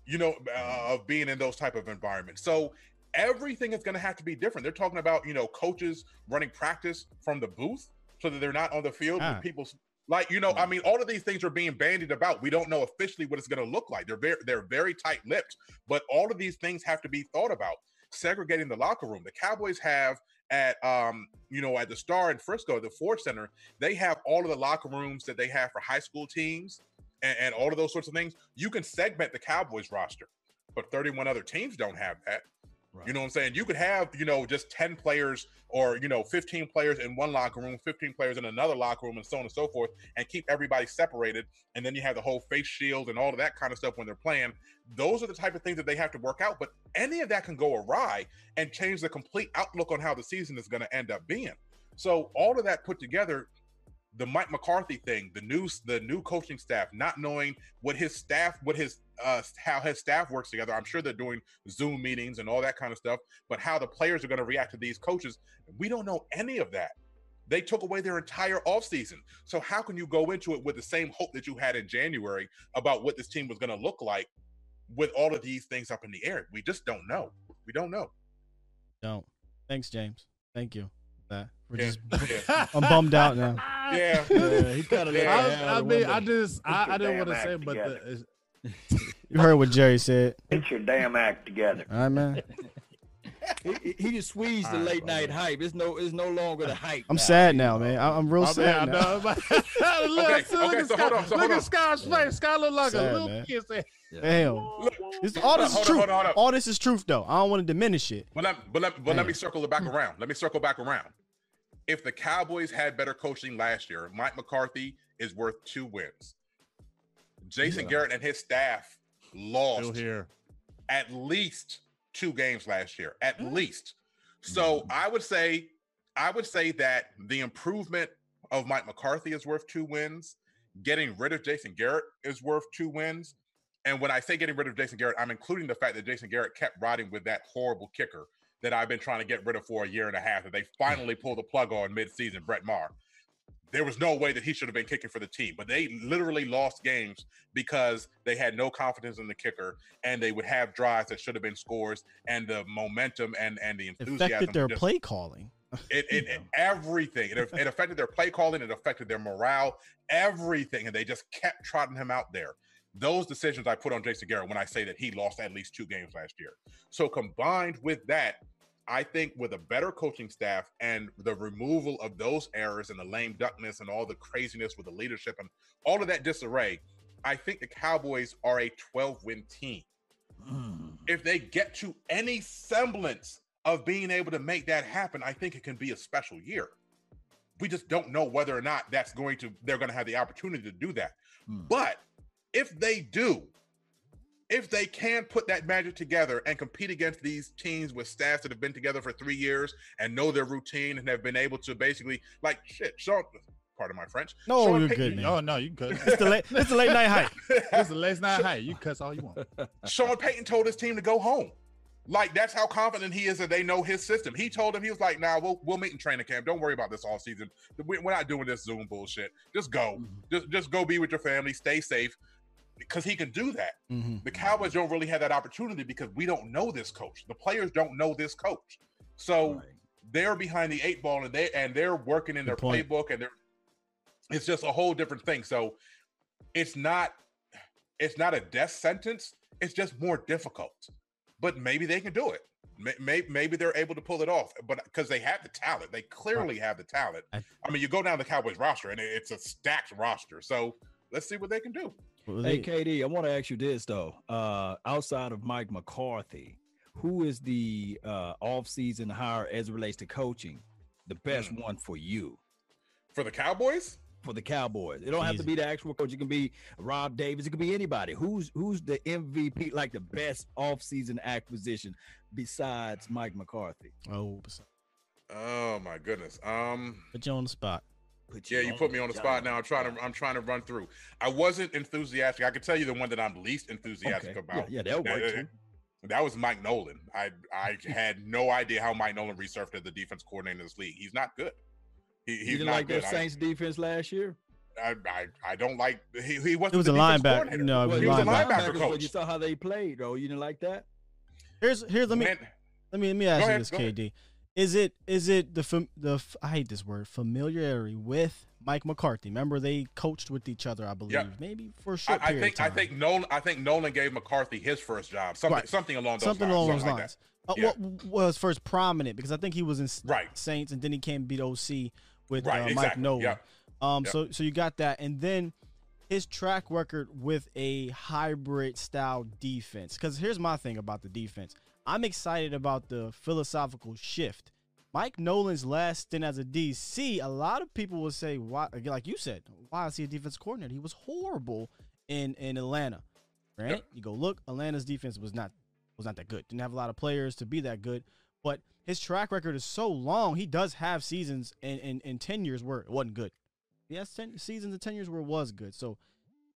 you know, uh, of being in those type of environments. So everything is going to have to be different. They're talking about, you know, coaches running practice from the booth so that they're not on the field ah. with people's like, you know, I mean, all of these things are being bandied about. We don't know officially what it's going to look like. They're very, they're very tight-lipped, but all of these things have to be thought about segregating the locker room. The Cowboys have at um, you know, at the Star in Frisco, the Ford Center, they have all of the locker rooms that they have for high school teams and, and all of those sorts of things. You can segment the Cowboys roster, but 31 other teams don't have that. Right. You know what I'm saying? You could have, you know, just 10 players or, you know, 15 players in one locker room, 15 players in another locker room, and so on and so forth, and keep everybody separated. And then you have the whole face shield and all of that kind of stuff when they're playing. Those are the type of things that they have to work out. But any of that can go awry and change the complete outlook on how the season is going to end up being. So all of that put together the Mike McCarthy thing, the new the new coaching staff, not knowing what his staff, what his uh how his staff works together. I'm sure they're doing Zoom meetings and all that kind of stuff, but how the players are going to react to these coaches, we don't know any of that. They took away their entire offseason. So how can you go into it with the same hope that you had in January about what this team was going to look like with all of these things up in the air? We just don't know. We don't know. Don't. Thanks, James. Thank you. That we're yeah. just yeah. I'm bummed out now. Yeah, yeah he kind of. Yeah, I, I mean, I just I, I didn't want to say, but the, you heard what Jerry said. Get your damn act together. All right, man. he, he, just squeezed the late night hype. It's no, it's no longer the hype. I'm now. sad now, man. I, am real sad. Now. look, okay, okay, so hold on. So look at Sky's face. Sky look like sad, a little man. kid. Yeah. Damn. Look, this, all this is truth. Hold on, hold on. All this is truth, though. I don't want to diminish it. But let, but let, but let me circle it back around. Let me circle back around if the Cowboys had better coaching last year, Mike McCarthy is worth two wins. Jason yeah. Garrett and his staff lost here. at least two games last year, at mm. least. So mm. I would say, I would say that the improvement of Mike McCarthy is worth two wins. Getting rid of Jason Garrett is worth two wins. And when I say getting rid of Jason Garrett, I'm including the fact that Jason Garrett kept riding with that horrible kicker that I've been trying to get rid of for a year and a half that they finally pulled the plug on midseason, Brett Maher. There was no way that he should have been kicking for the team, but they literally lost games because they had no confidence in the kicker, and they would have drives that should have been scores, and the momentum and and the enthusiasm affected their just, play calling. It, it, it everything. It, it affected their play calling. It affected their morale. Everything, and they just kept trotting him out there those decisions I put on Jason Garrett when I say that he lost at least two games last year. So combined with that, I think with a better coaching staff and the removal of those errors and the lame duckness and all the craziness with the leadership and all of that disarray, I think the Cowboys are a 12 win team. Mm. If they get to any semblance of being able to make that happen, I think it can be a special year. We just don't know whether or not that's going to they're going to have the opportunity to do that. Mm. But if they do, if they can put that magic together and compete against these teams with staffs that have been together for three years and know their routine and have been able to basically like shit, Sean part of my French. No, Sean you're Payton, good, man. No, no, you good. It's the late, it's the late night hype. it's the late night hype. You cuss all you want. Sean Payton told his team to go home. Like that's how confident he is that they know his system. He told him he was like, "Nah, we'll we'll meet in training camp. Don't worry about this all season. We're not doing this Zoom bullshit. Just go. Mm-hmm. Just just go be with your family. Stay safe." Because he can do that. Mm-hmm. The Cowboys don't really have that opportunity because we don't know this coach. The players don't know this coach. So right. they're behind the eight ball and they and they're working in Good their point. playbook and they're it's just a whole different thing. So it's not it's not a death sentence. It's just more difficult but maybe they can do it. Maybe, maybe they're able to pull it off, but because they have the talent, they clearly have the talent. I, I, mean, you go down the Cowboys roster, and it's a stacked roster. So let's see what they can do. Hey, KD, I want to ask you this though. Uh, outside of Mike McCarthy, who is the uh, off-season hire as it relates to coaching, the best hmm. one for you? For the Cowboys? for the Cowboys. It don't have to be the actual coach. It can be Rob Davis. It could be anybody. Who's who's the MVP, like the best offseason acquisition besides Mike McCarthy? Oh, oh my goodness. Um, put you on the spot. You yeah, you put me on the spot now. I'm trying to I'm trying to run through. I wasn't enthusiastic. I can tell you the one that I'm least enthusiastic okay. about. Yeah, yeah that work too. That was Mike Nolan. I I had no idea how Mike Nolan resurfaced as the defense coordinator in this league. He's not good. He, he's you didn't like good. their Saints I, defense last year. I, I, I don't like he, he wasn't. It was a linebacker. No, it was, he was a linebacker coach. But you saw how they played, though. You didn't like that. Here's here's let me Man. let me let me ask you this, KD. Ahead. Is it is it the the I hate this word familiarity with Mike McCarthy? Remember they coached with each other, I believe, yep. maybe for a short I, I think I think Nolan I think Nolan gave McCarthy his first job, something right. something along those something lines, along those lines. Yeah. What was first prominent because I think he was in right. Saints and then he came to beat OC with right, uh, Mike exactly. Nolan. Yep. Um, yep. so so you got that, and then his track record with a hybrid style defense. Because here's my thing about the defense. I'm excited about the philosophical shift. Mike Nolan's last stint as a DC, a lot of people will say, "Why?" Like you said, why is he a defense coordinator? He was horrible in in Atlanta, right? Yep. You go look, Atlanta's defense was not was not that good. Didn't have a lot of players to be that good, but his track record is so long. He does have seasons in in, in ten years where it wasn't good. He has ten seasons in ten years where it was good. So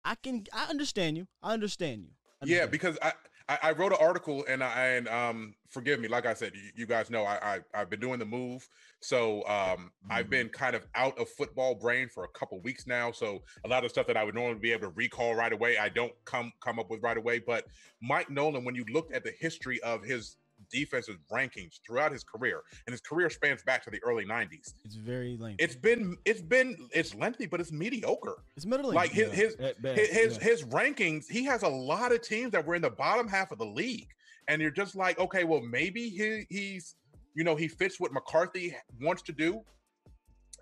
I can I understand you. I understand you. I understand. Yeah, because I, I, I wrote an article and I and um forgive me, like I said, you, you guys know I, I have been doing the move. So um mm-hmm. I've been kind of out of football brain for a couple weeks now. So a lot of stuff that I would normally be able to recall right away, I don't come come up with right away. But Mike Nolan, when you looked at the history of his defensive rankings throughout his career, and his career spans back to the early '90s. It's very lengthy. It's been it's been it's lengthy, but it's mediocre. It's middling. Like his his his, his, yeah. his rankings, he has a lot of teams that were in the bottom half of the league, and you're just like, okay, well maybe he he's you know he fits what McCarthy wants to do.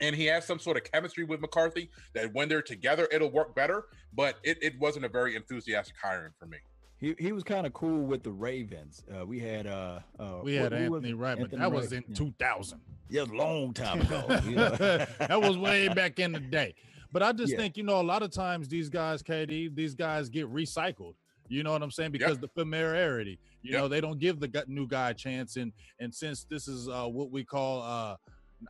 And he has some sort of chemistry with McCarthy that when they're together, it'll work better. But it, it wasn't a very enthusiastic hiring for me. He he was kind of cool with the Ravens. Uh, we had uh, uh we had Anthony Wright, but that was in yeah. 2000. Yeah, a long time ago. that was way back in the day. But I just yeah. think you know a lot of times these guys, KD, these guys get recycled. You know what I'm saying? Because yep. the familiarity. You yep. know they don't give the new guy a chance, and and since this is uh, what we call uh,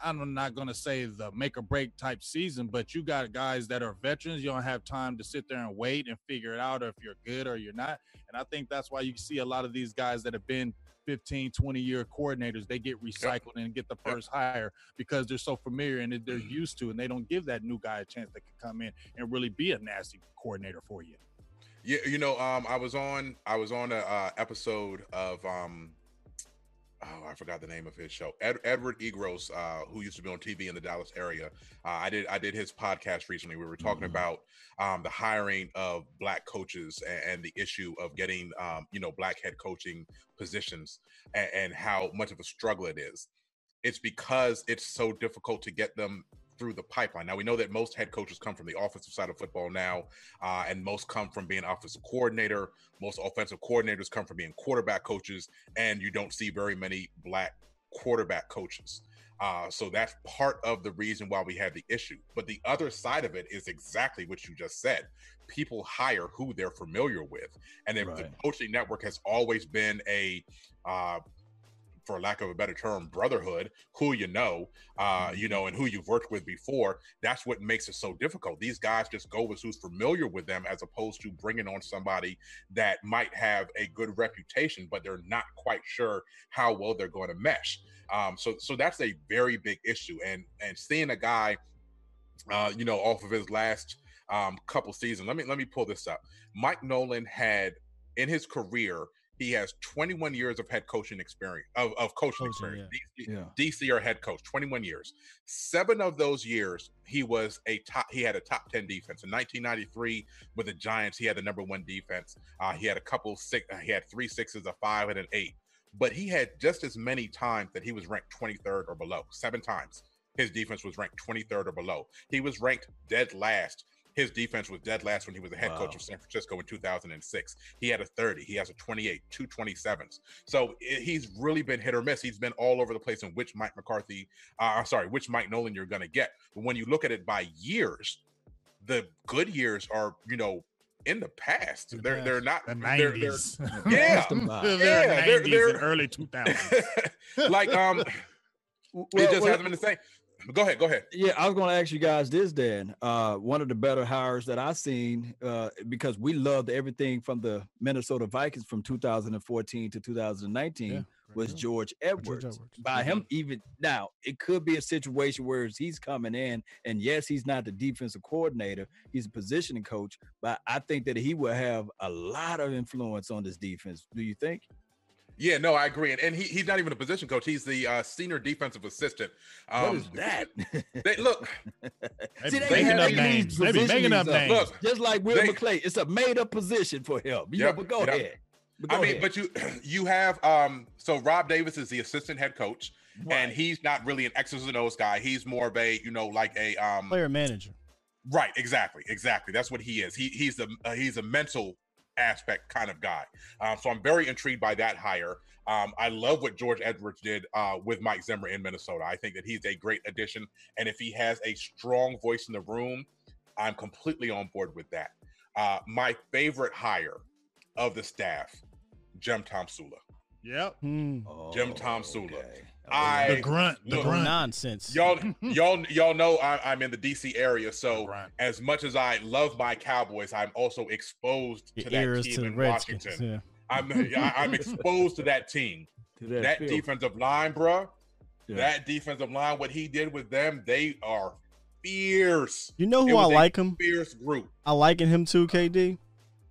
I'm not going to say the make or break type season, but you got guys that are veterans. You don't have time to sit there and wait and figure it out if you're good or you're not. And I think that's why you see a lot of these guys that have been 15, 20 year coordinators, they get recycled yep. and get the first yep. hire because they're so familiar and they're mm-hmm. used to, and they don't give that new guy a chance that can come in and really be a nasty coordinator for you. Yeah, you know, um, I was on I was on a uh, episode of um, oh, I forgot the name of his show. Ed, Edward Egros, uh, who used to be on TV in the Dallas area. Uh, I did I did his podcast recently. We were talking Mhm. about um, the hiring of black coaches and, and the issue of getting um, you know black head coaching positions and, and how much of a struggle it is. It's because it's so difficult to get them through the pipeline. Now we know that most head coaches come from the offensive side of football now, uh, and most come from being offensive coordinator. Most offensive coordinators come from being quarterback coaches, and you don't see very many black quarterback coaches. Uh, so that's part of the reason why we have the issue. But the other side of it is exactly what you just said. People hire who they're familiar with, and if the coaching network has always been a uh, for lack of a better term, brotherhood, who you know, uh, you know, and who you've worked with before. That's what makes it so difficult. These guys just go with who's familiar with them, as opposed to bringing on somebody that might have a good reputation, but they're not quite sure how well they're going to mesh. Um, so, so that's a very big issue. And and seeing a guy, uh, you know, off of his last um, couple seasons. Let me let me pull this up. Mike Nolan had in his career he has 21 years of head coaching experience of, of coaching, Coaching, experience. Yeah. DC or head coach, 21 years. Seven of those years, he was a top. He had a top 10 defense. In 1993, with the Giants, he had the number one defense. Uh, he had a couple six. Uh, he had three sixes, a five, and an eight. But he had just as many times that he was ranked 23rd or below. Seven times his defense was ranked 23rd or below. He was ranked dead last. His defense was dead last when he was the head coach of San Francisco in 2006. He had a 30. He has a 28, two 27s. So i- he's really been hit or miss. He's been all over the place in which Mike McCarthy, uh, I'm sorry, which Mike Nolan you're going to get. But when you look at it by years, the good years are, you know, in the past. In the they're past. they're not The they're- they're- nineties. Yeah. The vibe. they're Yeah, they're- 90s they're- and early two thousands. like um, Well, it just well, hasn't been the same. Go ahead, go ahead. Yeah, I was going to ask you guys this then. Uh, one of the better hires that I've seen, uh, because we loved everything from the Minnesota Vikings from 2014 to 2019 Yeah, was yeah. George George Edwards. Edwards. By him, even now, it could be a situation where he's coming in, and yes, he's not the defensive coordinator; he's a positioning coach. But I think that he will have a lot of influence on this defense. Do you think? Yeah, no, I agree. And, and he, he's not even a position coach. He's the uh, senior defensive assistant. Um, what is that? They, look, They See, they making have up names. They be making up names. look. Just like Will They- McClay, it's a made-up position for him. You know, Yep, but go yep. ahead. But I mean, ahead. but you you have um so Rob Davis is the assistant head coach, and he's not really an X's and O's guy. He's more of a you know like a um Player manager. Right, exactly, exactly. That's what he is. He he's a uh, he's a mental aspect kind of guy. Um, so I'm very intrigued by that hire. Um, I love what George Edwards did uh, with Mike Zimmer in Minnesota. I think that he's a great addition, and if he has a strong voice in the room, I'm completely on board with that. Uh, my favorite hire of the staff, Jim Tomsula. Yep. Hmm. Jim Tomsula. okay. I- The grunt. The look, grunt. Nonsense. Y'all, y'all, y'all know I, I'm in the DC area, so as much as I love my Cowboys, I'm also exposed Your to that team to in Redskins. Washington. Yeah. I'm I- I'm exposed to that team. To That field. defensive line, bruh. Yeah. That defensive line, what he did with them, they are fierce. You know who I like him? Fierce group. I liking him too, KD.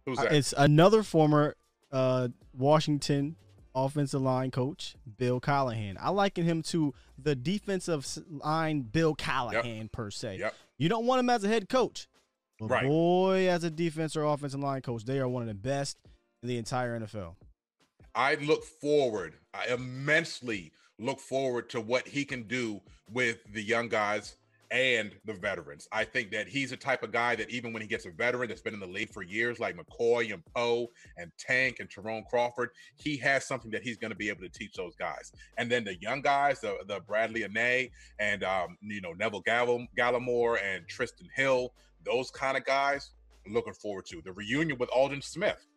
Who's Uh, that? It's another former uh, Washington offensive line coach, Bill Callahan. I liken him to the defensive line Bill Callahan per se. Yep. You don't want him as a head coach, but Right. boy, as a defense or offensive line coach, they are one of the best in the entire NFL. I look forward, I immensely look forward to what he can do with the young guys and the veterans. I think that he's the type of guy that even when he gets a veteran that's been in the league for years, like McCoy and Poe and Tank and Tyrone Crawford, he has something that he's going to be able to teach those guys. And then the young guys, the, the Bradlee Anae and um, you know Neville Gall- Gallimore and Trysten Hill, those kind of guys, looking forward to the reunion with Aldon Smith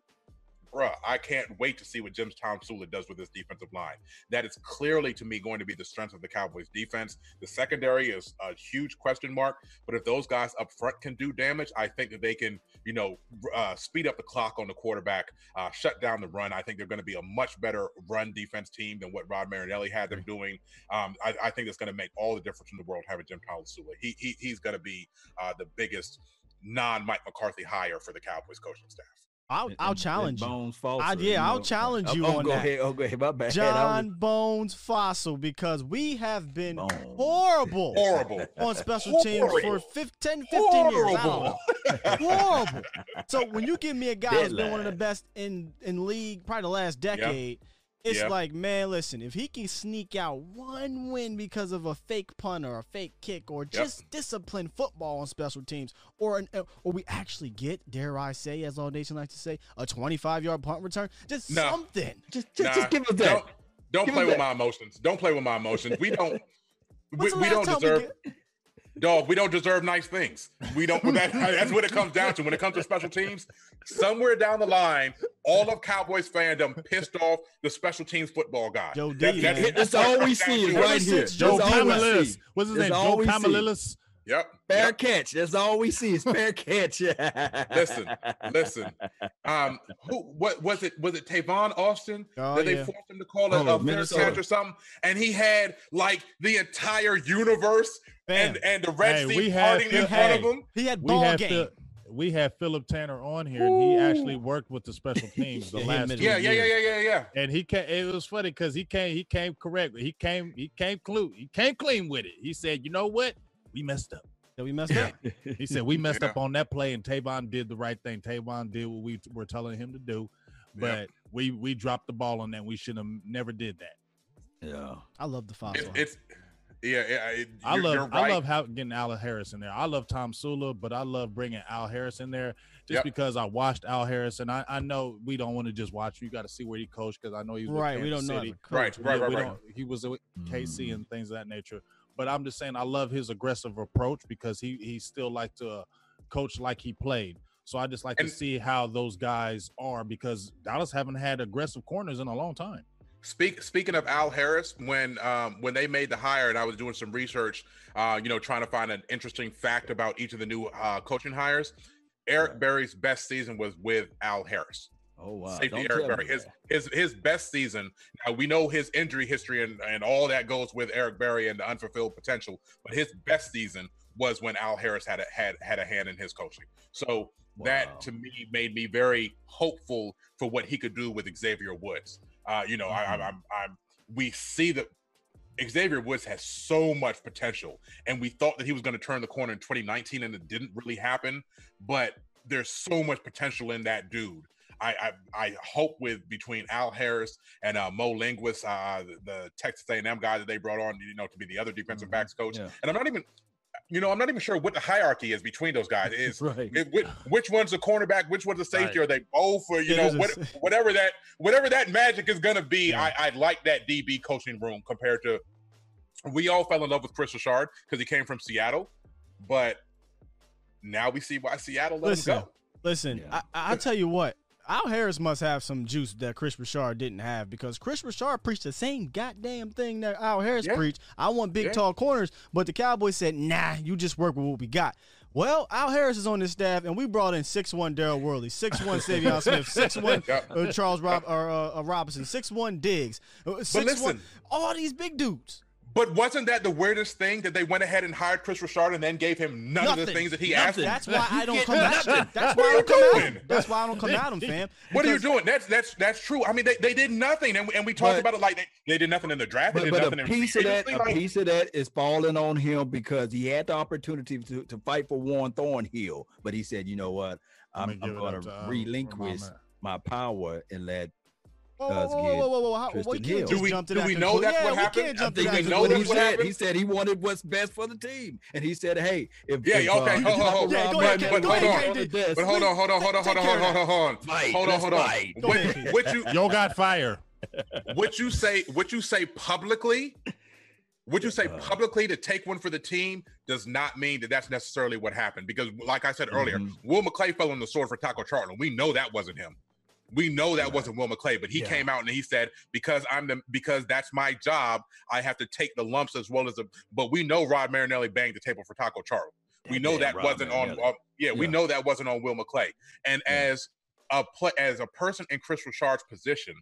bruh, I can't wait to see what Jim Tomsula does with this defensive line. That is clearly to me going to be the strength of the Cowboys defense. The secondary is a huge question mark, but if those guys up front can do damage, I think that they can, you know, uh, speed up the clock on the quarterback, uh, shut down the run. I think they're going to be a much better run defense team than what Rod Marinelli had them doing. Um, I, I think it's going to make all the difference in the world having Jim Tomsula. He, he he's going to be uh, the biggest non Mike McCarthy hire for the Cowboys coaching staff. I'll, And- I'll challenge you. Bones Fassel. I- yeah, I'll know. challenge Oh, you oh, on go that. Ahead. Oh, go ahead. My bad. I was- John Bones Fassel because we have been Bones. horrible Horrible. on special teams for Horrible. 15, 15 years. I don't Horrible. know. horrible. So when you give me a guy who's been one of the best in in league probably the last decade, it's Yep. like, man, listen, if he can sneak out one win because of a fake punt or a fake kick or just disciplined football on special teams, or an, uh, or we actually get, dare I say, as all nation likes to say, a 25 yard punt return, just No. something. Just, just, Nah, just give us that. Don't, don't play with that. my emotions. Don't play with my emotions. We don't. we, When's the we don't time we deserve. get- Dog, we don't deserve nice things. We don't. That, that's what it comes down to when it comes to special teams. Somewhere down the line, all of Cowboys fandom pissed off the special teams football guy. Joe That- D, that- man. That's all we see is right here. since Joe That's Camillus. What's his That's name? Joe we. Camillus. Yep. Fair yep. catch. That's all we see is fair catch. Listen, listen. Um, who? What was it? Was it Tavon Austin Oh, that they yeah. forced him to call a, Oh, a fair catch or something? And he had like the entire universe Bam. and and the Red Hey, Sea we had parting in Phil- front of hey. him. He had We ball had game. Phil, we had Phillip Tanner on here, and he actually worked with the special teams the Yeah, last admitted Yeah, yeah, yeah, yeah, yeah, yeah. And he came. It was funny because he came. He came correct. He came. He came clean. He came clean with it. He said, "You know what? We messed up." That we messed up. He said, "We messed Yeah. up on that play, and Tavon did the right thing. Tavon did what we were telling him to do, but Yeah. we we dropped the ball on that. We should have never did that." yeah. I love the It, it's yeah, yeah. It, I love right. I love how getting Al Harris in there. I love Tomsula, but I love bringing Al Harris in there just Yep. because I watched Al Harris, and I, I know we don't want to just watch. You got to see where he coached because I know he was right. We don't Kansas know. City. coach. Right, Yeah, right, right, we right. don't- He was with KC Mhm. and things of that nature. But I'm just saying I love his aggressive approach because he he still like to uh, coach like he played. So I just like And- to see how those guys are because Dallas haven't had aggressive corners in a long time. Speak, speaking of Al Harris, when um, when they made the hire, and I was doing some research, uh, you know, trying to find an interesting fact about each of the new uh, coaching hires. Eric Berry's best season was with Al Harris. Oh wow. Safety Don't Eric Berry. His his his best season. Now we know his injury history and, and all that goes with Eric Berry and the unfulfilled potential. But his best season was when Al Harris had a had had a hand in his coaching. So Wow. that to me made me very hopeful for what he could do with Xavier Woods. Uh, you know, I, I'm. I'm we see that Xavier Woods has so much potential, and we thought that he was going to turn the corner in 2019, and it didn't really happen. But there's so much potential in that dude. I I, I hope with between Al Harris and uh, Mo Linguist, uh, the, the Texas A&M guy that they brought on, you know, to be the other defensive Mhm. backs coach. Yeah. And I'm not even, you know, I'm not even sure what the hierarchy is between those guys. Is Right. it, which, which one's the cornerback? Which one's the safety? Are they both? Or you It know, is a what, whatever that whatever that magic is going to be. Yeah. I, I like that DB coaching room compared to. We all fell in love with Kris Richard because he came from Seattle, but now we see why Seattle let Listen, him go. listen. Yeah. I, I'll tell you what. Al Harris must have some juice that Kris Richard didn't have because Kris Richard preached the same goddamn thing that Al Harris Yeah. preached. I want big, Yeah. tall corners, but the Cowboys said, "Nah, you just work with what we got." Well, Al Harris is on this staff, and we brought in six one Daryl Worley, six one Saivion Smith, six one uh, Charles Rob or uh, uh, Robinson, six one Diggs, uh, six one all these big dudes. But wasn't that the weirdest thing that they went ahead and hired Kris Richard and then gave him none of the things that he Nothing. asked? That's why I don't come at him. That's why I you don't come at doing? him. That's why I don't come at him, fam. What are you doing? That's that's that's true. I mean, they, they did nothing, and we, and we talked But- about it like they, they did nothing in the draft. They But, did but nothing a in piece free of that, agency, a like- piece of that is falling on him because he had the opportunity to, to fight for Warren Thornhill, but he said, "You know what? I'm, I'ma I'm give it going up to to, uh, relinquish my power and let." Whoa, whoa, Cuz whoa, get whoa, whoa, whoa, How, we Trysten can't Hill. just Do we- jump to do that we know conclusion. that's yeah, what we happened? can't I jump to think that we know what that's he conclusion. what said. happened. He said he wanted what's best for the team, and he said, "Hey, if Yeah, if, okay, uh, hold on, hold on. Papa Yeah, Rob go ahead, Brown but was hold on. Hold on the desk, But hold on, hold on, hold on, hold on, Take care hold on, hold on, Fight, hold on, let's hold on. fight. Go What, ahead. what you Yo got fire. what you say what you say publicly what you say Uh. publicly to take one for the team does not mean that that's necessarily what happened because like i said earlier Mhm. will mcclay fell on the sword for taco charlton we know that wasn't him we know that wasn't will mcclay but he Yeah. came out and he said because i'm the because that's my job i have to take the lumps as well as the but we know rod marinelli banged the table for taco charlton we know that Rod wasn't on, Marinelli. on- yeah, we Yeah. know that wasn't on Will McClay. And Yeah. as a play as a person in Kris Richard's position,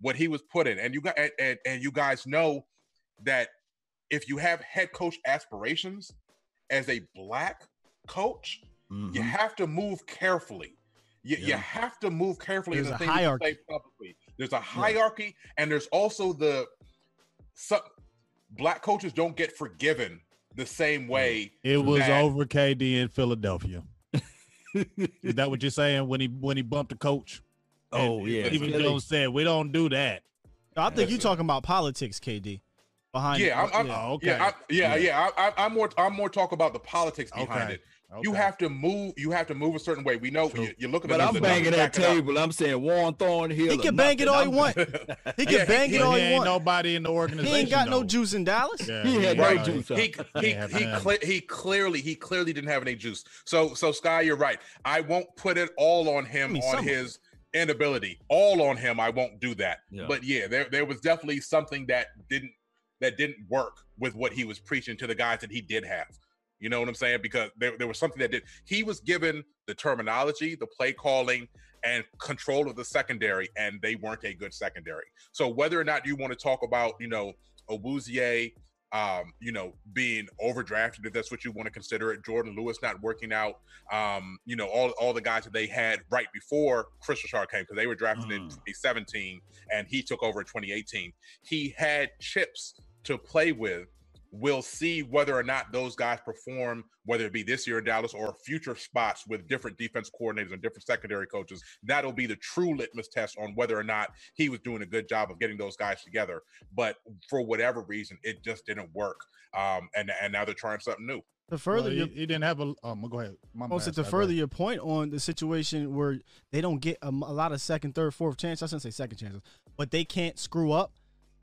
what he was put in, and you got and, and, you guys know that if you have head coach aspirations as a black coach, you Mhm. have to move carefully. You, Yeah. you have to move carefully. in There's the a things you say hierarchy. publicly. There's a hierarchy, and there's also the some black coaches don't get forgiven the same mm. way. It was that- over KD in Philadelphia. Is that what you're saying when he when he bumped the coach? Oh And yeah, Stephen Philly- Jones said we don't do that. I think you're Listen. talking about politics, KD. Behind Yeah, I'm, I'm, yeah. Oh, okay. yeah, I, yeah, Yeah. yeah. I, I, I'm more. I'm more talk about the politics behind Okay. it. You have to move. You have to move a certain way. We know True. you, you're looking But at I'm banging that back it up. table. I'm saying Warren Thornhill. He can bang it all he nothing. want. He can Yeah, bang he- it all he he ain't want. nobody in the organization. He ain't got no though. juice in Dallas. Yeah, He had no Right. juice. he he he, none. cle- he clearly he clearly didn't have any juice. So so Sky, you're right. I won't put it all on him I mean, on some his inability. All on him. I won't do that. Yeah. But yeah, there there was definitely something that didn't that didn't work with what he was preaching to the guys that he did have. You know what I'm saying? Because there, there was something that did. He was given the terminology, the play calling, and control of the secondary, and they weren't a good secondary. So whether or not you want to talk about, you know, Awuzie, um, you know, being overdrafted, if that's what you want to consider it, Jourdan Lewis not working out, um, you know, all all the guys that they had right before Kris Richard came because they were drafted in Mm. 2017 and he took over in 2018. He had chips to play with. We'll see whether or not those guys perform, whether it be this year in Dallas or future spots with different defense coordinators and different secondary coaches. That'll be the true litmus test on whether or not he was doing a good job of getting those guys together. But for whatever reason, it just didn't work. Um, and and now they're trying something new. To further Well, he, your he didn't have a. Um, go ahead. My Also, bad, to further your point on the situation where they don't get a lot of second, third, fourth chance. I shouldn't say second chances, but they can't screw up.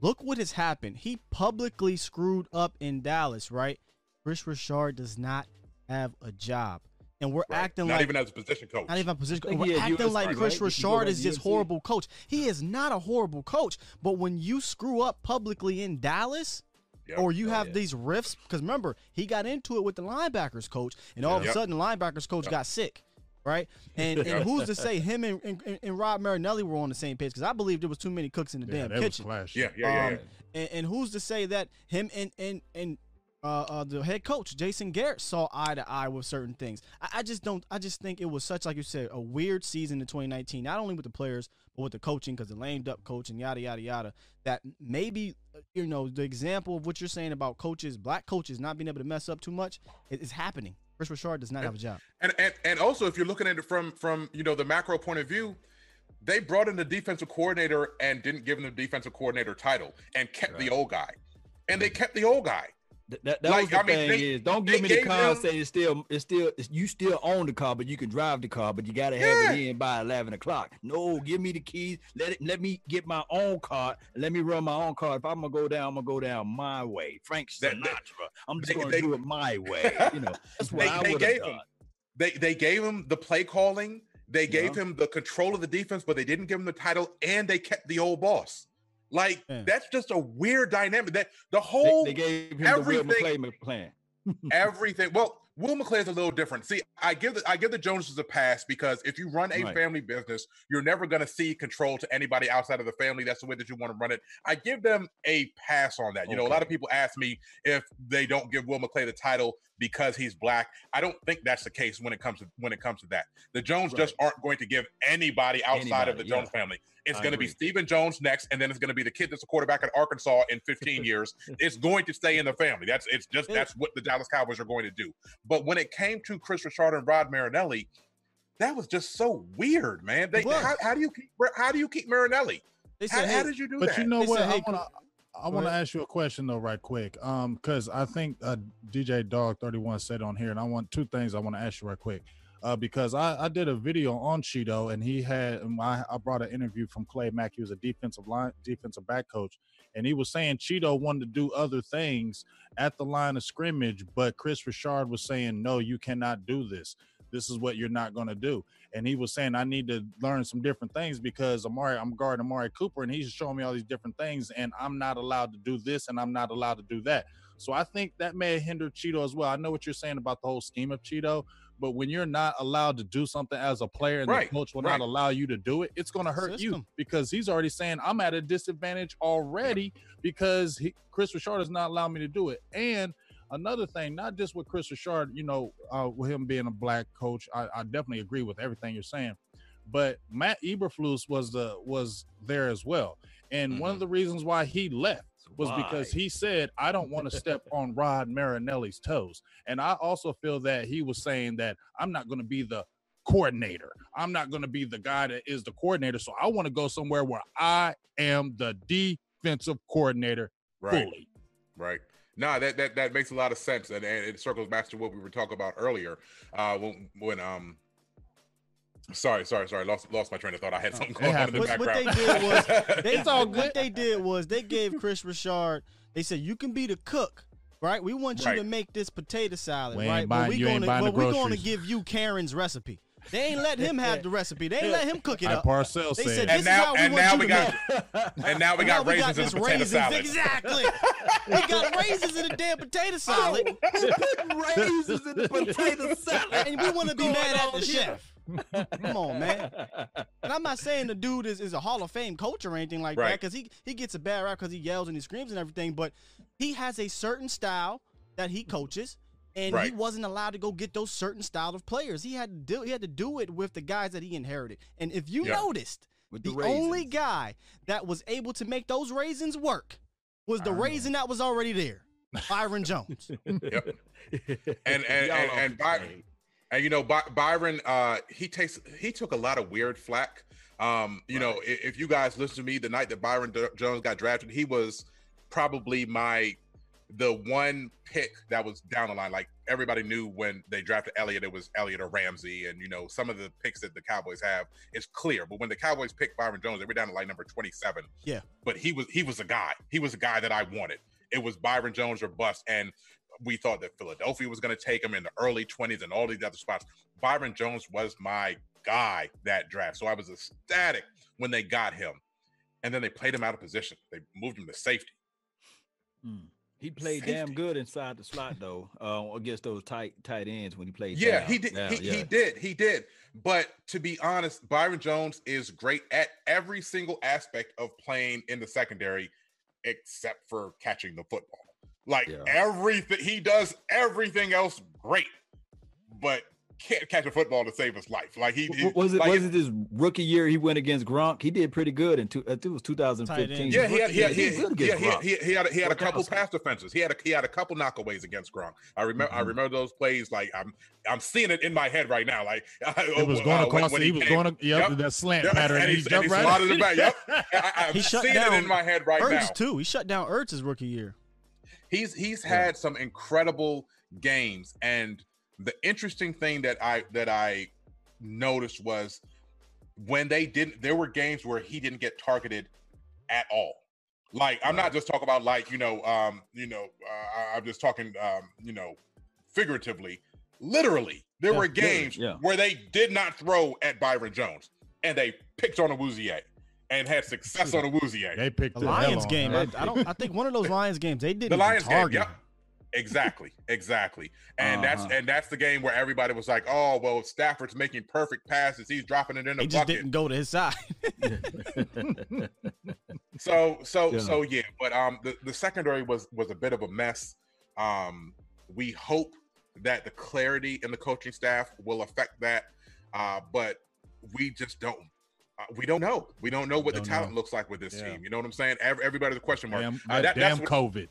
Look what has happened. He publicly screwed up in Dallas, right? Kris Richard does not have a job, and we're Right. acting not like even as a position coach. not even a position. think We're acting USC, like Chris right? Did Richard back is to this horrible coach. He is not a horrible coach, but when you screw up publicly in Dallas, Yep. or you Oh, have yeah. these rifts, because remember he got into it with the linebackers coach, and all of a sudden the linebackers coach Yep. got sick, right? And and who's to say him and, and, and Rod Marinelli were on the same page? Because I believe there was too many cooks in the Yeah, damn that was kitchen. yeah, yeah, yeah. Um, yeah. and, and who's to say that him and and and uh, uh, the head coach Jason Garrett saw eye to eye with certain things. I, I just don't. I just think it was such, like you said, a weird season in 2019. Not only with the players, but with the coaching, because the lamed up coach and yada yada yada. That maybe uh, you know the example of what you're saying about coaches, black coaches not being able to mess up too much, is happening. Kris Richard does not have a job. And, and and also if you're looking at it from from you know the macro point of view, they brought in the defensive coordinator and didn't give him the defensive coordinator title and kept the old guy. And they kept the old guy. Th- That, that Like, was the I mean, thing they- is, don't give me the car him- saying it's still, it's still, it's, you still own the car, but you can drive the car, but you got to have it in by eleven o'clock. No, give me the keys. Let it, let me get my own car. Let me run my own car. If I'm gonna go down, I'm gonna go down my way. Frank Sinatra. that- I'm just they- gonna they- do it my way. You know, that's what They, I they would gave have him they they gave him the play calling, they gave Yeah. him the control of the defense, but they didn't give him the title and they kept the old boss. Like Yeah. that's just a weird dynamic. That the whole they gave him the Will everything- McClay plan. everything. Well, Will McClay is a little different. See, I give the I give the Joneses a pass because if you run a Right. family business, you're never going to see control to anybody outside of the family. That's the way that you want to run it. I give them a pass on that. You know, a lot of people ask me if they don't give Will McClay the title because he's black. I don't think that's the case when it comes to when it comes to that. The Jones just aren't going to give anybody outside of the Jones yeah. family. It's going to be. Stephen Jones next, and then it's going to be the kid that's a quarterback at Arkansas in 15 years. It's going to stay in the family. That's it's just that's what the Dallas Cowboys are going to do. But when it came to Kris Richard and Rod Marinelli, that was just so weird, man. They how, how do you keep how do you keep Marinelli? They How, said, how hey, did you do But that? you know They what? said, I want to. I want to ask you a question though, right quick. Um, because I think uh, DJ Dog Thirty One said on here, and I want two things I want to ask you right quick. Uh, because I, I did a video on Cheeto, and he had and I, I brought an interview from Clay Mack. He was a defensive line, defensive back coach, and he was saying Cheeto wanted to do other things at the line of scrimmage, but Kris Richard was saying, "No, you cannot do this. This is what you're not going to do." and he was saying I need to learn some different things because Amari, I'm guarding Amari Cooper, and he's showing me all these different things, and I'm not allowed to do this, and I'm not allowed to do that. So I think that may hinder Cheeto as well. I know what you're saying about the whole scheme of Cheeto, but when you're not allowed to do something as a player, and Right, the coach will right. not allow you to do it, it's going to hurt you because he's already saying I'm at a disadvantage already because he, Kris Richard is not allowing me to do it, and another thing, not just with Kris Richard, you know, uh, with him being a black coach, I, I definitely agree with everything you're saying. but Matt Eberflus was the was there as well. And one of the reasons why he left was because he said, I don't want to step on Rod Marinelli's toes. And I also feel that he was saying that I'm not going to be the coordinator. I'm not going to be the guy that is the coordinator. So I want to go somewhere where I am the defensive coordinator Right. fully. Right. No, that, that that makes a lot of sense, and, and it circles back to what we were talking about earlier. Uh, when when um, sorry, sorry, sorry, lost lost my train of thought. I had oh, something It going on in the What, what they background. did was they, It's all what they did was they gave Kris Richard. They said you can be the cook, right? We want you to make this potato salad, We right? buying- but we you ain't gonna but we gonna give you Karen's recipe. They ain't let him have the recipe. They ain't let him cook it Like up. Parcell They said, said, and This is now how we and want now you we to got and now we Now got raisins in this the potato raisins. salad. Exactly. we got raisins in the damn potato salad, raisins in the potato salad. and we want to be Going mad at the here? chef. Come on, man. And I'm not saying the dude is, is a Hall of Fame coach or anything like that, because he he gets a bad rap because he yells and he screams and everything. But he has a certain style that he coaches, and he wasn't allowed to go get those certain style of players. He had to do he had to do it with the guys that he inherited. And if you Yeah. noticed, With the, the only guy that was able to make those raisins work was the I know. raisin that was already there, Byron Jones. Yep. And and Y'all and, and the By, chain. And you know By, Byron, uh, he takes he took a lot of weird flack. Um, you know, i- if you guys listen to me, the night that Byron D- Jones got drafted, he was probably my the one pick that was down the line. Like everybody knew when they drafted Elliott, it was Elliott or Ramsey, and you know some of the picks that the Cowboys have is clear. But when the Cowboys picked Byron Jones, they were down to like number twenty seven. Yeah. but he was he was a guy. He was a guy that I wanted. It was Byron Jones or bust, and we thought that Philadelphia was going to take him in the early 20s and all these other spots. Byron Jones was my guy that draft. So I was ecstatic when they got him. And then they played him out of position. They moved him to safety. Mm. He played damn good inside the slot though, uh, against those tight tight ends when he played. Yeah, down. he did. Yeah, he, yeah. he did. He did. But to be honest, Byron Jones is great at every single aspect of playing in the secondary, except for catching the football. Like Yeah. everything, he does everything else great, but can't catch a football to save his life. Like he, W- was it like was it his rookie year he went against Gronk? He did pretty good in two, I think it was 2015. Yeah, he had, he had, Rookie he had, yeah, he, had, Gronk. he, he had, he had a couple Gronkowski. pass defenses. He had a, he had a couple knockaways against Gronk. I remember I Mhm. remember those plays. Like I'm I'm seeing it in my head right now. Like uh, it was uh, going uh, across. he, was going to, yep, Yep. that slant Yep, pattern. and he, he- and jumped he right slotted in. it back, yep. I, I'm He shut seeing it down in my head right Ertz now. too. He shut down Ertz his rookie year. He's he's Yeah. had some incredible games, and the interesting thing that I that I noticed was when they didn't. There were games where he didn't get targeted at all. Like I'm not just talking about like you know um you know uh, I'm just talking um you know figuratively, literally. There Yeah, were games yeah. where they did not throw at Byron Jones, and they picked on Awuzie and had success on Awuzie. They picked The the Lions game. I. I don't. I think one of those Lions games they didn't. The even Lions game, yep. Exactly, exactly. And that's Uh-huh. and that's the game where everybody was like, "Oh, well, Stafford's making perfect passes. He's dropping it in the They just didn't go to his side. So, so, Yeah. so yeah. But um, the, the secondary was was a bit of a mess. Um, we hope that the clarity in the coaching staff will affect that. Uh, but we just don't. Uh, we don't know. We don't know what the Don't talent know. looks like with this Yeah. team. You know what I'm saying? Every, everybody's a question mark. Damn, Uh, that that- that's damn what- COVID.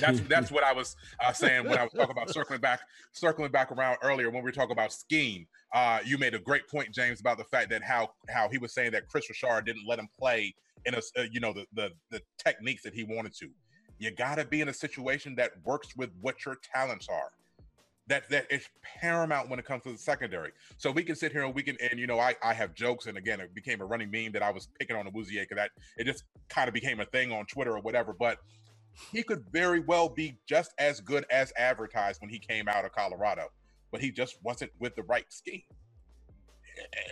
that's that's what I was uh, saying when I was talking about circling back, circling back around earlier when we were talking about scheme. Uh, you made a great point, James, about the fact that how how he was saying that Kris Richard didn't let him play in a uh, you know the, the the techniques that he wanted to. You got to be in a situation that works with what your talents are. That that is paramount when it comes to the secondary. So we can sit here and we can and you know I I have jokes and again it became a running meme that I was picking on the Awuzie because that it just kind of became a thing on Twitter or whatever. But he could very well be just as good as advertised when he came out of Colorado, but he just wasn't with the right scheme.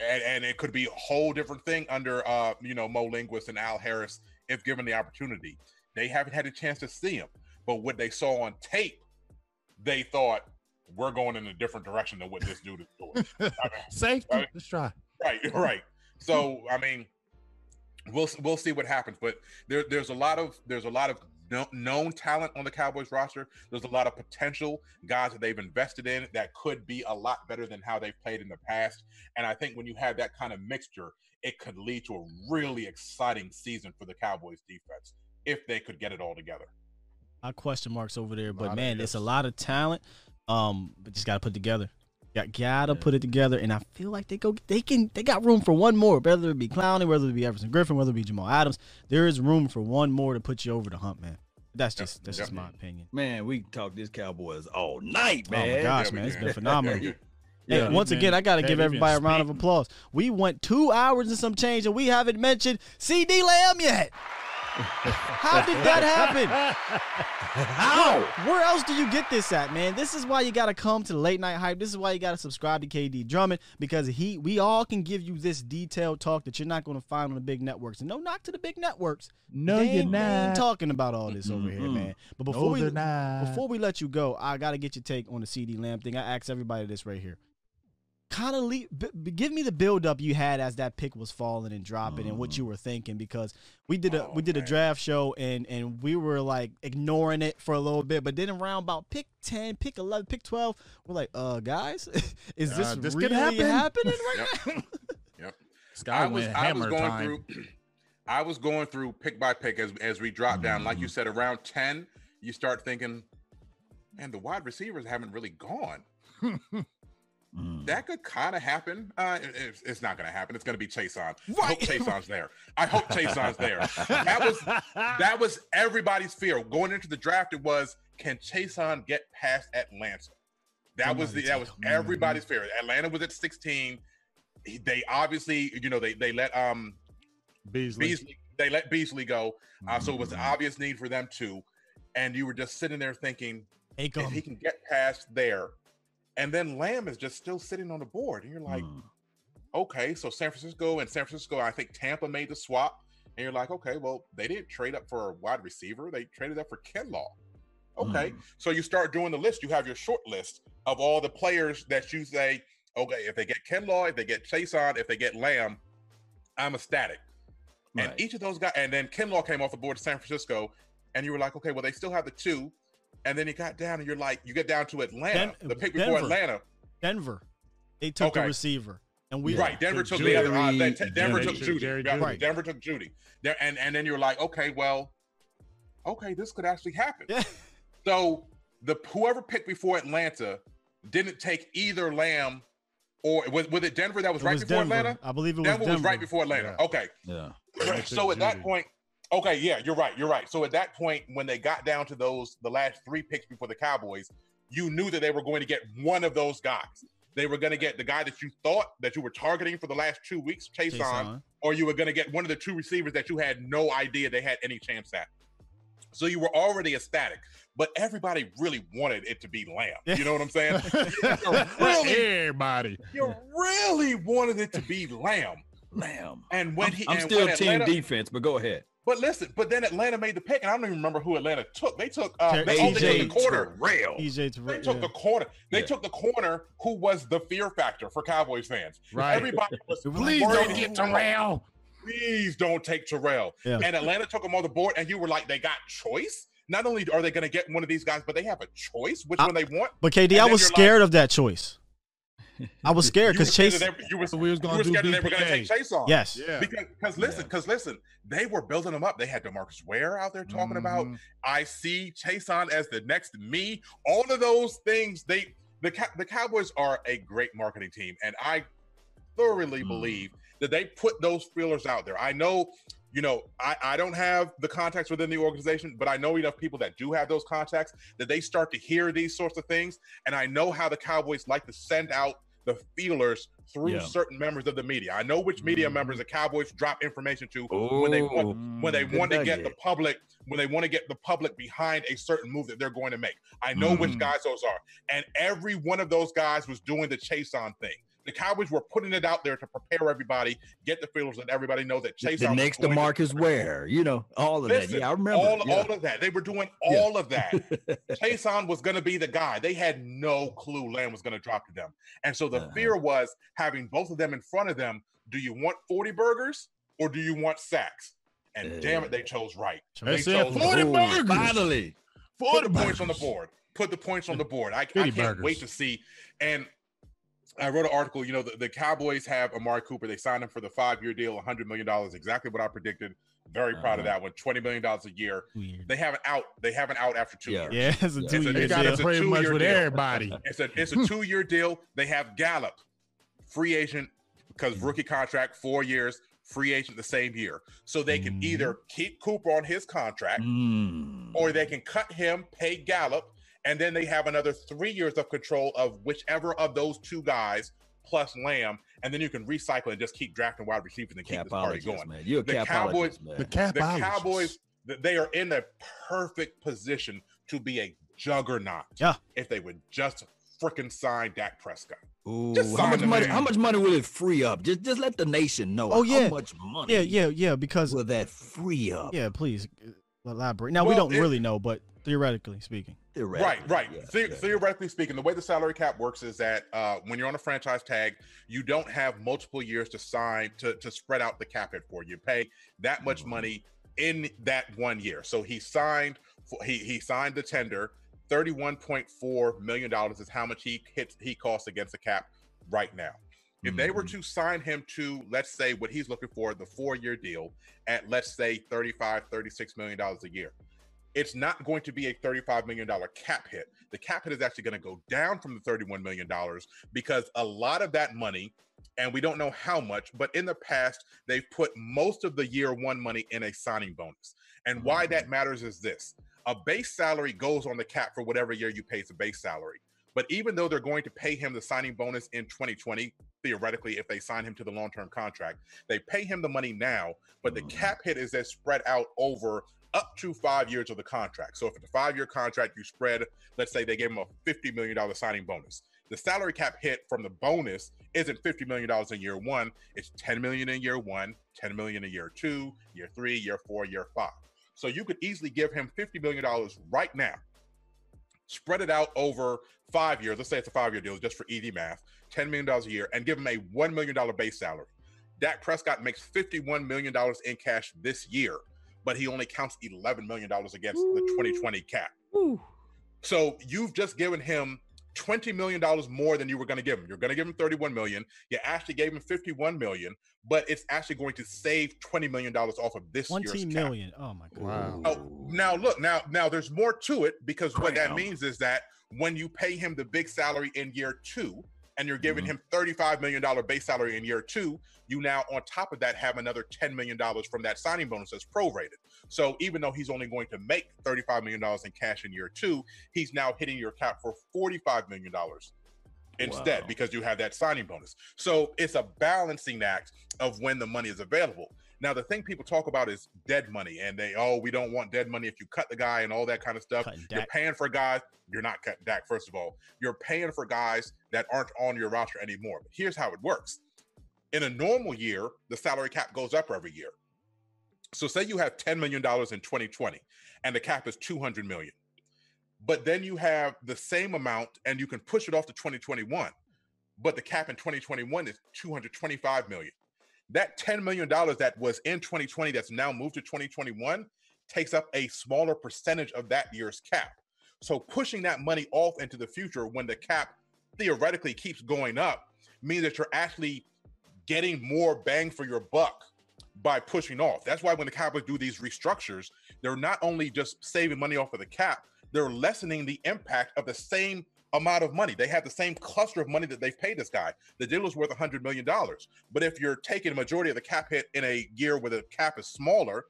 And, and it could be a whole different thing under uh, you know Mo Linguist and Al Harris if given the opportunity. They haven't had a chance to see him, but what they saw on tape, they thought we're going in a different direction than what this dude is doing. I mean, Safety. Right. Let's try. right right so i mean we'll we'll see what happens but there there's a lot of there's a lot of no, known talent on the Cowboys roster. There's a lot of potential guys that they've invested in that could be a lot better than how they've played in the past. And I think when you have that kind of mixture, it could lead to a really exciting season for the Cowboys defense if they could get it all together. I question marks over there, but man, there's a lot of talent. Um, but just gotta put it together. Got gotta put it together, and I feel like they go. They can. They got room for one more. Whether it be Clowney, whether it be Everson Griffen, whether it be Jamal Adams, there is room for one more to put you over the hump, man. That's just that's just my opinion. Man, we talk this Cowboys all night, man. Oh my gosh, man, it's been phenomenal. Yeah, Hey, once again, I got to give everybody a round of applause. We went two hours and some change, and we haven't mentioned CeeDee Lamb yet. How did that happen? How? Where else do you get this at, man? This is why you got to come to the late night hype. This is why you got to subscribe to KD Drummond because he, we all can give you this detailed talk that you're not going to find on the big networks. And no knock to the big networks. No, They you're not. talking about all this over here, Mm-mm. man. But No, before we not. before we let you go, I got to get your take on the CeeDee Lamb thing. I asked everybody this right here. Kind of le- b- b- give me the build up you had as that pick was falling and dropping, and what you were thinking because we did a Oh, we did a draft show and and we were like ignoring it for a little bit, but then around about pick ten, pick eleven, pick twelve, we're like, uh, guys, is this, Uh, this could really happen. happening right Yep. now? Yep. Sky I was went I was going time. through I was going through pick by pick as as we drop down. Like you said, around 10, you start thinking, man, the wide receivers haven't really gone. Mm. That could kind of happen. Uh, it- it's, it's not going to happen. It's going to be Chaisson. I hope Chaisson's there. I hope Chaisson's there. That was that was everybody's fear going into the draft. It was can Chaisson get past Atlanta? That was the that was him. everybody's fear. Atlanta was at 16. They obviously, you know, they they let um Beasley. Beasley they let Beasley go. Uh, so it Mm-hmm. was an obvious need for them too. And you were just sitting there thinking, if he can get past there, and then Lamb is just still sitting on the board, and you're like, Mm. okay, so San Francisco and San Francisco, I think Tampa made the swap, and you're like, okay, well, they didn't trade up for a wide receiver, they traded up for Kinlaw. Okay, Mm. so you start doing the list. You have your short list of all the players that you say, okay, if they get Kinlaw, if they get Chaisson, if they get Lamb, I'm ecstatic. And each of those guys, and then Kinlaw came off the board to San Francisco, and you were like, okay, well, they still have the two. And then you got down, and you're like, you get down to Atlanta, Den- the pick before Denver. Atlanta. Denver, they took the receiver, and we right, Denver Took took the other. Uh, they- t- Denver Jerry took Ju- Jeudy. Jerry Yeah, Jeudy. Denver took Jeudy. There, and and then you're like, okay, well, okay, this could actually happen. Yeah. So the whoever picked before Atlanta didn't take either Lamb or was, was it Denver that was It right was before Denver. Atlanta? I believe it was Denver Denver. was right before Atlanta. Yeah. Okay. Yeah. So at took that point, okay, yeah, you're right. You're right. So at that point, when they got down to those the last three picks before the Cowboys, you knew that they were going to get one of those guys. They were going to get the guy that you thought that you were targeting for the last two weeks, Chase, Chase on, on. or you were going to get one of the two receivers that you had no idea they had any chance at. So you were already ecstatic, but everybody really wanted it to be Lamb. You know what I'm saying? you really, Everybody. you really wanted it to be Lamb. Lamb. And when I'm, he, I'm still when team Atlanta- defense, but go ahead. But listen, but then Atlanta made the pick, and I don't even remember who Atlanta took. They took uh, Ter- they, oh, they took the corner. Terrell. EJ They took yeah. the corner. They Yeah. took the corner who was the fear factor for Cowboys fans. Right. Everybody was Please don't get Terrell. Please don't take Terrell. Yeah. And Atlanta took him on the board, and you were like, they got choice. Not only are they going to get one of these guys, but they have a choice which I- one they want. But KD, And I was you're scared of that choice. I was scared because Chase. that they- you were, So we was gonna were scared that they were going to take Chaisson. Yes. Yeah. Because, because listen, Yeah. because listen, they were building them up. They had DeMarcus Ware out there talking about Mhm. I see Chaisson as the next me. All of those things, they the the Cowboys are a great marketing team, and I thoroughly Mm. believe that they put those feelers out there. I know, you know, I, I don't have the contacts within the organization, but I know enough people that do have those contacts that they start to hear these sorts of things, and I know how the Cowboys like to send out the feelers through Yeah. certain members of the media. I know which media Mhm. members the Cowboys drop information to when they want when they Mm. Good want to get the public when they want to get the public behind a certain move that they're going to make. I know which Mm. guys those are, and every one of those guys was doing the Chaisson thing. The Cowboys were putting it out there to prepare everybody, get the feelers, and everybody know that Chase the on was next going to- DeMarcus Ware, you know, all of Listen, that. Yeah, I remember. all, yeah. all of that. They were doing Yeah. all of that. Chaisson was going to be the guy. They had no clue Lamb was going to drop to them. And so the Uh-huh. fear was having both of them in front of them. Do you want 40 burgers or do you want sacks? And damn it, they chose right. They They chose 40 Ooh, burgers. Finally. put 40 the points on the board. Put the points on the board. I, I can't burgers. wait to see. And I wrote an article. You know, the, the Cowboys have Amari Cooper. They signed him for the five year deal, $100 million. Exactly what I predicted. Very proud of Uh-huh. that one. $20 million a year. Weird. They have an out. They have an out after two Yeah. years. Yeah, it's a two It's a- year They it's got a- to it's play much with deal. everybody. It's a it's a two year deal. They have Gallup, free agent because rookie contract, four years, free agent the same year. So they can Mhm. either keep Cooper on his contract Mm. or they can cut him, pay Gallup, and then they have another three years of control of whichever of those two guys plus Lamb, and then you can recycle and just keep drafting wide receivers and keep this party capologist, going. man. You're a The Cowboys- man. The The. Cowboys, they are in a perfect position to be a juggernaut. Yeah. If they would just freaking sign Dak Prescott. Ooh, Just how much money? man. How much money will it free up? Just, just let the nation know. Oh, yeah. how much money? Yeah, yeah, yeah. Because Will that free up? yeah, please uh, elaborate. Now we don't it- really know, but theoretically speaking, Right, right. Yeah, The- yeah. Theoretically speaking, the way the salary cap works is that uh, when you're on a franchise tag, you don't have multiple years to sign to, to spread out the cap hit for. You pay that much Mhm. money in that one year. So he signed for, he he signed the tender. Thirty-one point four million dollars is how much he hits he costs against the cap right now. If they were Mhm. to sign him to, let's say, what he's looking for, the four-year deal at let's say 35, 36 million dollars a year, it's not going to be a 35 million dollar cap hit. The cap hit is actually going to go down from the 31 million dollars because a lot of that money, and we don't know how much, but in the past they've put most of the year one money in a signing bonus. And why that matters is this: a base salary goes on the cap for whatever year you pay the base salary. But even though they're going to pay him the signing bonus in 2020, theoretically, if they sign him to the long term contract, they pay him the money now, but the Mhm. cap hit is then spread out over up to five years of the contract. So if it's a five year contract, you spread, let's say they gave him a $50 million signing bonus. The salary cap hit from the bonus isn't $50 million in year one, it's 10 million in year one, 10 million in year two, year three, year four, year five. So you could easily give him $50 million right now, spread it out over five years. Let's say it's a five year deal just for easy math, $10 million a year, and give him a $1 million base salary. Dak Prescott makes $51 million in cash this year, but he only counts $11 million against the 2020 cap. So you've just given him $20 million more than you were going to give him. You're going to give him 31 million. You actually gave him 51 million, but it's actually going to save $20 million off of this twenty year's cap. Oh my god. Wow. Oh, now look, now now there's more to it because what that means is that when you pay him the big salary in year two, and you're giving Mhm. him $35 million base salary in year two, you now on top of that have another $10 million from that signing bonus that's prorated. So even though he's only going to make $35 million in cash in year two, he's now hitting your cap for $45 million instead Wow. because you have that signing bonus. So it's a balancing act of when the money is available. Now, the thing people talk about is dead money, and they, oh, we don't want dead money if you cut the guy and all that kind of stuff. You're paying for guys. You're not cutting Dak, first of all. You're paying for guys that aren't on your roster anymore. But here's how it works in a normal year, the salary cap goes up every year. So, say you have $10 million in 2020 and the cap is 200 million, but then you have the same amount and you can push it off to 2021, but the cap in 2021 is 225 million. That $10 million that was in 2020 that's now moved to 2021 takes up a smaller percentage of that year's cap. So pushing that money off into the future when the cap theoretically keeps going up means that you're actually getting more bang for your buck by pushing off. That's why when the Cowboys do these restructures, they're not only just saving money off of the cap, they're lessening the impact of the same amount of money. They have the same cluster of money that they've paid this guy. The deal is worth $100 million. But if you're taking a majority of the cap hit in a year where the cap is smaller,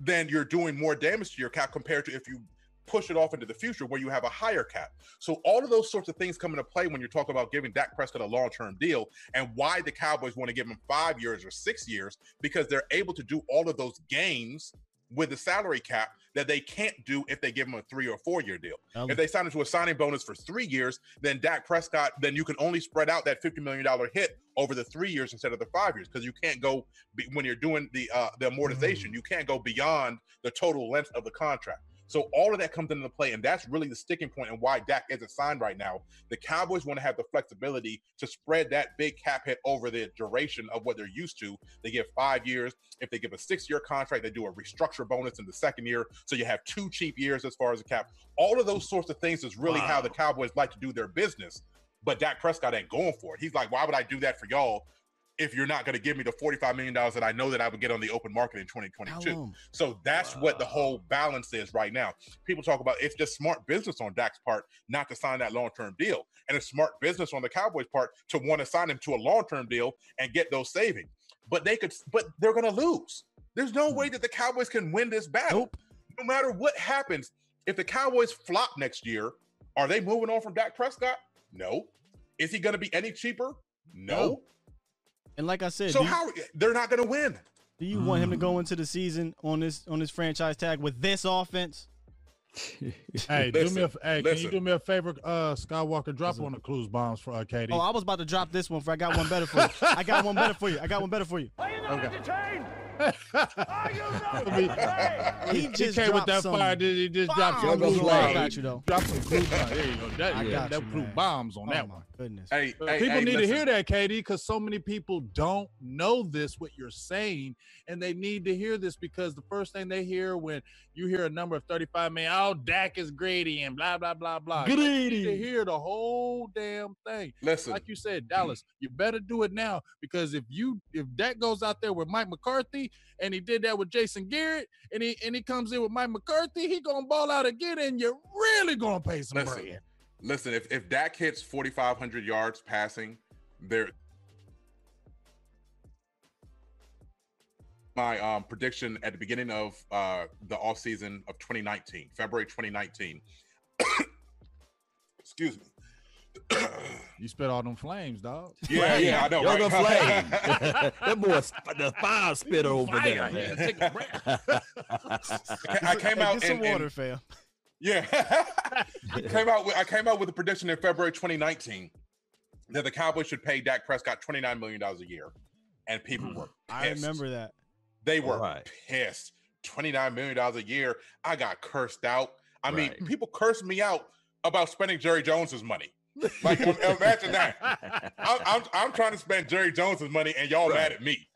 then you're doing more damage to your cap compared to if you push it off into the future where you have a higher cap. So all of those sorts of things come into play when you're talking about giving Dak Prescott a long-term deal and why the Cowboys want to give him five years or six years because they're able to do all of those gains with the salary cap that they can't do if they give him a three or four year deal. Um, If they sign into a signing bonus for three years, then Dak Prescott, then you can only spread out that $50 million hit over the three years instead of the five years because you can't go be, when you're doing the uh, the amortization, you can't go beyond the total length of the contract. So all of that comes into play, and that's really the sticking point and why Dak isn't signed right now. The Cowboys want to have the flexibility to spread that big cap hit over the duration of what they're used to. They give five years. If they give a six-year contract, they do a restructure bonus in the second year, so you have two cheap years as far as the cap. All of those sorts of things is really wow. how the Cowboys like to do their business. But Dak Prescott ain't going for it. He's like, why would I do that for y'all if you're not going to give me the $45 million that I know that I would get on the open market in 2022. So that's wow. what the whole balance is right now. People talk about it's just smart business on Dak's part not to sign that long-term deal. And it's smart business on the Cowboys part to want to sign him to a long-term deal and get those savings. But they could but they're going to lose. There's no way hmm. that the Cowboys can win this battle. Nope. No matter what happens, if the Cowboys flop next year, are they moving on from Dak Prescott? No. Is he going to be any cheaper? No. no. And like I said, so how they're not going to win? Do you mm. want him to go into the season on this on this franchise tag with this offense? hey, listen, do me a hey, listen. can you do me a favor, uh, Skywalker? Drop one of clues bombs for uh, KD. Oh, I was about to drop this one for. I got one better for you. I got one better for you. I got one better for you. Are you not okay. entertained? he just came with that some fire. Did he just drop some clue bombs? I got you though. Drop some clue bombs. There you go. That, I got that clue bombs on oh, that one. Goodness. Hey, uh, hey people hey, need listen. to hear that, KD, because so many people don't know this what you're saying, and they need to hear this because the first thing they hear when you hear a number of 35 man, oh, Dak is greedy and blah blah blah blah. Greedy. to hear the whole damn thing. Listen, like you said, Dallas, you better do it now because if you if Dak goes out there with Mike McCarthy and he did that with Jason Garrett, and he and he comes in with Mike McCarthy, he gonna ball out again, and you're really gonna pay some listen, bread. Listen, if if Dak hits 4,500 yards passing, there. My um, prediction at the beginning of uh, the off season of 2019, February 2019. Excuse me. you spit all them flames, dog. Yeah, yeah, I know. Right? The flame. that boy, the fire spitter over fire, there. Take. I came out get some and, water, and, fam. Yeah, I came out. With, I came out with a prediction in February 2019 that the Cowboys should pay Dak Prescott 29 million dollars a year, and people hmm. were. Pissed. I remember that. They were right. pissed. 29 million dollars a year. I got cursed out. I right. mean, people cursed me out about spending Jerry Jones's money. Like, imagine that. I'm, I'm, I'm, trying to spend Jerry Jones's money, and y'all right. mad at me.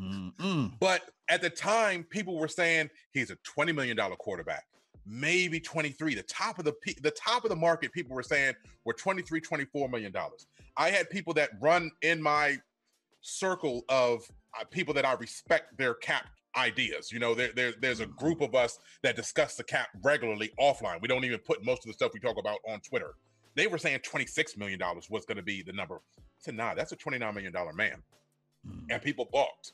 Mm-mm. But at the time, people were saying he's a 20 million dollar quarterback, maybe 23. The top of the the top of the market, people were saying were 23, 24 million dollars. I had people that run in my circle of uh, people that I respect their cap ideas. You know, there, there, there's a group of us that discuss the cap regularly offline. We don't even put most of the stuff we talk about on Twitter. They were saying $26 million was going to be the number. I said, nah, that's a $29 million man. Mm. And people balked.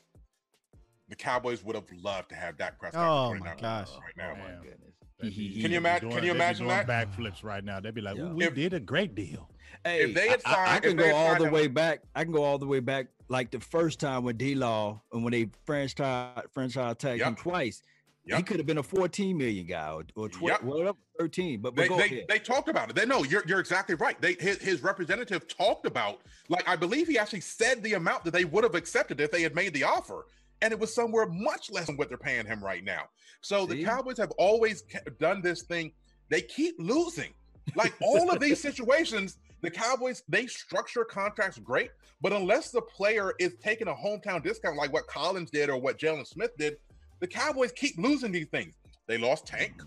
The Cowboys would have loved to have Dak Prescott. Oh my gosh! Right now, oh my goodness. can you imagine? Can you imagine that? Backflips right now. They'd be like, yeah. "We if, did a great deal." Hey, if they had signed, I, I can go all the way back. I can go all the way back, like the first time with D Law and when they franchise franchise tagged yep. him twice. Yep. He could have been a 14 million guy or, or 12, yep. whatever, 13. But, but they, they, they, talked about it. They know you're you're exactly right. They his, his representative talked about like I believe he actually said the amount that they would have accepted if they had made the offer, and it was somewhere much less than what they're paying him right now. So See? the Cowboys have always done this thing. They keep losing. Like all of these situations, the Cowboys they structure contracts great, but unless the player is taking a hometown discount like what Collins did or what Jaylon Smith did, the Cowboys keep losing these things. They lost Tank,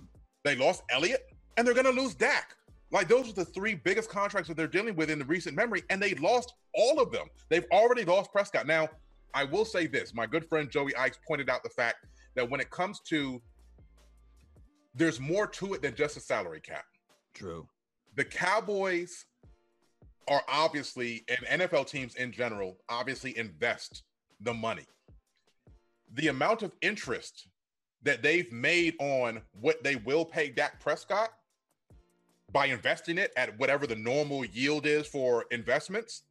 they lost Elliott, and they're going to lose Dak. Like those are the three biggest contracts that they're dealing with in the recent memory, and they lost all of them. They've already lost Prescott. Now, I will say this: my good friend Joey Ickes pointed out the fact that when it comes to there's more to it than just a salary cap. True. The Cowboys are obviously, and NFL teams in general, obviously invest the money the amount of interest that they've made on what they will pay Dak Prescott by investing it at whatever the normal yield is for investments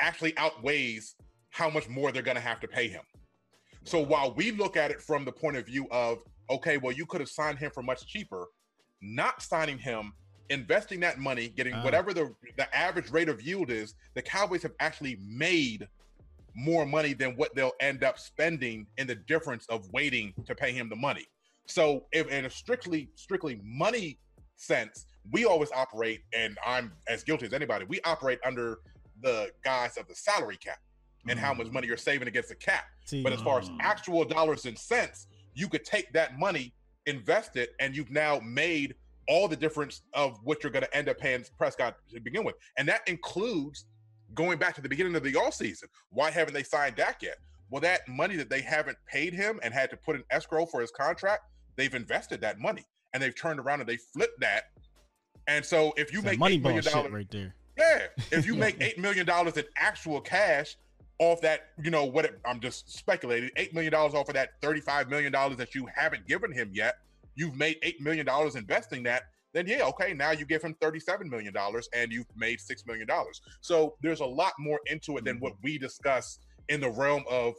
actually outweighs how much more they're going to have to pay him. So while we look at it from the point of view of, okay, well, you could have signed him for much cheaper, not signing him, investing that money, getting uh. whatever the, the average rate of yield is, the Cowboys have actually made more money than what they'll end up spending in the difference of waiting to pay him the money. So if in a strictly strictly money sense, we always operate, and I'm as guilty as anybody. We operate under the guise of the salary cap and how much money you're saving against the cap. See, But as far as Mm. actual dollars and cents, you could take that money, invest it, and you've now made all the difference of what you're going to end up paying Prescott to begin with. And that includes going back to the beginning of the all season. Why haven't they signed Dak yet? Well, that money that they haven't paid him and had to put in escrow for his contract, they've invested that money and they've turned around and they flipped that. And so if you It's make money million shit dollars, right there. yeah, if you make eight million dollars in actual cash off that, you know what? It, I'm just speculating. Eight million dollars off of that thirty-five million dollars that you haven't given him yet. You've made eight million dollars investing that. Then yeah, okay. Now you give him thirty-seven million dollars, and you've made six million dollars. So there's a lot more into it than what we discuss in the realm of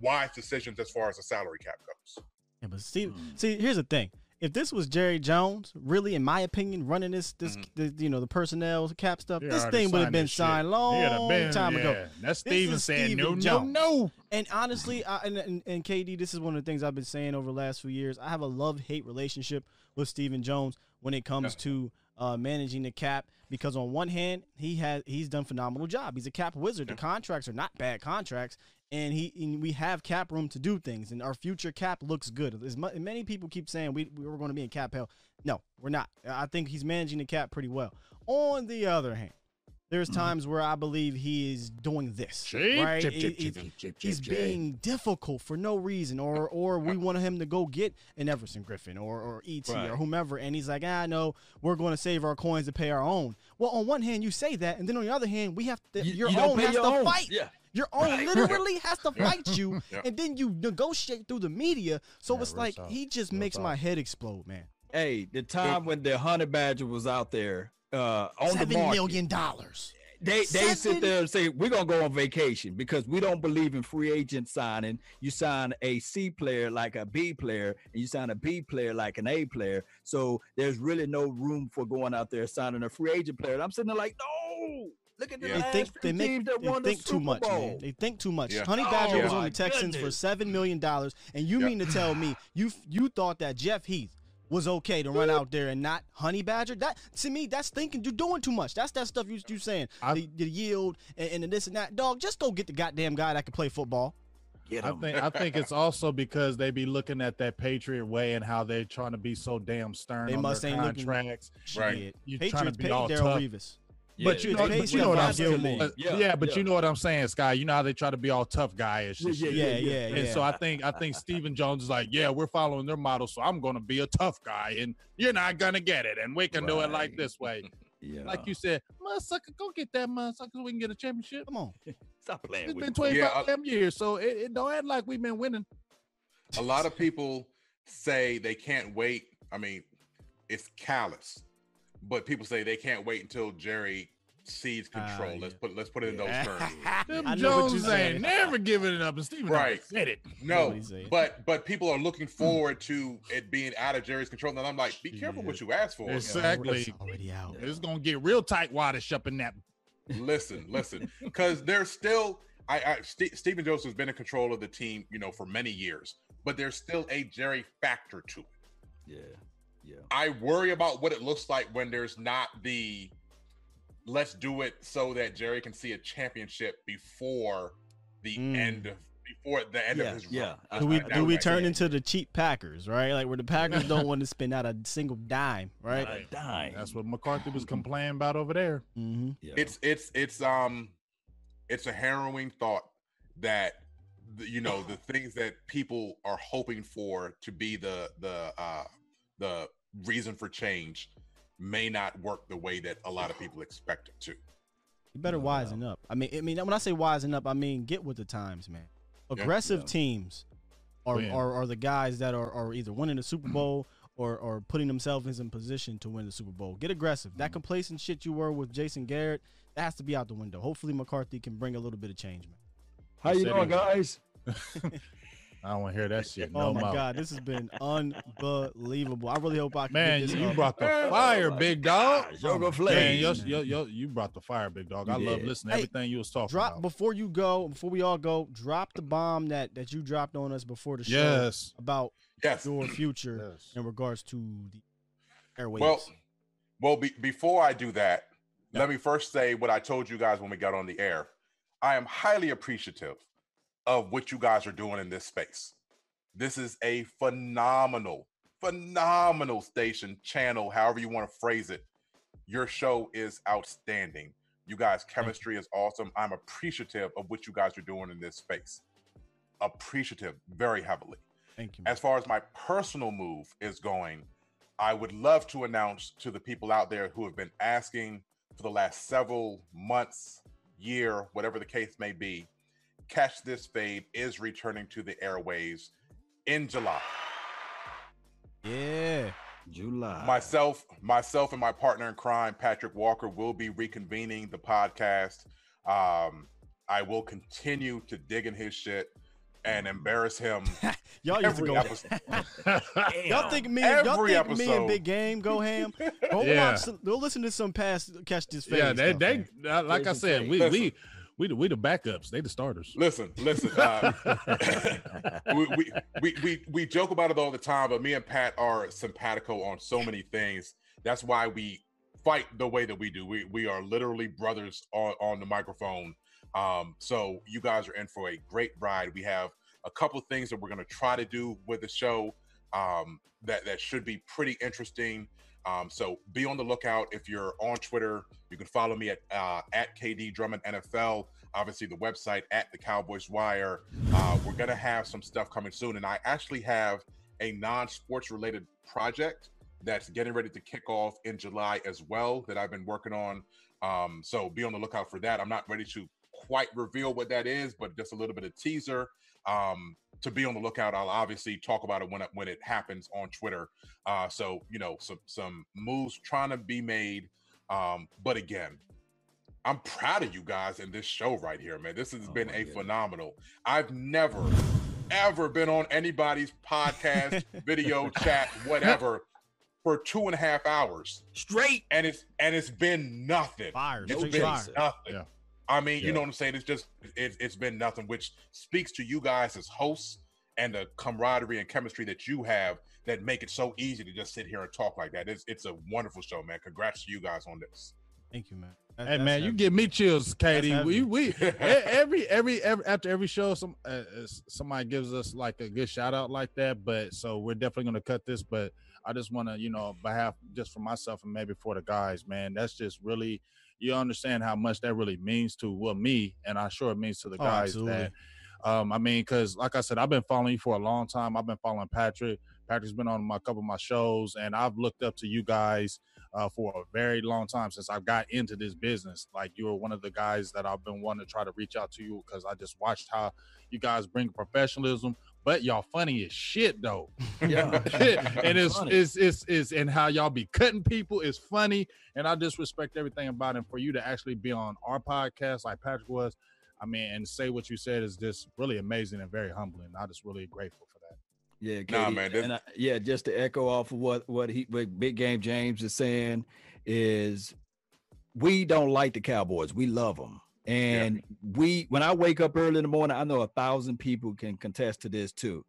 wise decisions as far as the salary cap goes. Yeah, but Steve, Mm. see, here's the thing. If this was Jerry Jones, really, in my opinion, running this, this, Mhm. the, you know, the personnel cap stuff, He this thing would have been signed long been- time ago. That's This Steven saying Steven no, no, no. And honestly, I, and, and, and KD, this is one of the things I've been saying over the last few years. I have a love hate relationship with Stephen Jones when it comes to uh, managing the cap because on one hand, he has he's done phenomenal job. He's a cap wizard. The contracts are not bad contracts, and he and we have cap room to do things, and our future cap looks good. As mu- many people keep saying we we were going to be in cap hell. No, we're not. I think he's managing the cap pretty well. On the other hand. There's times where I believe he is doing this, Cheap, right? cheap, He- cheap, he's- cheap, cheap, he's cheap, cheap. being difficult for no reason, or or we wanted him to go get an Everson Griffen or or ET Right. or whomever, and he's like, ah, no, we're going to save our coins to pay our own. Well, on one hand, you say that, and then on the other hand, we have to, You- your you don't own pay has your to own. fight. Yeah. Your own literally has to fight you, Yeah. and then you negotiate through the media. So Yeah, it's real like talk. he just Real makes talk. my head explode, man. Hey, the time when the honey badger was out there uh, on Seven the market, million dollars. they they Seven- sit there and say we're gonna go on vacation because we don't believe in free agent signing. You sign a C player like a B player, and you sign a B player like an A player. So there's really no room for going out there signing a free agent player. And I'm sitting there like, no. Look at the Yeah. They last think few they make teams that they won the think too much, man. They think too much. Yeah. Honey Badger Oh, was on the Texans for seven million dollars, and you Yeah. mean to tell me you you thought that Jeff Heath was okay to run mm. out there and not Honey Badger? That to me, that's thinking you're doing too much. That's that stuff you you saying I- the, the yield and, and the this and that. Dog, just go get the goddamn guy that can play football. Get I 'em. think I think it's also because they be looking at that Patriot way and how they're trying to be so damn stern They on must their ain't looking- contracts. Right. Shit. You trying to Patriots be paid all Daryl tough. Revis. But you know, but you know what I'm saying. Uh, Yeah, yeah, but yeah. you know what I'm saying, Sky. You know how they try to be all tough guyish. and Yeah. Yeah, yeah, yeah. yeah. And so I think I think Stephen Jones is like, yeah, we're following their model, so I'm gonna be a tough guy, and you're not gonna get it, and we can do it like this way. yeah. Like you said, motherfucker, go get that motherfucker so we can get a championship. Come on. stop playing It's with been 25 Yeah, damn years, so it, it don't act like we've been winning. a lot of people say they can't wait. I mean, it's callous, but people say they can't wait until Jerry sees Ah, control. yeah. let's put let's put it in those terms. Them I know what Jones you're saying. ain't never giving it up, and Stephen Right. right. said it. No, what he's saying. but but people are looking forward to it being out of Jerry's control, and I'm like, be careful what you ask for. Exactly. It's Exactly. already out. It's gonna get real tight wadish up in that. listen, listen, because there's still I, I St- Stephen Joseph has been in control of the team, you know, for many years, but there's still a Jerry factor to it. Yeah, yeah. I worry about what it looks like when there's not the let's do it so that Jerry can see a championship before the Mm. end of before the end Yeah, of his yeah. run. I- Do we do we turn into the cheap Packers, right? Like where the Packers don't want to spend out a single dime, right? Not a dime. That's what McCarthy was complaining about over there. Mm-hmm. Yeah. It's it's it's um it's a harrowing thought that the, you know the things that people are hoping for to be the the uh the reason for change may not work the way that a lot of people expect it to. You better No wisen up. I mean, I mean, when I say wisen up, I mean get with the times, man. Aggressive Yeah. teams are, are are the guys that are, are either winning the Super mm-hmm. Bowl or or putting themselves in position to win the Super Bowl. Get aggressive. That mm-hmm. complacent shit you were with Jason Garrett, that has to be out the window. Hopefully McCarthy can bring a little bit of change, man. How you doing, guys? I don't want to hear that shit. Oh no oh my more. god, this has been unbelievable. I really hope I can Man, get you, this you up. brought the Oh fire, big dog. gosh, Yoga Man, Flame. yo, yo, yo, you brought the fire, big dog. I You love did. listening to Hey, everything you was talking drop about. before you go, before we all go, drop the bomb that that you dropped on us before the show Yes. about Yes. your future Yes. in regards to the airwaves. Well, well, be, before I do that, let me first say what I told you guys when we got on the air. I am highly appreciative of what you guys are doing in this space. This is a phenomenal, phenomenal station, channel, however you want to phrase it. Your show is outstanding. You guys' chemistry is awesome. I'm appreciative of what you guys are doing in this space. Appreciative very heavily. Thank you. man. As far as my personal move is going, I would love to announce to the people out there who have been asking for the last several months, year, whatever the case may be, Catch This Fade is returning to the airways in July. Yeah. July. Myself, myself, and my partner in crime, Patrick Walker, will be reconvening the podcast. Um, I will continue to dig in his shit and embarrass him Y'all used to go. Y'all think me? and- Y'all Every think me and. Big Game go ham? Go Yeah. watch. Go listen to some past catch this face. yeah, they, stuff, they man. uh, like I said, we Listen. we we the, we the backups. They the starters. Listen, listen. Uh, we, we, we, we, we joke about it all the time, but me and Pat are simpatico on so many things. That's why we fight the way that we do. We we are literally brothers on, on the microphone. Um, so you guys are in for a great ride. We have a couple things that we're gonna try to do with the show um, that that should be pretty interesting. Um, so be on the lookout. If you're on Twitter, you can follow me at uh, at KD Drummond NFL. Obviously, the website at the Cowboys Wire. Uh, we're gonna have some stuff coming soon, and I actually have a non-sports related project that's getting ready to kick off in July as well that I've been working on. Um, so be on the lookout for that. I'm not ready to quite reveal what that is, but just a little bit of teaser. Um, to be on the lookout, I'll obviously talk about it when it, when it happens on Twitter. Uh, so you know, some some moves trying to be made. Um, but again, I'm proud of you guys in this show right here, man. This has Oh been a goodness. phenomenal. I've never ever been on anybody's podcast, video, chat, whatever, for two and a half hours, Straight. and it's and it's been nothing. Fire. It's straight been fire. nothing. Yeah. I mean, you know what I'm saying? It's just it's, it's been nothing, which speaks to you guys as hosts and the camaraderie and chemistry that you have that make it so easy to just sit here and talk like that. It's it's a wonderful show, man. Congrats to you guys on this. Thank you, man. That- Hey that's man, you give me chills, KD. We we every every every after every show, some uh, uh, somebody gives us like a good shout out like that. But so we're definitely gonna cut this. But I just want to, you know, behalf just for myself and maybe for the guys, man. That's just really you understand how much that really means to well me, and I'm sure it means to the Oh, guys absolutely. that. Um, I mean, because like I said, I've been following you for a long time. I've been following Patrick. Patrick's been on my couple of my shows, and I've looked up to you guys uh, for a very long time since I got into this business. Like you were one of the guys that I've been wanting to try to reach out to you because I just watched how you guys bring professionalism, but y'all funny as shit though. Yeah. and it's, it's it's it's and how y'all be cutting people is funny, and I just respect everything about it. And for you to actually be on our podcast like Patrick was, I mean, and say what you said is just really amazing and very humbling. I'm just really grateful for that. Yeah, Nah, man, this- and I, yeah, just to echo off of what what he what Big Game James is saying is we don't like the Cowboys. We love them. And we when I wake up early in the morning, I know a thousand people can contest to this too.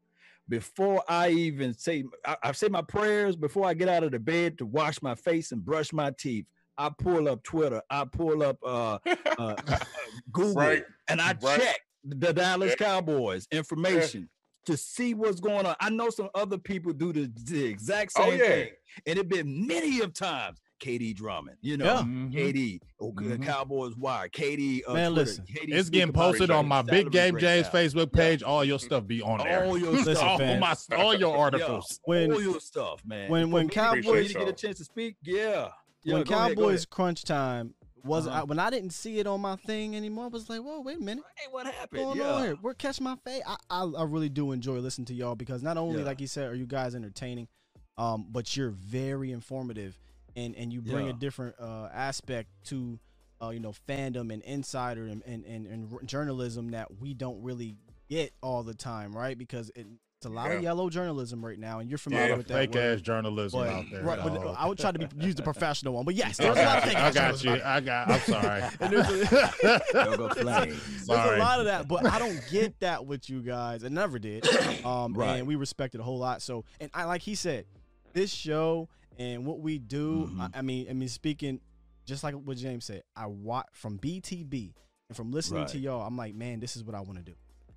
Before I even say I, I say my prayers before I get out of the bed to wash my face and brush my teeth. I pull up Twitter, I pull up uh, uh, Google, Right. and I Right. check the Dallas Yeah. Cowboys information to see what's going on. I know some other people do the, the exact Oh, same yeah. thing, and it been many of times. KD Drummond, you know, Yeah. Mhm. KD, okay, Mhm. Cowboys Wire, KD. Uh, Man, Twitter, listen, KD It's getting posted it, on my Big Game Break James Out. Facebook Yeah. page. All your stuff be on there. All your Listen, stuff, all fam. my all your articles. When- all your stuff, man. when- For when me to- for me Cowboys- to get a chance to speak, yeah. yeah when go ahead, Cowboys ahead. crunch time was Uh-huh. I, when I didn't see it on my thing anymore. I was like, whoa, wait a minute. Hey, what What's happened? going Yeah. on here? We're catching my face. I, I I really do enjoy listening to y'all because not only Yeah. like you said, are you guys entertaining, um, but you're very informative and and you bring Yeah. a different uh, aspect to uh, you know fandom and insider and and, and and r- journalism that we don't really get all the time, right? Because it, it's a lot of yellow journalism right now, and you're familiar Yeah, with that. Fake word. ass journalism But, out there. right, but. I would try to be, use the professional one. But yes, there's a lot of fake I got you. I got. I'm sorry. And there's a, Yoga flame. there's Sorry. a lot of that, but I don't get that with you guys. I never did. Um, Right. And we respect it a whole lot. So, and I like he said, this show and what we do. Mhm. I, I mean, I mean, speaking just like what James said, I watch from BTB and from listening to y'all. I'm like, man, this is what I want to do.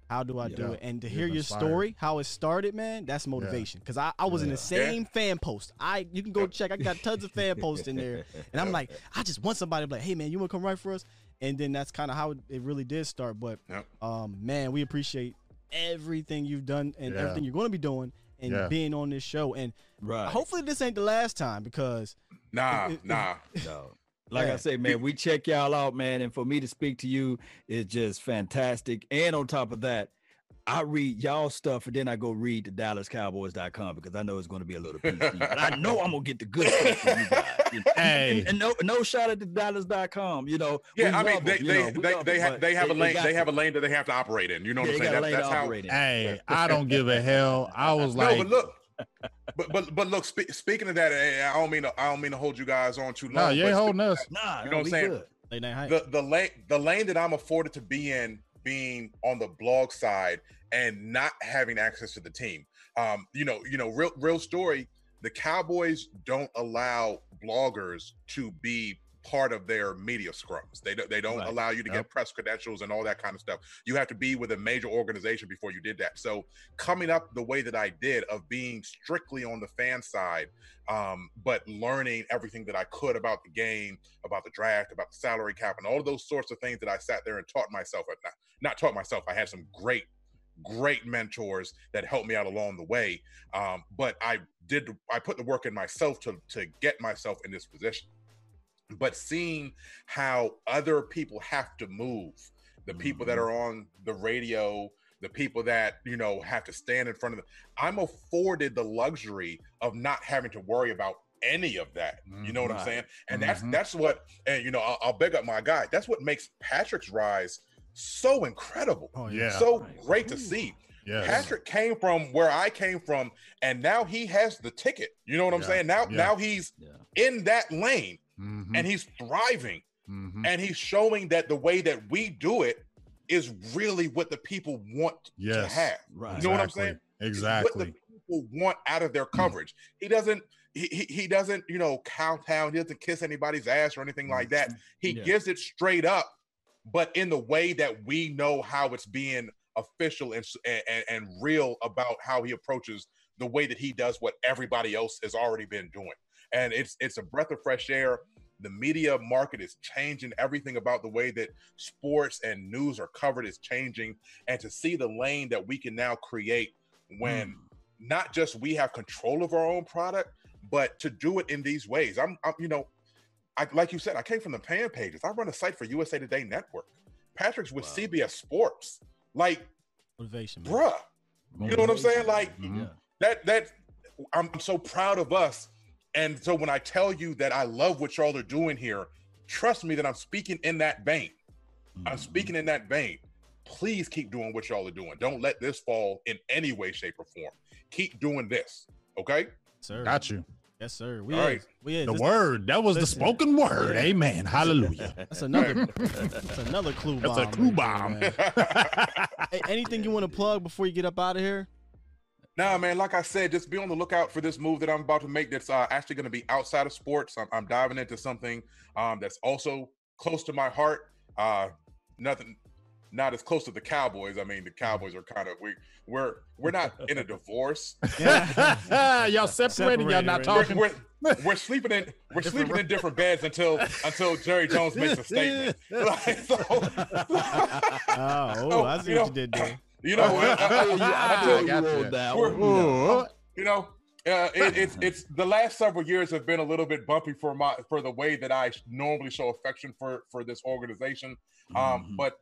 How do I do it? And to You're hear your inspired. story, how it started, man, that's motivation. Because I, I was in the Yeah. same fan post. I you can go check. I got tons of fan posts in there. And I'm like, I just want somebody to be like, hey man, you want to come write for us? And then that's kind of how it really did start. But Yep. um, man, we appreciate everything you've done and Yeah. everything you're going to be doing and Yeah. being on this show. And Right. hopefully this ain't the last time because Nah, It- it- nah. No. Like Yeah. I say, man, we check y'all out, man. And for me to speak to you is just fantastic. And on top of that, I read y'all stuff and then I go read the DallasCowboys.com because I know it's going to be a little PC. but I know I'm going to get the good stuff from you guys. you know. Hey. And, and no, no shot at the Dallas.com. You know, Yeah, I mean they them, you they know, we they love they, have they have a lane got they have a lane that they have to operate in. You know what I'm saying? That- that's how. in. Hey, I don't give a hell. I was like, No, like, but look, but but but look. Spe- speaking of that, eh, I don't mean to, I don't mean to hold you guys on too long. no, you but ain't holding us. Nah, You know what I'm saying? good. late night hype. the the lane the lane that I'm afforded to be in, being on the blog side and not having access to the team. Um, you know, you know, real real story. The Cowboys don't allow bloggers to be part of their media scrums. They don't they don't Right. allow you to Yep. get press credentials and all that kind of stuff. You have to be with a major organization before you did that. So coming up the way that I did of being strictly on the fan side, um, but learning everything that I could about the game, about the draft, about the salary cap, and all of those sorts of things that I sat there and taught myself. Not, not taught myself. I had some great, great mentors that helped me out along the way. Um, but I did. I put the work in myself to to get myself in this position. But seeing how other people have to move, the people that Mhm. are on the radio, the people that you know have to stand in front of them, I'm afforded the luxury of not having to worry about any of that. You know what I'm saying? And that's Mhm. that's what, and you know, I'll, I'll big up my guy. That's what makes Patrick's rise so incredible, oh Yeah. so Right. great to see. Yes. Patrick came from where I came from, and now he has the ticket. You know what I'm Yeah. saying? Now, Yeah. now he's Yeah. in that lane Mhm, and he's thriving, mhm. and he's showing that the way that we do it is really what the people want to have. Right. You know what I'm Exactly. saying? It's Exactly. What the people want out of their coverage. He doesn't. He, he, doesn't, you know, kowtown. He doesn't kiss anybody's ass or anything like that. He Yeah. gives it straight up, but in the way that we know how it's being official and, and and real about how he approaches the way that he does what everybody else has already been doing. And it's it's a breath of fresh air. The media market is changing. Everything about the way that sports and news are covered is changing. And to see the lane that we can now create when Mm. not just we have control of our own product, but to do it in these ways. I'm, I'm you know, I like you said, I came from the fan pages. I run a site for USA Today Network. Patrick's with Wow. CBS Sports. Like, Motivation, man. bruh, you know what I'm saying? Like Mhm. Yeah. that that I'm so proud of us. And so when I tell you that I love what y'all are doing here, trust me that I'm speaking in that vein. I'm Mhm. speaking in that vein. Please keep doing what y'all are doing. Don't let this fall in any way, shape, or form. Keep doing this. Okay. sir. Got you. Yes, sir. We All is. right. We is. The This- word. That was the spoken word. Yeah. Amen. Hallelujah. That's another. that's another clue bomb. That's a clue right there, bomb. Hey, anything you want to plug before you get up out of here? Nah, man. Like I said, just be on the lookout for this move that I'm about to make. That's uh, actually going to be outside of sports. I'm, I'm diving into something um, that's also close to my heart. Uh, nothing, not as close to the Cowboys. I mean, the Cowboys are kind of we we're we're not in a divorce. y'all separating. Y'all not right? We're, talking. we're, we're sleeping in we're sleeping in different beds until until Jerry Jones makes a statement. Like, so, Oh, oh, No, I see you what know- you did there. You know, I I told you got you. that We're- one. Ooh. you know uh, it, it's it's the last several years have been a little bit bumpy for my for the way that I normally show affection for for this organization. Um, Mhm. but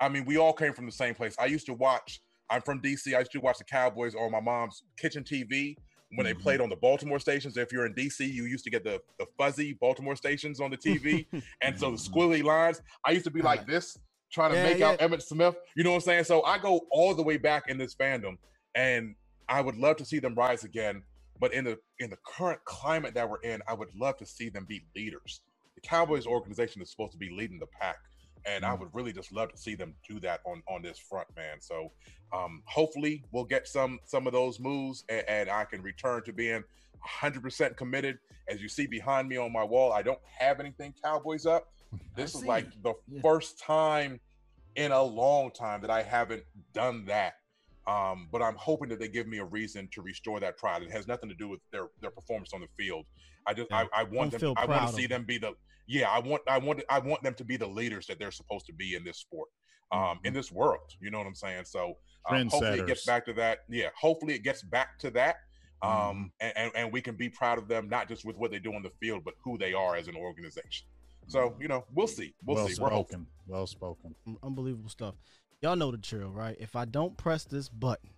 I mean, we all came from the same place. I used to watch. I'm from DC. I used to watch the Cowboys on my mom's kitchen TV when they Mhm. played on the Baltimore stations. If you're in DC, you used to get the the fuzzy Baltimore stations on the TV, and so the Mhm. squiggly lines. I used to be like this trying to Yeah, make yeah. out Emmitt Smith. You know what I'm saying? So I go all the way back in this fandom, and I would love to see them rise again. But in the in the current climate that we're in, I would love to see them be leaders. The Cowboys organization is supposed to be leading the pack, and I Mhm. would really just love to see them do that on on this front, man. So um, hopefully we'll get some some of those moves, and, and I can return to being 100% committed. As you see behind me on my wall, I don't have anything Cowboys up. This is like the Yeah. first time in a long time that I haven't done that. Um, but I'm hoping that they give me a reason to restore that pride. It has nothing to do with their their performance on the field. I just I, I want Don't them. I want to see them be the yeah. I want I want I want them to be the leaders that they're supposed to be in this sport, um, in this world. You know what I'm saying? So um, hopefully it gets back to that. Yeah, hopefully it gets back to that. Um, and, and, and we can be proud of them, not just with what they do on the field, but who they are as an organization. So, you know, we'll see. We'll well see. We're hopeful. spoken. Well spoken. Unbelievable stuff. Y'all know the drill, right? If I don't press this button,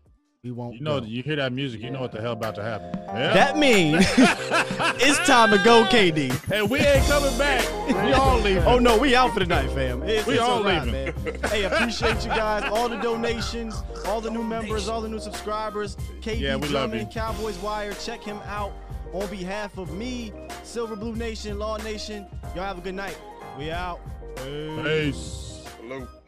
we won't. You know, go. you hear that music, you know what the hell about to happen. Yeah. that means it's time to go, KD. and we ain't coming back. We all leaving. Oh no, we out for the night, fam. It's, We it's all a leaving. man. Hey, appreciate you guys, all the donations, all the new members, all the new subscribers. KD Yeah, we love Drummond, you. Cowboys Wire. Check him out on behalf of me, Silver Blue Nation, Law Nation. Y'all have a good night. We out. Peace. Salute.